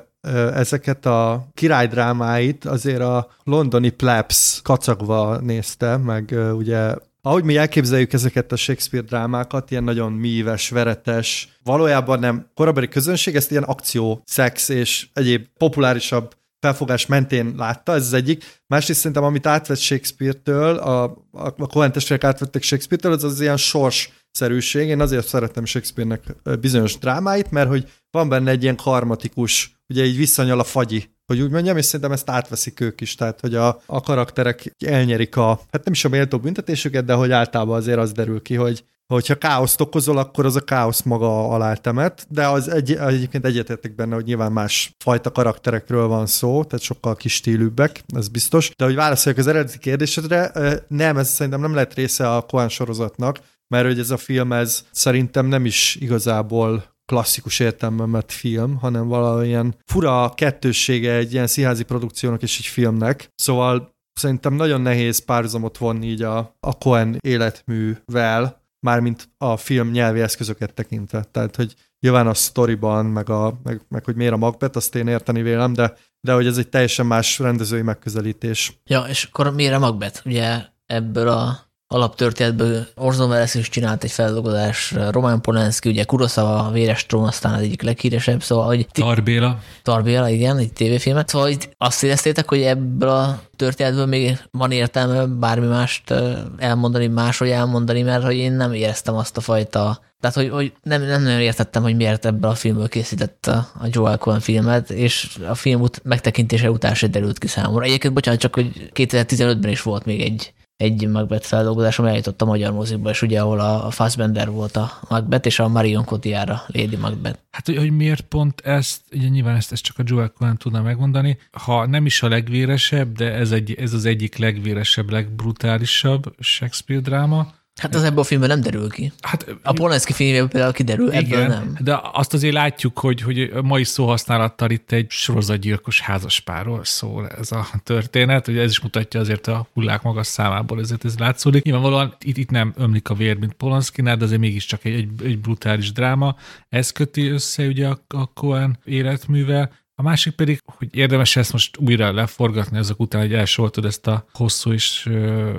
ezeket a királydrámáit azért a londoni plebs kacagva nézte, meg ugye ahogy mi elképzeljük ezeket a Shakespeare drámákat, ilyen nagyon míves, veretes, valójában nem korabeli közönség ezt ilyen akció, szex és egyéb populárisabb felfogás mentén látta, ez az egyik. Másrészt szerintem, amit átvett Shakespeare-től, a, a, a Cohen testvérek átvettek Shakespeare-től, az az ilyen sors szerűség. Én azért szeretem Shakespeare-nek bizonyos drámáit, mert hogy van benne egy ilyen karmatikus, ugye így visszanyal a fagyi, hogy úgy mondjam, és szerintem ezt átveszik ők is, tehát hogy a, a karakterek elnyerik a, hát nem is a méltó büntetésüket, de hogy általában azért az derül ki, hogy hogyha káoszt okozol, akkor az a káosz maga alá temet, de az egy, egyébként egyetértek benne, hogy nyilván más fajta karakterekről van szó, tehát sokkal kis stílűbbek, ez biztos. De hogy válaszoljak az eredeti kérdésedre, nem, ez szerintem nem lett része a Koan sorozatnak, mert hogy ez a film, ez szerintem nem is igazából klasszikus értelemben film, hanem valamilyen fura kettőssége egy ilyen színházi produkciónak és egy filmnek. Szóval szerintem nagyon nehéz párhuzamot vonni így a, a Cohen életművel, mármint a film nyelvi eszközöket tekintve. Tehát, hogy nyilván a sztoriban, meg, a, meg, meg hogy miért a Macbeth, azt én érteni vélem, de, de hogy ez egy teljesen más rendezői megközelítés. Ja, és akkor miért a Macbeth? Ugye ebből a alaptörténetből Orson Welles is csinált egy feldolgozás, Roman Polanski, ugye Kurosawa, a Véres Trón aztán az egyik leghíresebb, szóval, hogy... Tarbéla. Tarbéla, igen, egy tévéfilmet. Szóval hogy azt éreztétek, hogy ebből a történetből még van értelme bármi mást elmondani, máshogy elmondani, mert hogy én nem éreztem azt a fajta tehát, hogy, hogy nem, nem nagyon értettem, hogy miért ebből a filmből készített a, a Joel Cohen filmet, és a film ut- megtekintése után se derült ki számomra. Egyébként, bocsánat, csak hogy 2015-ben is volt még egy egy Macbeth feldolgozás, ami eljutott a magyar mozikba, és ugye ahol a Fassbender volt a Macbeth, és a Marion Cotillard Lady Macbeth. Hát, hogy, hogy miért pont ezt, ugye nyilván ezt, ezt csak a Joel Cohen tudna megmondani, ha nem is a legvéresebb, de ez, egy, ez az egyik legvéresebb, legbrutálisabb Shakespeare dráma, Hát az ebből a filmben nem derül ki. Hát, a Polanski filmjében például kiderül, igen, ebből nem. De azt azért látjuk, hogy, hogy mai szóhasználattal itt egy sorozatgyilkos házaspárról szól ez a történet. Ugye ez is mutatja azért a hullák magas számából, ezért ez látszódik. Nyilvánvalóan itt, itt nem ömlik a vér, mint Polanszkinál, de azért mégiscsak egy, egy, egy brutális dráma. Ez köti össze ugye a, a Cohen életművel a másik pedig, hogy érdemes ezt most újra leforgatni azok után, hogy elsoltod ezt a hosszú és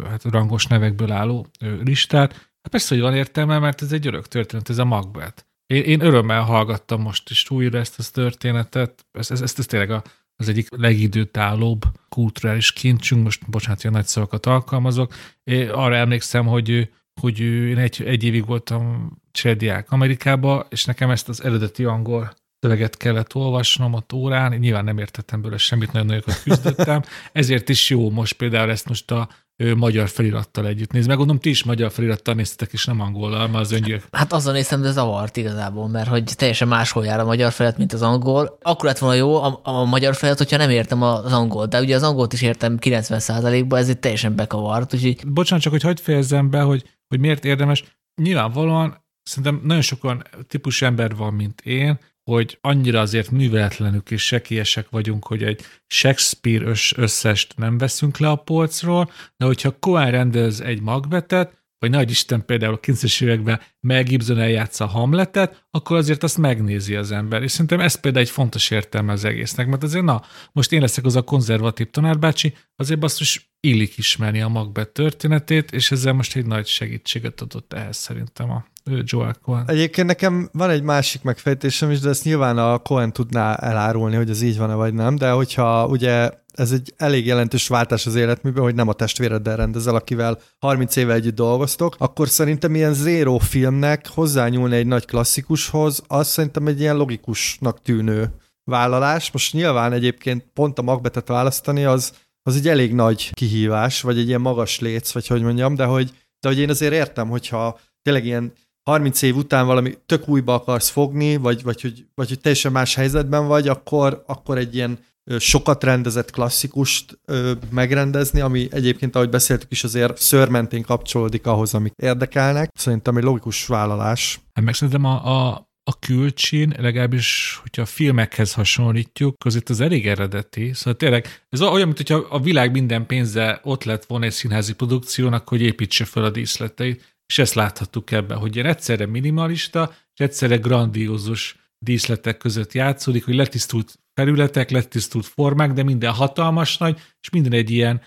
hát rangos nevekből álló listát. Hát persze, hogy van értelme, mert ez egy örök történet, ez a Macbeth. Én, én örömmel hallgattam most is újra ezt a történetet. Ez, ez, ez, ez tényleg a, az egyik legidőtállóbb kulturális kincsünk, most bocsánat, ilyen nagy szavakat alkalmazok. Én arra emlékszem, hogy, hogy én egy, egy évig voltam csehdiák Amerikába, és nekem ezt az eredeti angol szöveget kellett olvasnom a órán, nyilván nem értettem belőle semmit, nagyon nagyokat küzdöttem, ezért is jó most például ezt most a ő, magyar felirattal együtt nézni. Meg gondolom, ti is magyar felirattal néztetek, és nem angollal, mert az öngyök. Hát azzal néztem, de zavart igazából, mert hogy teljesen máshol jár a magyar felet, mint az angol. Akkor lett volna jó a, a magyar felet, hogyha nem értem az angol, de ugye az angolt is értem 90%-ba, ez egy teljesen bekavart. Úgyhogy... Bocsánat, csak hogy hagyd fejezzem be, hogy, hogy miért érdemes. Nyilvánvalóan szerintem nagyon sokan típus ember van, mint én, hogy annyira azért műveletlenük és sekélyesek vagyunk, hogy egy Shakespeare összest nem veszünk le a polcról, de hogyha Cohen rendez egy magbetet, vagy Nagy Isten például a 90-es években Mel Gibson eljátsza Hamletet, akkor azért azt megnézi az ember. És szerintem ez például egy fontos értelme az egésznek, mert azért na, most én leszek az a konzervatív tanárbácsi, azért is illik ismerni a Macbeth történetét, és ezzel most egy nagy segítséget adott ehhez szerintem a Joel Cohen. Egyébként nekem van egy másik megfejtésem is, de ezt nyilván a Cohen tudná elárulni, hogy ez így van-e vagy nem, de hogyha ugye ez egy elég jelentős váltás az életműben, hogy nem a testvéreddel rendezel, akivel 30 éve együtt dolgoztok, akkor szerintem ilyen zéró filmnek hozzányúlni egy nagy klasszikushoz, az szerintem egy ilyen logikusnak tűnő vállalás. Most nyilván egyébként pont a Macbethet választani, az, az egy elég nagy kihívás, vagy egy ilyen magas léc, vagy hogy mondjam, de hogy, de hogy én azért értem, hogyha tényleg ilyen 30 év után valami tök újba akarsz fogni, vagy, vagy, hogy, vagy hogy teljesen más helyzetben vagy, akkor, akkor egy ilyen sokat rendezett klasszikust ö, megrendezni, ami egyébként, ahogy beszéltük is, azért szörmentén kapcsolódik ahhoz, amik érdekelnek. Szerintem egy logikus vállalás. Hát meg szerintem a, a a külcsin, legalábbis, hogyha a filmekhez hasonlítjuk, azért az elég eredeti. Szóval tényleg ez olyan, mint hogyha a világ minden pénze ott lett volna egy színházi produkciónak, hogy építse fel a díszleteit. És ezt láthattuk ebben, hogy ilyen egyszerre minimalista, és egyszerre grandiózus díszletek között játszódik, hogy letisztult felületek, letisztult formák, de minden hatalmas nagy, és minden egy ilyen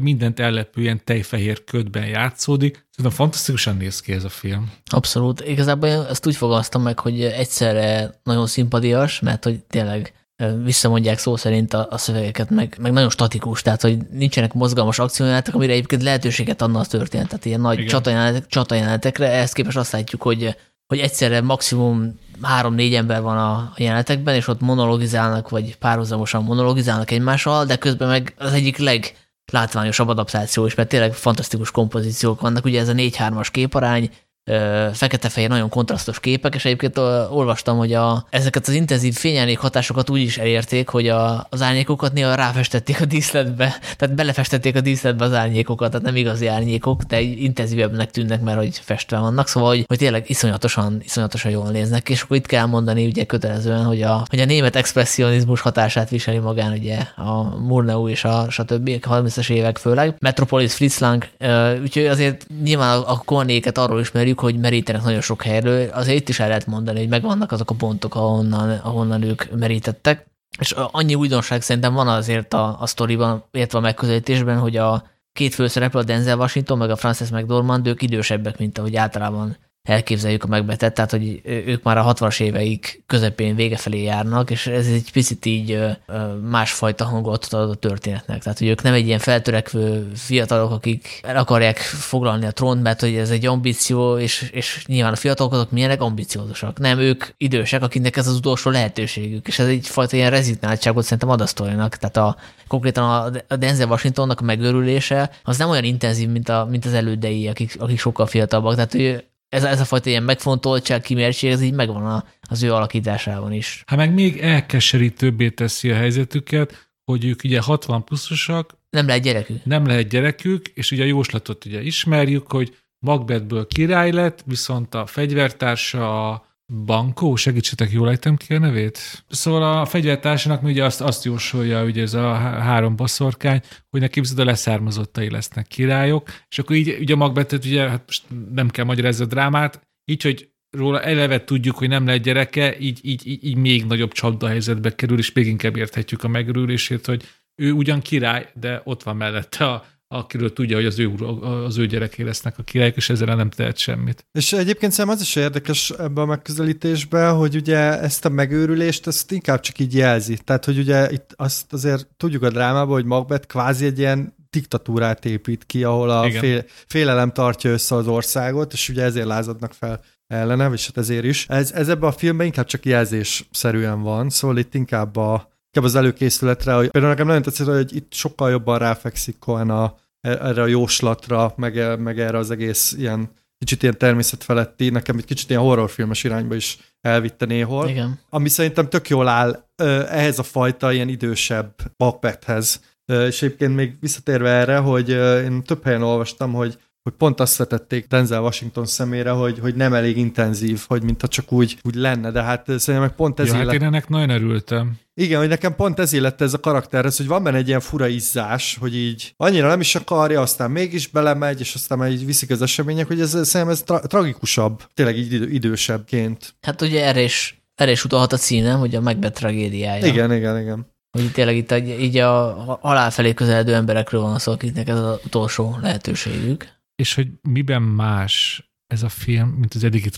mindent ellepő ilyen tejfehér ködben játszódik. Szerintem fantasztikusan néz ki ez a film. Abszolút. Igazából én ezt úgy fogalmaztam meg, hogy egyszerre nagyon szimpadias, mert hogy tényleg visszamondják szó szerint a, a szövegeket, meg, meg nagyon statikus, tehát hogy nincsenek mozgalmas akciójátok, amire egyébként lehetőséget adna a történet, tehát ilyen nagy csatajelenetek, csatajelenetekre, ehhez képest azt látjuk, hogy, hogy egyszerre maximum három-négy ember van a jelenetekben, és ott monologizálnak, vagy párhuzamosan monologizálnak egymással, de közben meg az egyik leg látványosabb adaptáció is, mert tényleg fantasztikus kompozíciók vannak. Ugye ez a 4-3-as képarány, fekete-fehér nagyon kontrasztos képek, és egyébként olvastam, hogy a, ezeket az intenzív fényárnyék hatásokat úgy is elérték, hogy a, az árnyékokat néha ráfestették a díszletbe, tehát belefestették a díszletbe az árnyékokat, tehát nem igazi árnyékok, de intenzívebbnek tűnnek, mert hogy festve vannak, szóval hogy, hogy tényleg iszonyatosan, iszonyatosan jól néznek, és akkor itt kell mondani ugye kötelezően, hogy a, hogy a német expressionizmus hatását viseli magán ugye a Murnau és a stb. a 30-as évek főleg. Metropolis Fritzlang, úgyhogy azért nyilván a, a kornéket arról ismerjük, mondjuk, hogy merítenek nagyon sok helyről, azért itt is el lehet mondani, hogy megvannak azok a pontok, ahonnan, ahonnan ők merítettek. És annyi újdonság szerintem van azért a, a sztoriban, illetve a megközelítésben, hogy a két főszereplő, a Denzel Washington, meg a Frances McDormand, ők idősebbek, mint ahogy általában elképzeljük a megbetet, tehát hogy ők már a 60-as éveik közepén vége felé járnak, és ez egy picit így másfajta hangot ad a történetnek. Tehát, hogy ők nem egy ilyen feltörekvő fiatalok, akik el akarják foglalni a trónt, mert hogy ez egy ambíció, és, és nyilván a fiatalok azok milyenek ambiciózusak. Nem, ők idősek, akiknek ez az utolsó lehetőségük, és ez egyfajta ilyen rezignáltságot szerintem ad a sztorinak. Tehát a, konkrétan a Denzel Washingtonnak a megőrülése az nem olyan intenzív, mint, a, mint az elődei, akik, akik sokkal fiatalabbak. Tehát ő, ez, ez a fajta ilyen megfontoltság, kimértség, ez így megvan a, az ő alakításában is. Hát meg még elkeserítőbbé teszi a helyzetüket, hogy ők ugye 60 pluszosak. Nem lehet gyerekük. Nem lehet gyerekük, és ugye a jóslatot ugye ismerjük, hogy Macbethből király lett, viszont a fegyvertársa a Bankó, segítsetek, jól ejtem ki a nevét? Szóval a fegyvertársának ugye azt, azt jósolja, ugye ez a három bosszorkány, hogy neki viszont a leszármazottai lesznek királyok, és akkor így ugye a Macbethet ugye, hát most nem kell magyarázni a drámát, így, hogy róla eleve tudjuk, hogy nem lehet gyereke, így, így, így, így még nagyobb csapda helyzetbe kerül, és még inkább érthetjük a megörülését, hogy ő ugyan király, de ott van mellette a akiről tudja, hogy az ő, az ő gyereké lesznek a királyok, és ezzel nem tehet semmit. És egyébként szerintem az is érdekes ebben a megközelítésben, hogy ugye ezt a megőrülést, ezt inkább csak így jelzi. Tehát, hogy ugye itt azt azért tudjuk a drámában, hogy Macbeth kvázi egy ilyen diktatúrát épít ki, ahol a fél, félelem tartja össze az országot, és ugye ezért lázadnak fel ellene, és hát ezért is. Ez, ez ebben a filmben inkább csak jelzésszerűen van, szóval itt inkább a, inkább az előkészületre, hogy például nekem nagyon tetszett, hogy itt sokkal jobban ráfekszik Cohen a, erre a jóslatra, meg, meg erre az egész ilyen kicsit ilyen természetfeletti, nekem egy kicsit ilyen horrorfilmes irányba is elvitte néhol. Igen. Ami szerintem tök jól áll ehhez a fajta ilyen idősebb Macbethhez. És egyébként még visszatérve erre, hogy én több helyen olvastam, hogy hogy pont azt vetették Denzel Washington szemére, hogy, hogy nem elég intenzív, hogy mintha csak úgy, úgy lenne, de hát szerintem meg pont ez ja, hát én ennek nagyon örültem. Igen, hogy nekem pont ez lett ez a karakterhez, hogy van benne egy ilyen fura izzás, hogy így annyira nem is akarja, aztán mégis belemegy, és aztán már így viszik az események, hogy ez szerintem ez tra- tragikusabb, tényleg így idő, idősebbként. Hát ugye erre is, erre is utalhat a cínem, hogy a Macbeth tragédiája. Igen, igen, igen. Hogy tényleg itt így a halál felé közeledő emberekről van szó, akiknek ez az utolsó lehetőségük és hogy miben más ez a film, mint az eddigi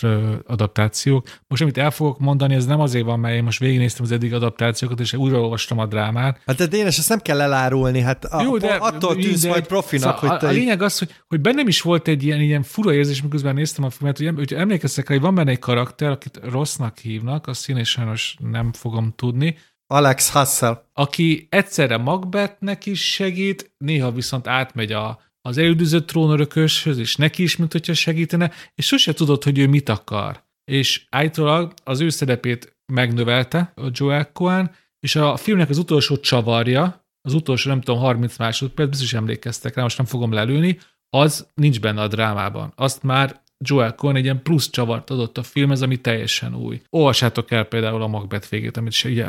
adaptációk. Most, amit el fogok mondani, ez nem azért van, mert én most végignéztem az eddig adaptációkat, és újraolvastam a drámát. Hát de Dénes, ezt nem kell elárulni, hát a, Jó, de, attól tűz de, majd profinak, szóval hogy. A, a lényeg az, hogy, hogy bennem is volt egy ilyen, ilyen fura érzés, miközben néztem a filmet, hogy, hogy emlékeztek, hogy van benne egy karakter, akit rossznak hívnak, azt én sajnos nem fogom tudni, Alex Hassel. Aki egyszerre Macbethnek is segít, néha viszont átmegy a az elüldözött trónörököshöz, és neki is, mint hogyha segítene, és sose tudod, hogy ő mit akar. És állítólag az ő szerepét megnövelte a Joel Cohen, és a filmnek az utolsó csavarja, az utolsó, nem tudom, 30 másodperc, biztos emlékeztek rá, most nem fogom lelőni, az nincs benne a drámában. Azt már Joel Cohen egy ilyen plusz csavart adott a filmhez, ami teljesen új. Olvassátok el például a Macbeth végét, amit ugye,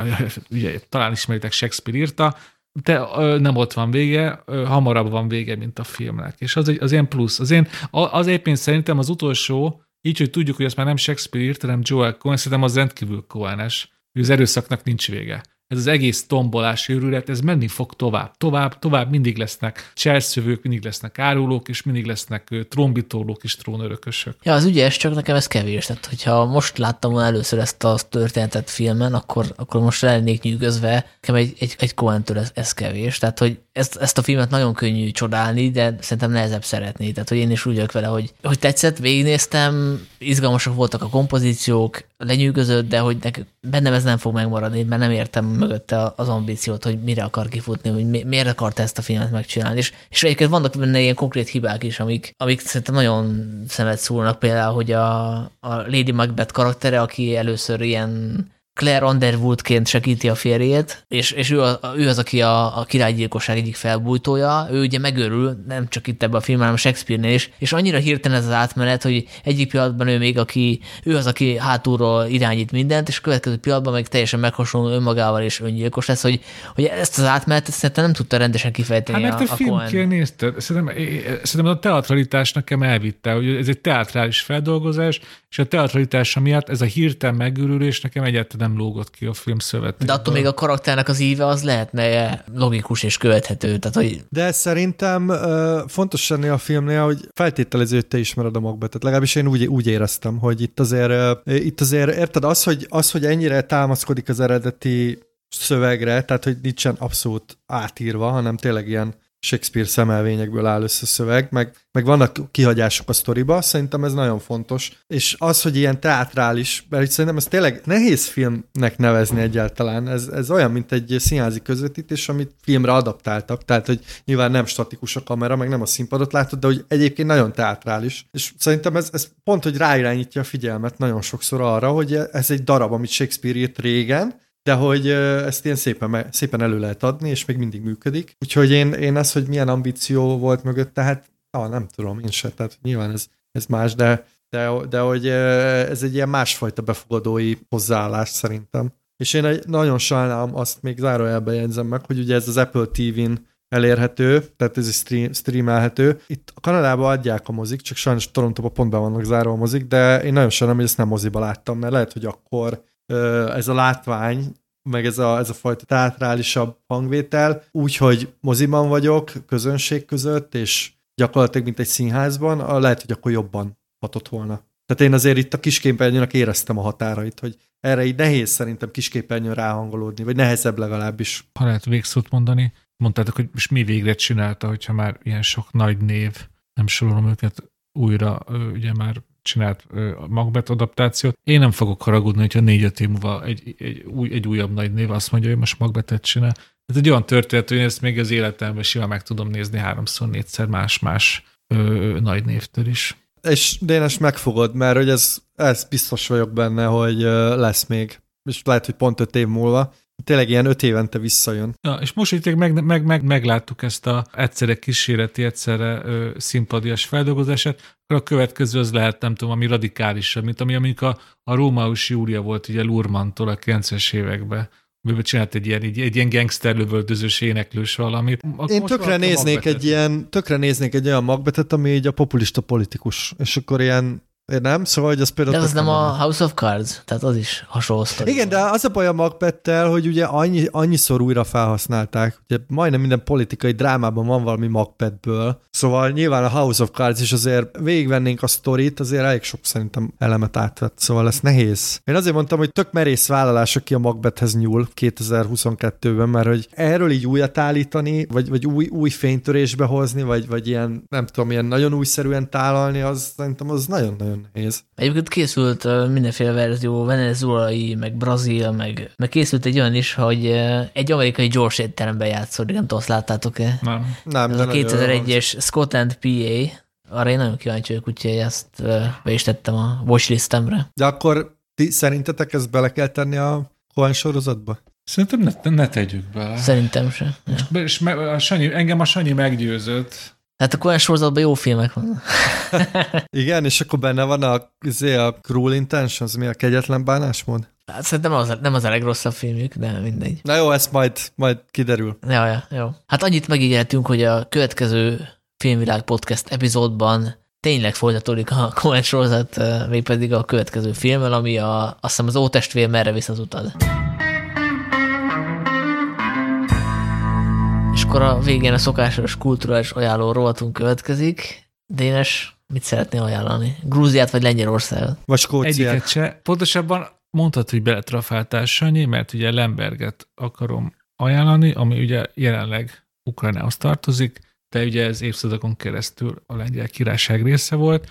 ugye, talán ismeritek, Shakespeare írta, de nem ott van vége, hamarabb van vége, mint a filmnek. És az, egy, az ilyen plusz. Az, én, az éppen szerintem az utolsó, így, hogy tudjuk, hogy azt már nem Shakespeare írt, hanem Joel Cohen, szerintem az rendkívül Cohen-es, hogy az erőszaknak nincs vége ez az egész tombolás őrület, ez menni fog tovább, tovább, tovább, mindig lesznek cselszövők, mindig lesznek árulók, és mindig lesznek trombitólók és trónörökösök. Ja, az ügyes, csak nekem ez kevés. Tehát, hogyha most láttam volna először ezt a történetet filmen, akkor, akkor most lennék nyűgözve, nekem egy, egy, egy Cohen-től ez, ez kevés. Tehát, hogy ezt, ezt a filmet nagyon könnyű csodálni, de szerintem nehezebb szeretni. Tehát, hogy én is úgy vagyok vele, hogy, hogy tetszett, végignéztem, izgalmasak voltak a kompozíciók, lenyűgözött, de hogy nek, bennem ez nem fog megmaradni, mert nem értem mögötte az ambíciót, hogy mire akar kifutni, hogy mi, miért akart ezt a filmet megcsinálni. És, és egyébként vannak benne ilyen konkrét hibák is, amik, amik szerintem nagyon szemet szúrnak, például, hogy a, a Lady Macbeth karaktere, aki először ilyen Claire Underwoodként segíti a férjét, és, és ő, a, ő az, aki a, a királygyilkosság egyik felbújtója. Ő ugye megörül, nem csak itt ebben a filmben, hanem Shakespeare-nél is, és annyira hirtelen ez az átmenet, hogy egyik pillanatban ő még, aki, ő az, aki hátulról irányít mindent, és a következő pillanatban meg teljesen meghasonló önmagával és öngyilkos lesz, hogy, hogy ezt az átmenetet szerintem nem tudta rendesen kifejteni hát, mert a, a filmként nézted, szerintem, szerintem a teatralitás nekem elvitte, hogy ez egy teatrális feldolgozás, és a teatralitása miatt ez a hirtelen megőrülés nekem egyáltalán nem lógott ki a film szövetében. De attól még a karakternek az íve az lehetne logikus és követhető. Tehát, hogy... De szerintem uh, fontos lenni a filmnél, hogy feltételező, hogy te ismered a Macbethet. Legalábbis én úgy, úgy éreztem, hogy itt azért, uh, itt azért érted, az hogy, az, hogy ennyire támaszkodik az eredeti szövegre, tehát hogy nincsen abszolút átírva, hanem tényleg ilyen Shakespeare szemelvényekből áll össze szöveg, meg, meg vannak kihagyások a sztoriba, szerintem ez nagyon fontos. És az, hogy ilyen teátrális, mert szerintem ez tényleg nehéz filmnek nevezni egyáltalán, ez, ez olyan, mint egy színházi közvetítés, amit filmre adaptáltak, tehát hogy nyilván nem statikus a kamera, meg nem a színpadot látod, de hogy egyébként nagyon teátrális. És szerintem ez, ez pont, hogy ráirányítja a figyelmet nagyon sokszor arra, hogy ez egy darab, amit Shakespeare írt régen, de hogy ezt ilyen szépen, szépen elő lehet adni, és még mindig működik. Úgyhogy én, én az, hogy milyen ambíció volt mögött, tehát ah, nem tudom, én se, tehát nyilván ez, ez más, de, de, de hogy ez egy ilyen másfajta befogadói hozzáállás szerintem. És én egy, nagyon sajnálom, azt még zárójelben jegyzem meg, hogy ugye ez az Apple TV-n elérhető, tehát ez is stream, streamelhető. Itt a Kanadában adják a mozik, csak sajnos Torontóban pont be vannak zárva a mozik, de én nagyon sajnálom, hogy ezt nem moziba láttam, mert lehet, hogy akkor ez a látvány, meg ez a, ez a fajta teatrálisabb hangvétel, úgyhogy moziban vagyok, közönség között, és gyakorlatilag mint egy színházban, lehet, hogy akkor jobban hatott volna. Tehát én azért itt a kisképernyőnek éreztem a határait, hogy erre így nehéz szerintem kisképernyőn ráhangolódni, vagy nehezebb legalábbis. Ha lehet végszót mondani, mondtátok, hogy most mi végre csinálta, hogyha már ilyen sok nagy név, nem sorolom őket újra, ugye már csinált Macbeth adaptációt. Én nem fogok haragudni, hogyha négy-öt év múlva egy, egy, új, egy újabb nagy név azt mondja, hogy most Macbethet csinál. Ez egy olyan történet, hogy én ezt még az életemben simán meg tudom nézni háromszor, négyszer más-más nagy névtől is. És Dénes megfogod, mert hogy ez, ez biztos vagyok benne, hogy lesz még, és lehet, hogy pont öt év múlva, tényleg ilyen öt évente visszajön. Ja, és most itt meg, meg, meg, megláttuk ezt a egyszerre kísérleti, egyszerre ö, szimpadias feldolgozását, akkor a következő az lehet, nem tudom, ami radikálisabb, mint ami amik a, a Rómaus Júlia volt ugye Lurmantól a 90-es években amiben csinált egy ilyen, egy, egy ilyen gangster lövöldözős éneklős valamit. Akkor Én tökre néznék egy ilyen, tökre néznék egy olyan magbetet, ami így a populista politikus, és akkor ilyen nem, szóval, hogy az például... De az nem a House of Cards, tehát az is hasonló sztori. Igen, de az a baj a Macbettel, hogy ugye annyi, annyiszor újra felhasználták, ugye majdnem minden politikai drámában van valami Macbethből, szóval nyilván a House of Cards is azért végigvennénk a sztorit, azért elég sok szerintem elemet átvett, szóval ez nehéz. Én azért mondtam, hogy tök merész vállalás, aki a Macbethhez nyúl 2022-ben, mert hogy erről így újat állítani, vagy, vagy új, új fénytörésbe hozni, vagy, vagy ilyen, nem tudom, ilyen nagyon újszerűen tálalni, az szerintem az nagyon-nagyon nagyon nehéz. Egyébként készült mindenféle verzió, venezuelai, meg brazil, meg, meg készült egy olyan is, hogy egy amerikai gyors étteremben játszódik, nem tudom, azt láttátok-e? Nem. Nem, Ez a 2001-es Scott and PA, arra én nagyon kíváncsi vagyok, úgyhogy ezt be is tettem a watchlistemre. De akkor ti szerintetek ezt bele kell tenni a Cohen sorozatba? Szerintem ne, ne tegyük bele. Szerintem se. Ja. És, és me, a Sanyi, engem a Sanyi meggyőzött, Tehát a Coen sorozatban jó filmek van. Igen, és akkor benne van a, izé, a Cruel Intentions, mi a kegyetlen bánásmód? Hát szerintem az, nem az a legrosszabb filmük, de mindegy. Na jó, ez majd, majd kiderül. Ja, ja, jó. Hát annyit megígértünk, hogy a következő Filmvilág Podcast epizódban tényleg folytatódik a Coen sorozat, mégpedig a következő filmmel, ami a, azt hiszem az Ótestvér merre visz az utad. Akkor a végén a szokásos kulturális ajánló rovatunk következik. Dénes, mit szeretnél ajánlani? Grúziát vagy Lengyelországot? Vagy Skóciát. Egyiket se. Pontosabban mondtad, hogy beletrafáltál, Sanyi, mert ugye Lemberget akarom ajánlani, ami ugye jelenleg Ukrajnához tartozik, de ugye ez évszázadokon keresztül a lengyel királyság része volt.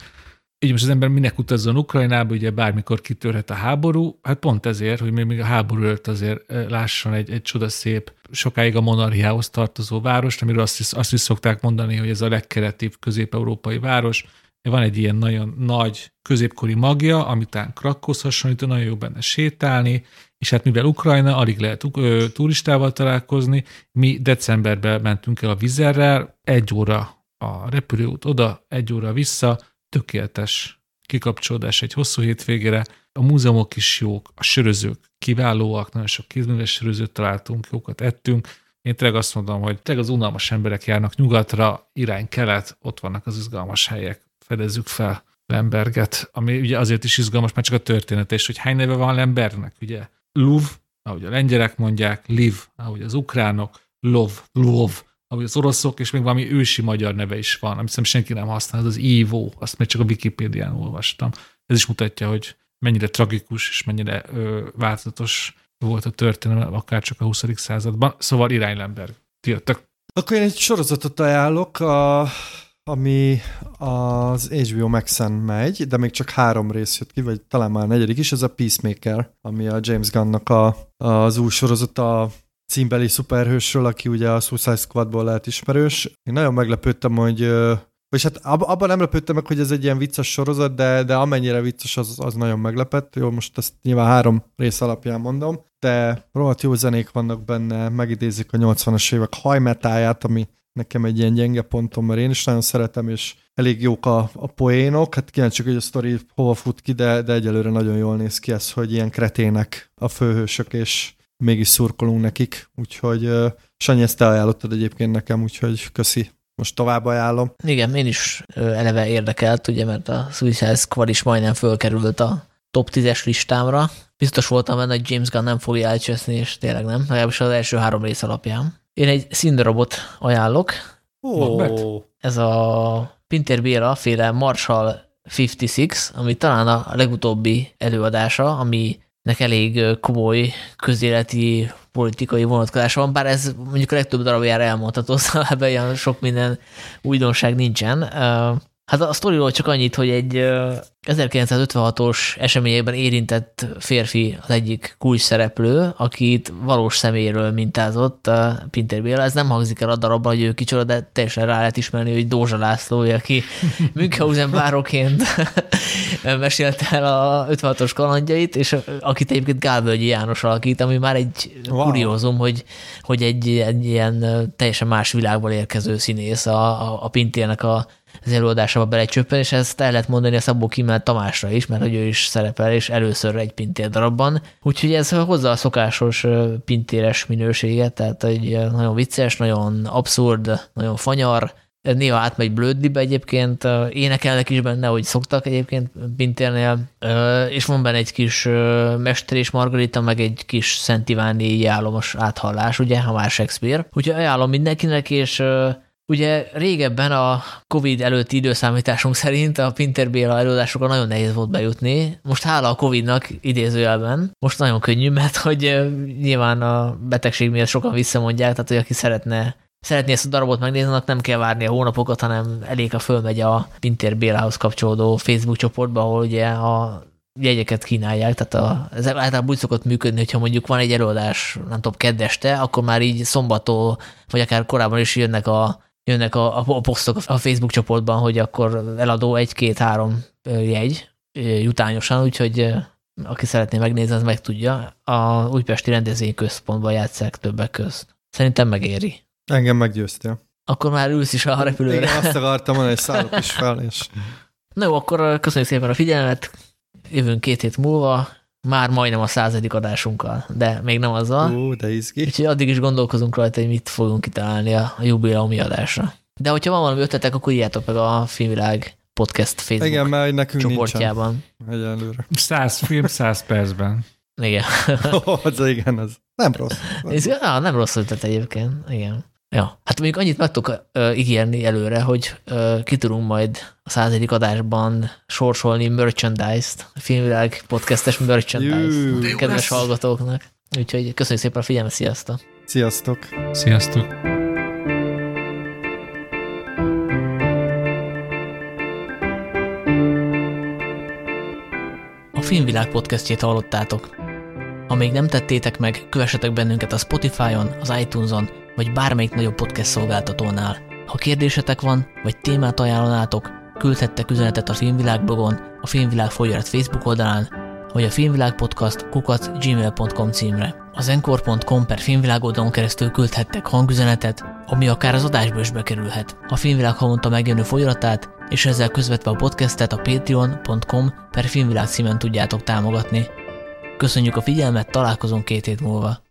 Így most az ember minek utazzon Ukrajnába, ugye bármikor kitörhet a háború, hát pont ezért, hogy még a háború előtt azért lásson egy, egy csodaszép, sokáig a monarchiához tartozó várost, amiről azt is, azt is szokták mondani, hogy ez a legkeletibb közép-európai város. Van egy ilyen nagyon nagy középkori magja, amitán Krakóz hasonlít, nagyon jó benne sétálni, és hát mivel Ukrajna, alig lehet ö, turistával találkozni, mi decemberben mentünk el a vizerrel, egy óra a repülőút oda, egy óra vissza, tökéletes kikapcsolódás egy hosszú hétvégére, a múzeumok is jók, a sörözők kiválóak, nagyon sok kézműves sörözőt találtunk, jókat ettünk, én tényleg azt mondom, hogy tényleg az unalmas emberek járnak nyugatra, irány kelet, ott vannak az izgalmas helyek, fedezzük fel Lemberget, ami ugye azért is izgalmas, mert csak a története, és hogy hány neve van Lembergnek, ugye? Luv, ahogy a lengyelek mondják, Liv, ahogy az ukránok, Lov, Lvov, ahogy az oroszok, és még valami ősi magyar neve is van, amit szerintem senki nem használ, az az Ivo, azt még csak a Wikipédián olvastam. Ez is mutatja, hogy mennyire tragikus és mennyire ö, változatos volt a történelem, akár csak a 20. században. Szóval Irány Lemberg. Ti jöttök. Akkor én egy sorozatot ajánlok, a, ami az HBO Max-en megy, de még csak három rész jött ki, vagy talán már a negyedik is, ez a Peacemaker, ami a James Gunn-nak a, az új sorozata címbeli szuperhősről, aki ugye a Suicide Squadból lehet ismerős. Én nagyon meglepődtem, hogy és hát ab, abban nem lepődtem meg, hogy ez egy ilyen vicces sorozat, de, de amennyire vicces, az, az nagyon meglepett. Jó, most ezt nyilván három rész alapján mondom, de rohadt jó zenék vannak benne, megidézik a 80-as évek hajmetáját, ami nekem egy ilyen gyenge pontom, mert én is nagyon szeretem, és elég jók a, a poénok. Hát kíváncsiak, hogy a sztori hova fut ki, de, de egyelőre nagyon jól néz ki ez, hogy ilyen kretének a főhősök, és mégis szurkolunk nekik. Úgyhogy Sanyi, ezt te ajánlottad egyébként nekem, úgyhogy köszi. Most tovább ajánlom. Igen, én is eleve érdekelt, ugye, mert a Suicide Squad is majdnem fölkerült a top 10-es listámra. Biztos voltam benne, hogy James Gunn nem fogja elcseszni, és tényleg nem, legalábbis az első három rész alapján. Én egy színdarabot ajánlok. Oh. Ez a Pinter Béla féle Marshall 56, ami talán a legutóbbi előadása, ami nek elég komoly közéleti politikai vonatkozása van, bár ez mondjuk a legtöbb darabjára elmondható, szóval ebben olyan sok minden újdonság nincsen. Hát a sztoriról csak annyit, hogy egy 1956-os eseményekben érintett férfi az egyik kulcs szereplő, akit valós személyről mintázott Pinter Béla. Ez nem hangzik el a darabban, hogy ő kicsoda, de teljesen rá lehet ismerni, hogy Dózsa László, aki Münchhausen bároként mesélte el a 56-os kalandjait, és akit egyébként Gálvölgyi János alakít, ami már egy wow. kuriózum, hogy, hogy egy, egy ilyen teljesen más világból érkező színész a, a, a Pintérnek a az előadásába belecsöppen, és ezt el lehet mondani a Szabó Kimmel Tamásra is, mert hogy ő is szerepel, és először egy pintér darabban. Úgyhogy ez hozzá a szokásos pintéres minőséget, tehát egy nagyon vicces, nagyon abszurd, nagyon fanyar, néha átmegy blöddibe egyébként, énekelnek is benne, hogy szoktak egyébként Pintérnél, és van benne egy kis Mester és Margarita, meg egy kis Szent Iváni jálomos áthallás, ugye, ha már Shakespeare. Úgyhogy ajánlom mindenkinek, és Ugye régebben a Covid előtti időszámításunk szerint a Pinter Béla előadásokra nagyon nehéz volt bejutni. Most hála a Covidnak idézőjelben, most nagyon könnyű, mert hogy nyilván a betegség miatt sokan visszamondják, tehát hogy aki szeretne szeretné ezt a darabot megnézni, annak nem kell várni a hónapokat, hanem elég, a fölmegy a Pinter Bélához kapcsolódó Facebook csoportba, ahol ugye a jegyeket kínálják, tehát a, ez általában úgy szokott működni, hogyha mondjuk van egy előadás, nem tudom, keddeste, akkor már így szombattól, vagy akár korábban is jönnek a jönnek a, a posztok a Facebook csoportban, hogy akkor eladó egy-két-három jegy jutányosan, úgyhogy aki szeretné megnézni, az meg tudja. A Újpesti Rendezvényközpontban játszák többek közt. Szerintem megéri. Engem meggyőztél. akkor már ülsz is a repülőre. Igen, azt akartam mondani, hogy szállok is fel, és Na jó, akkor köszönjük szépen a figyelmet, jövünk két hét múlva, már majdnem a századik adásunkkal, de még nem azzal. ú, de izgi. Úgyhogy addig is gondolkozunk rajta, hogy mit fogunk kitalálni a jubileumi adásra. De hogyha van valami ötletek, akkor írjátok meg a Filmvilág Podcast Facebook Igen, mert nekünk nincsen csoportjában. egyelőre. 100 film 100 percben. Igen. az igen, az nem rossz. Ez, ah, nem rossz ötlet egyébként. Igen. Ja. Hát mondjuk annyit meg tudok uh, ígérni előre, hogy uh, ki tudunk majd a századik adásban sorsolni merchandise-t, a filmvilág podcastes merchandise-t Jú. kedves hallgatóknak. Úgyhogy köszönjük szépen a figyelmet, sziasztok! Sziasztok! Sziasztok! A Filmvilág podcastjét hallottátok. Ha még nem tettétek meg, kövessetek bennünket a Spotify-on, az iTunes-on, vagy bármelyik nagyobb podcast szolgáltatónál. Ha kérdésetek van, vagy témát ajánlanátok, küldhettek üzenetet a Filmvilág blogon, a Filmvilág folyarat Facebook oldalán, vagy a Filmvilág Podcast kukac gmail.com címre. Az encore.com per filmvilág oldalon keresztül küldhettek hangüzenetet, ami akár az adásba is bekerülhet. A Filmvilág havonta megjelenő folyaratát, és ezzel közvetve a podcastet a patreon.com per filmvilág címen tudjátok támogatni. Köszönjük a figyelmet, találkozunk két hét múlva.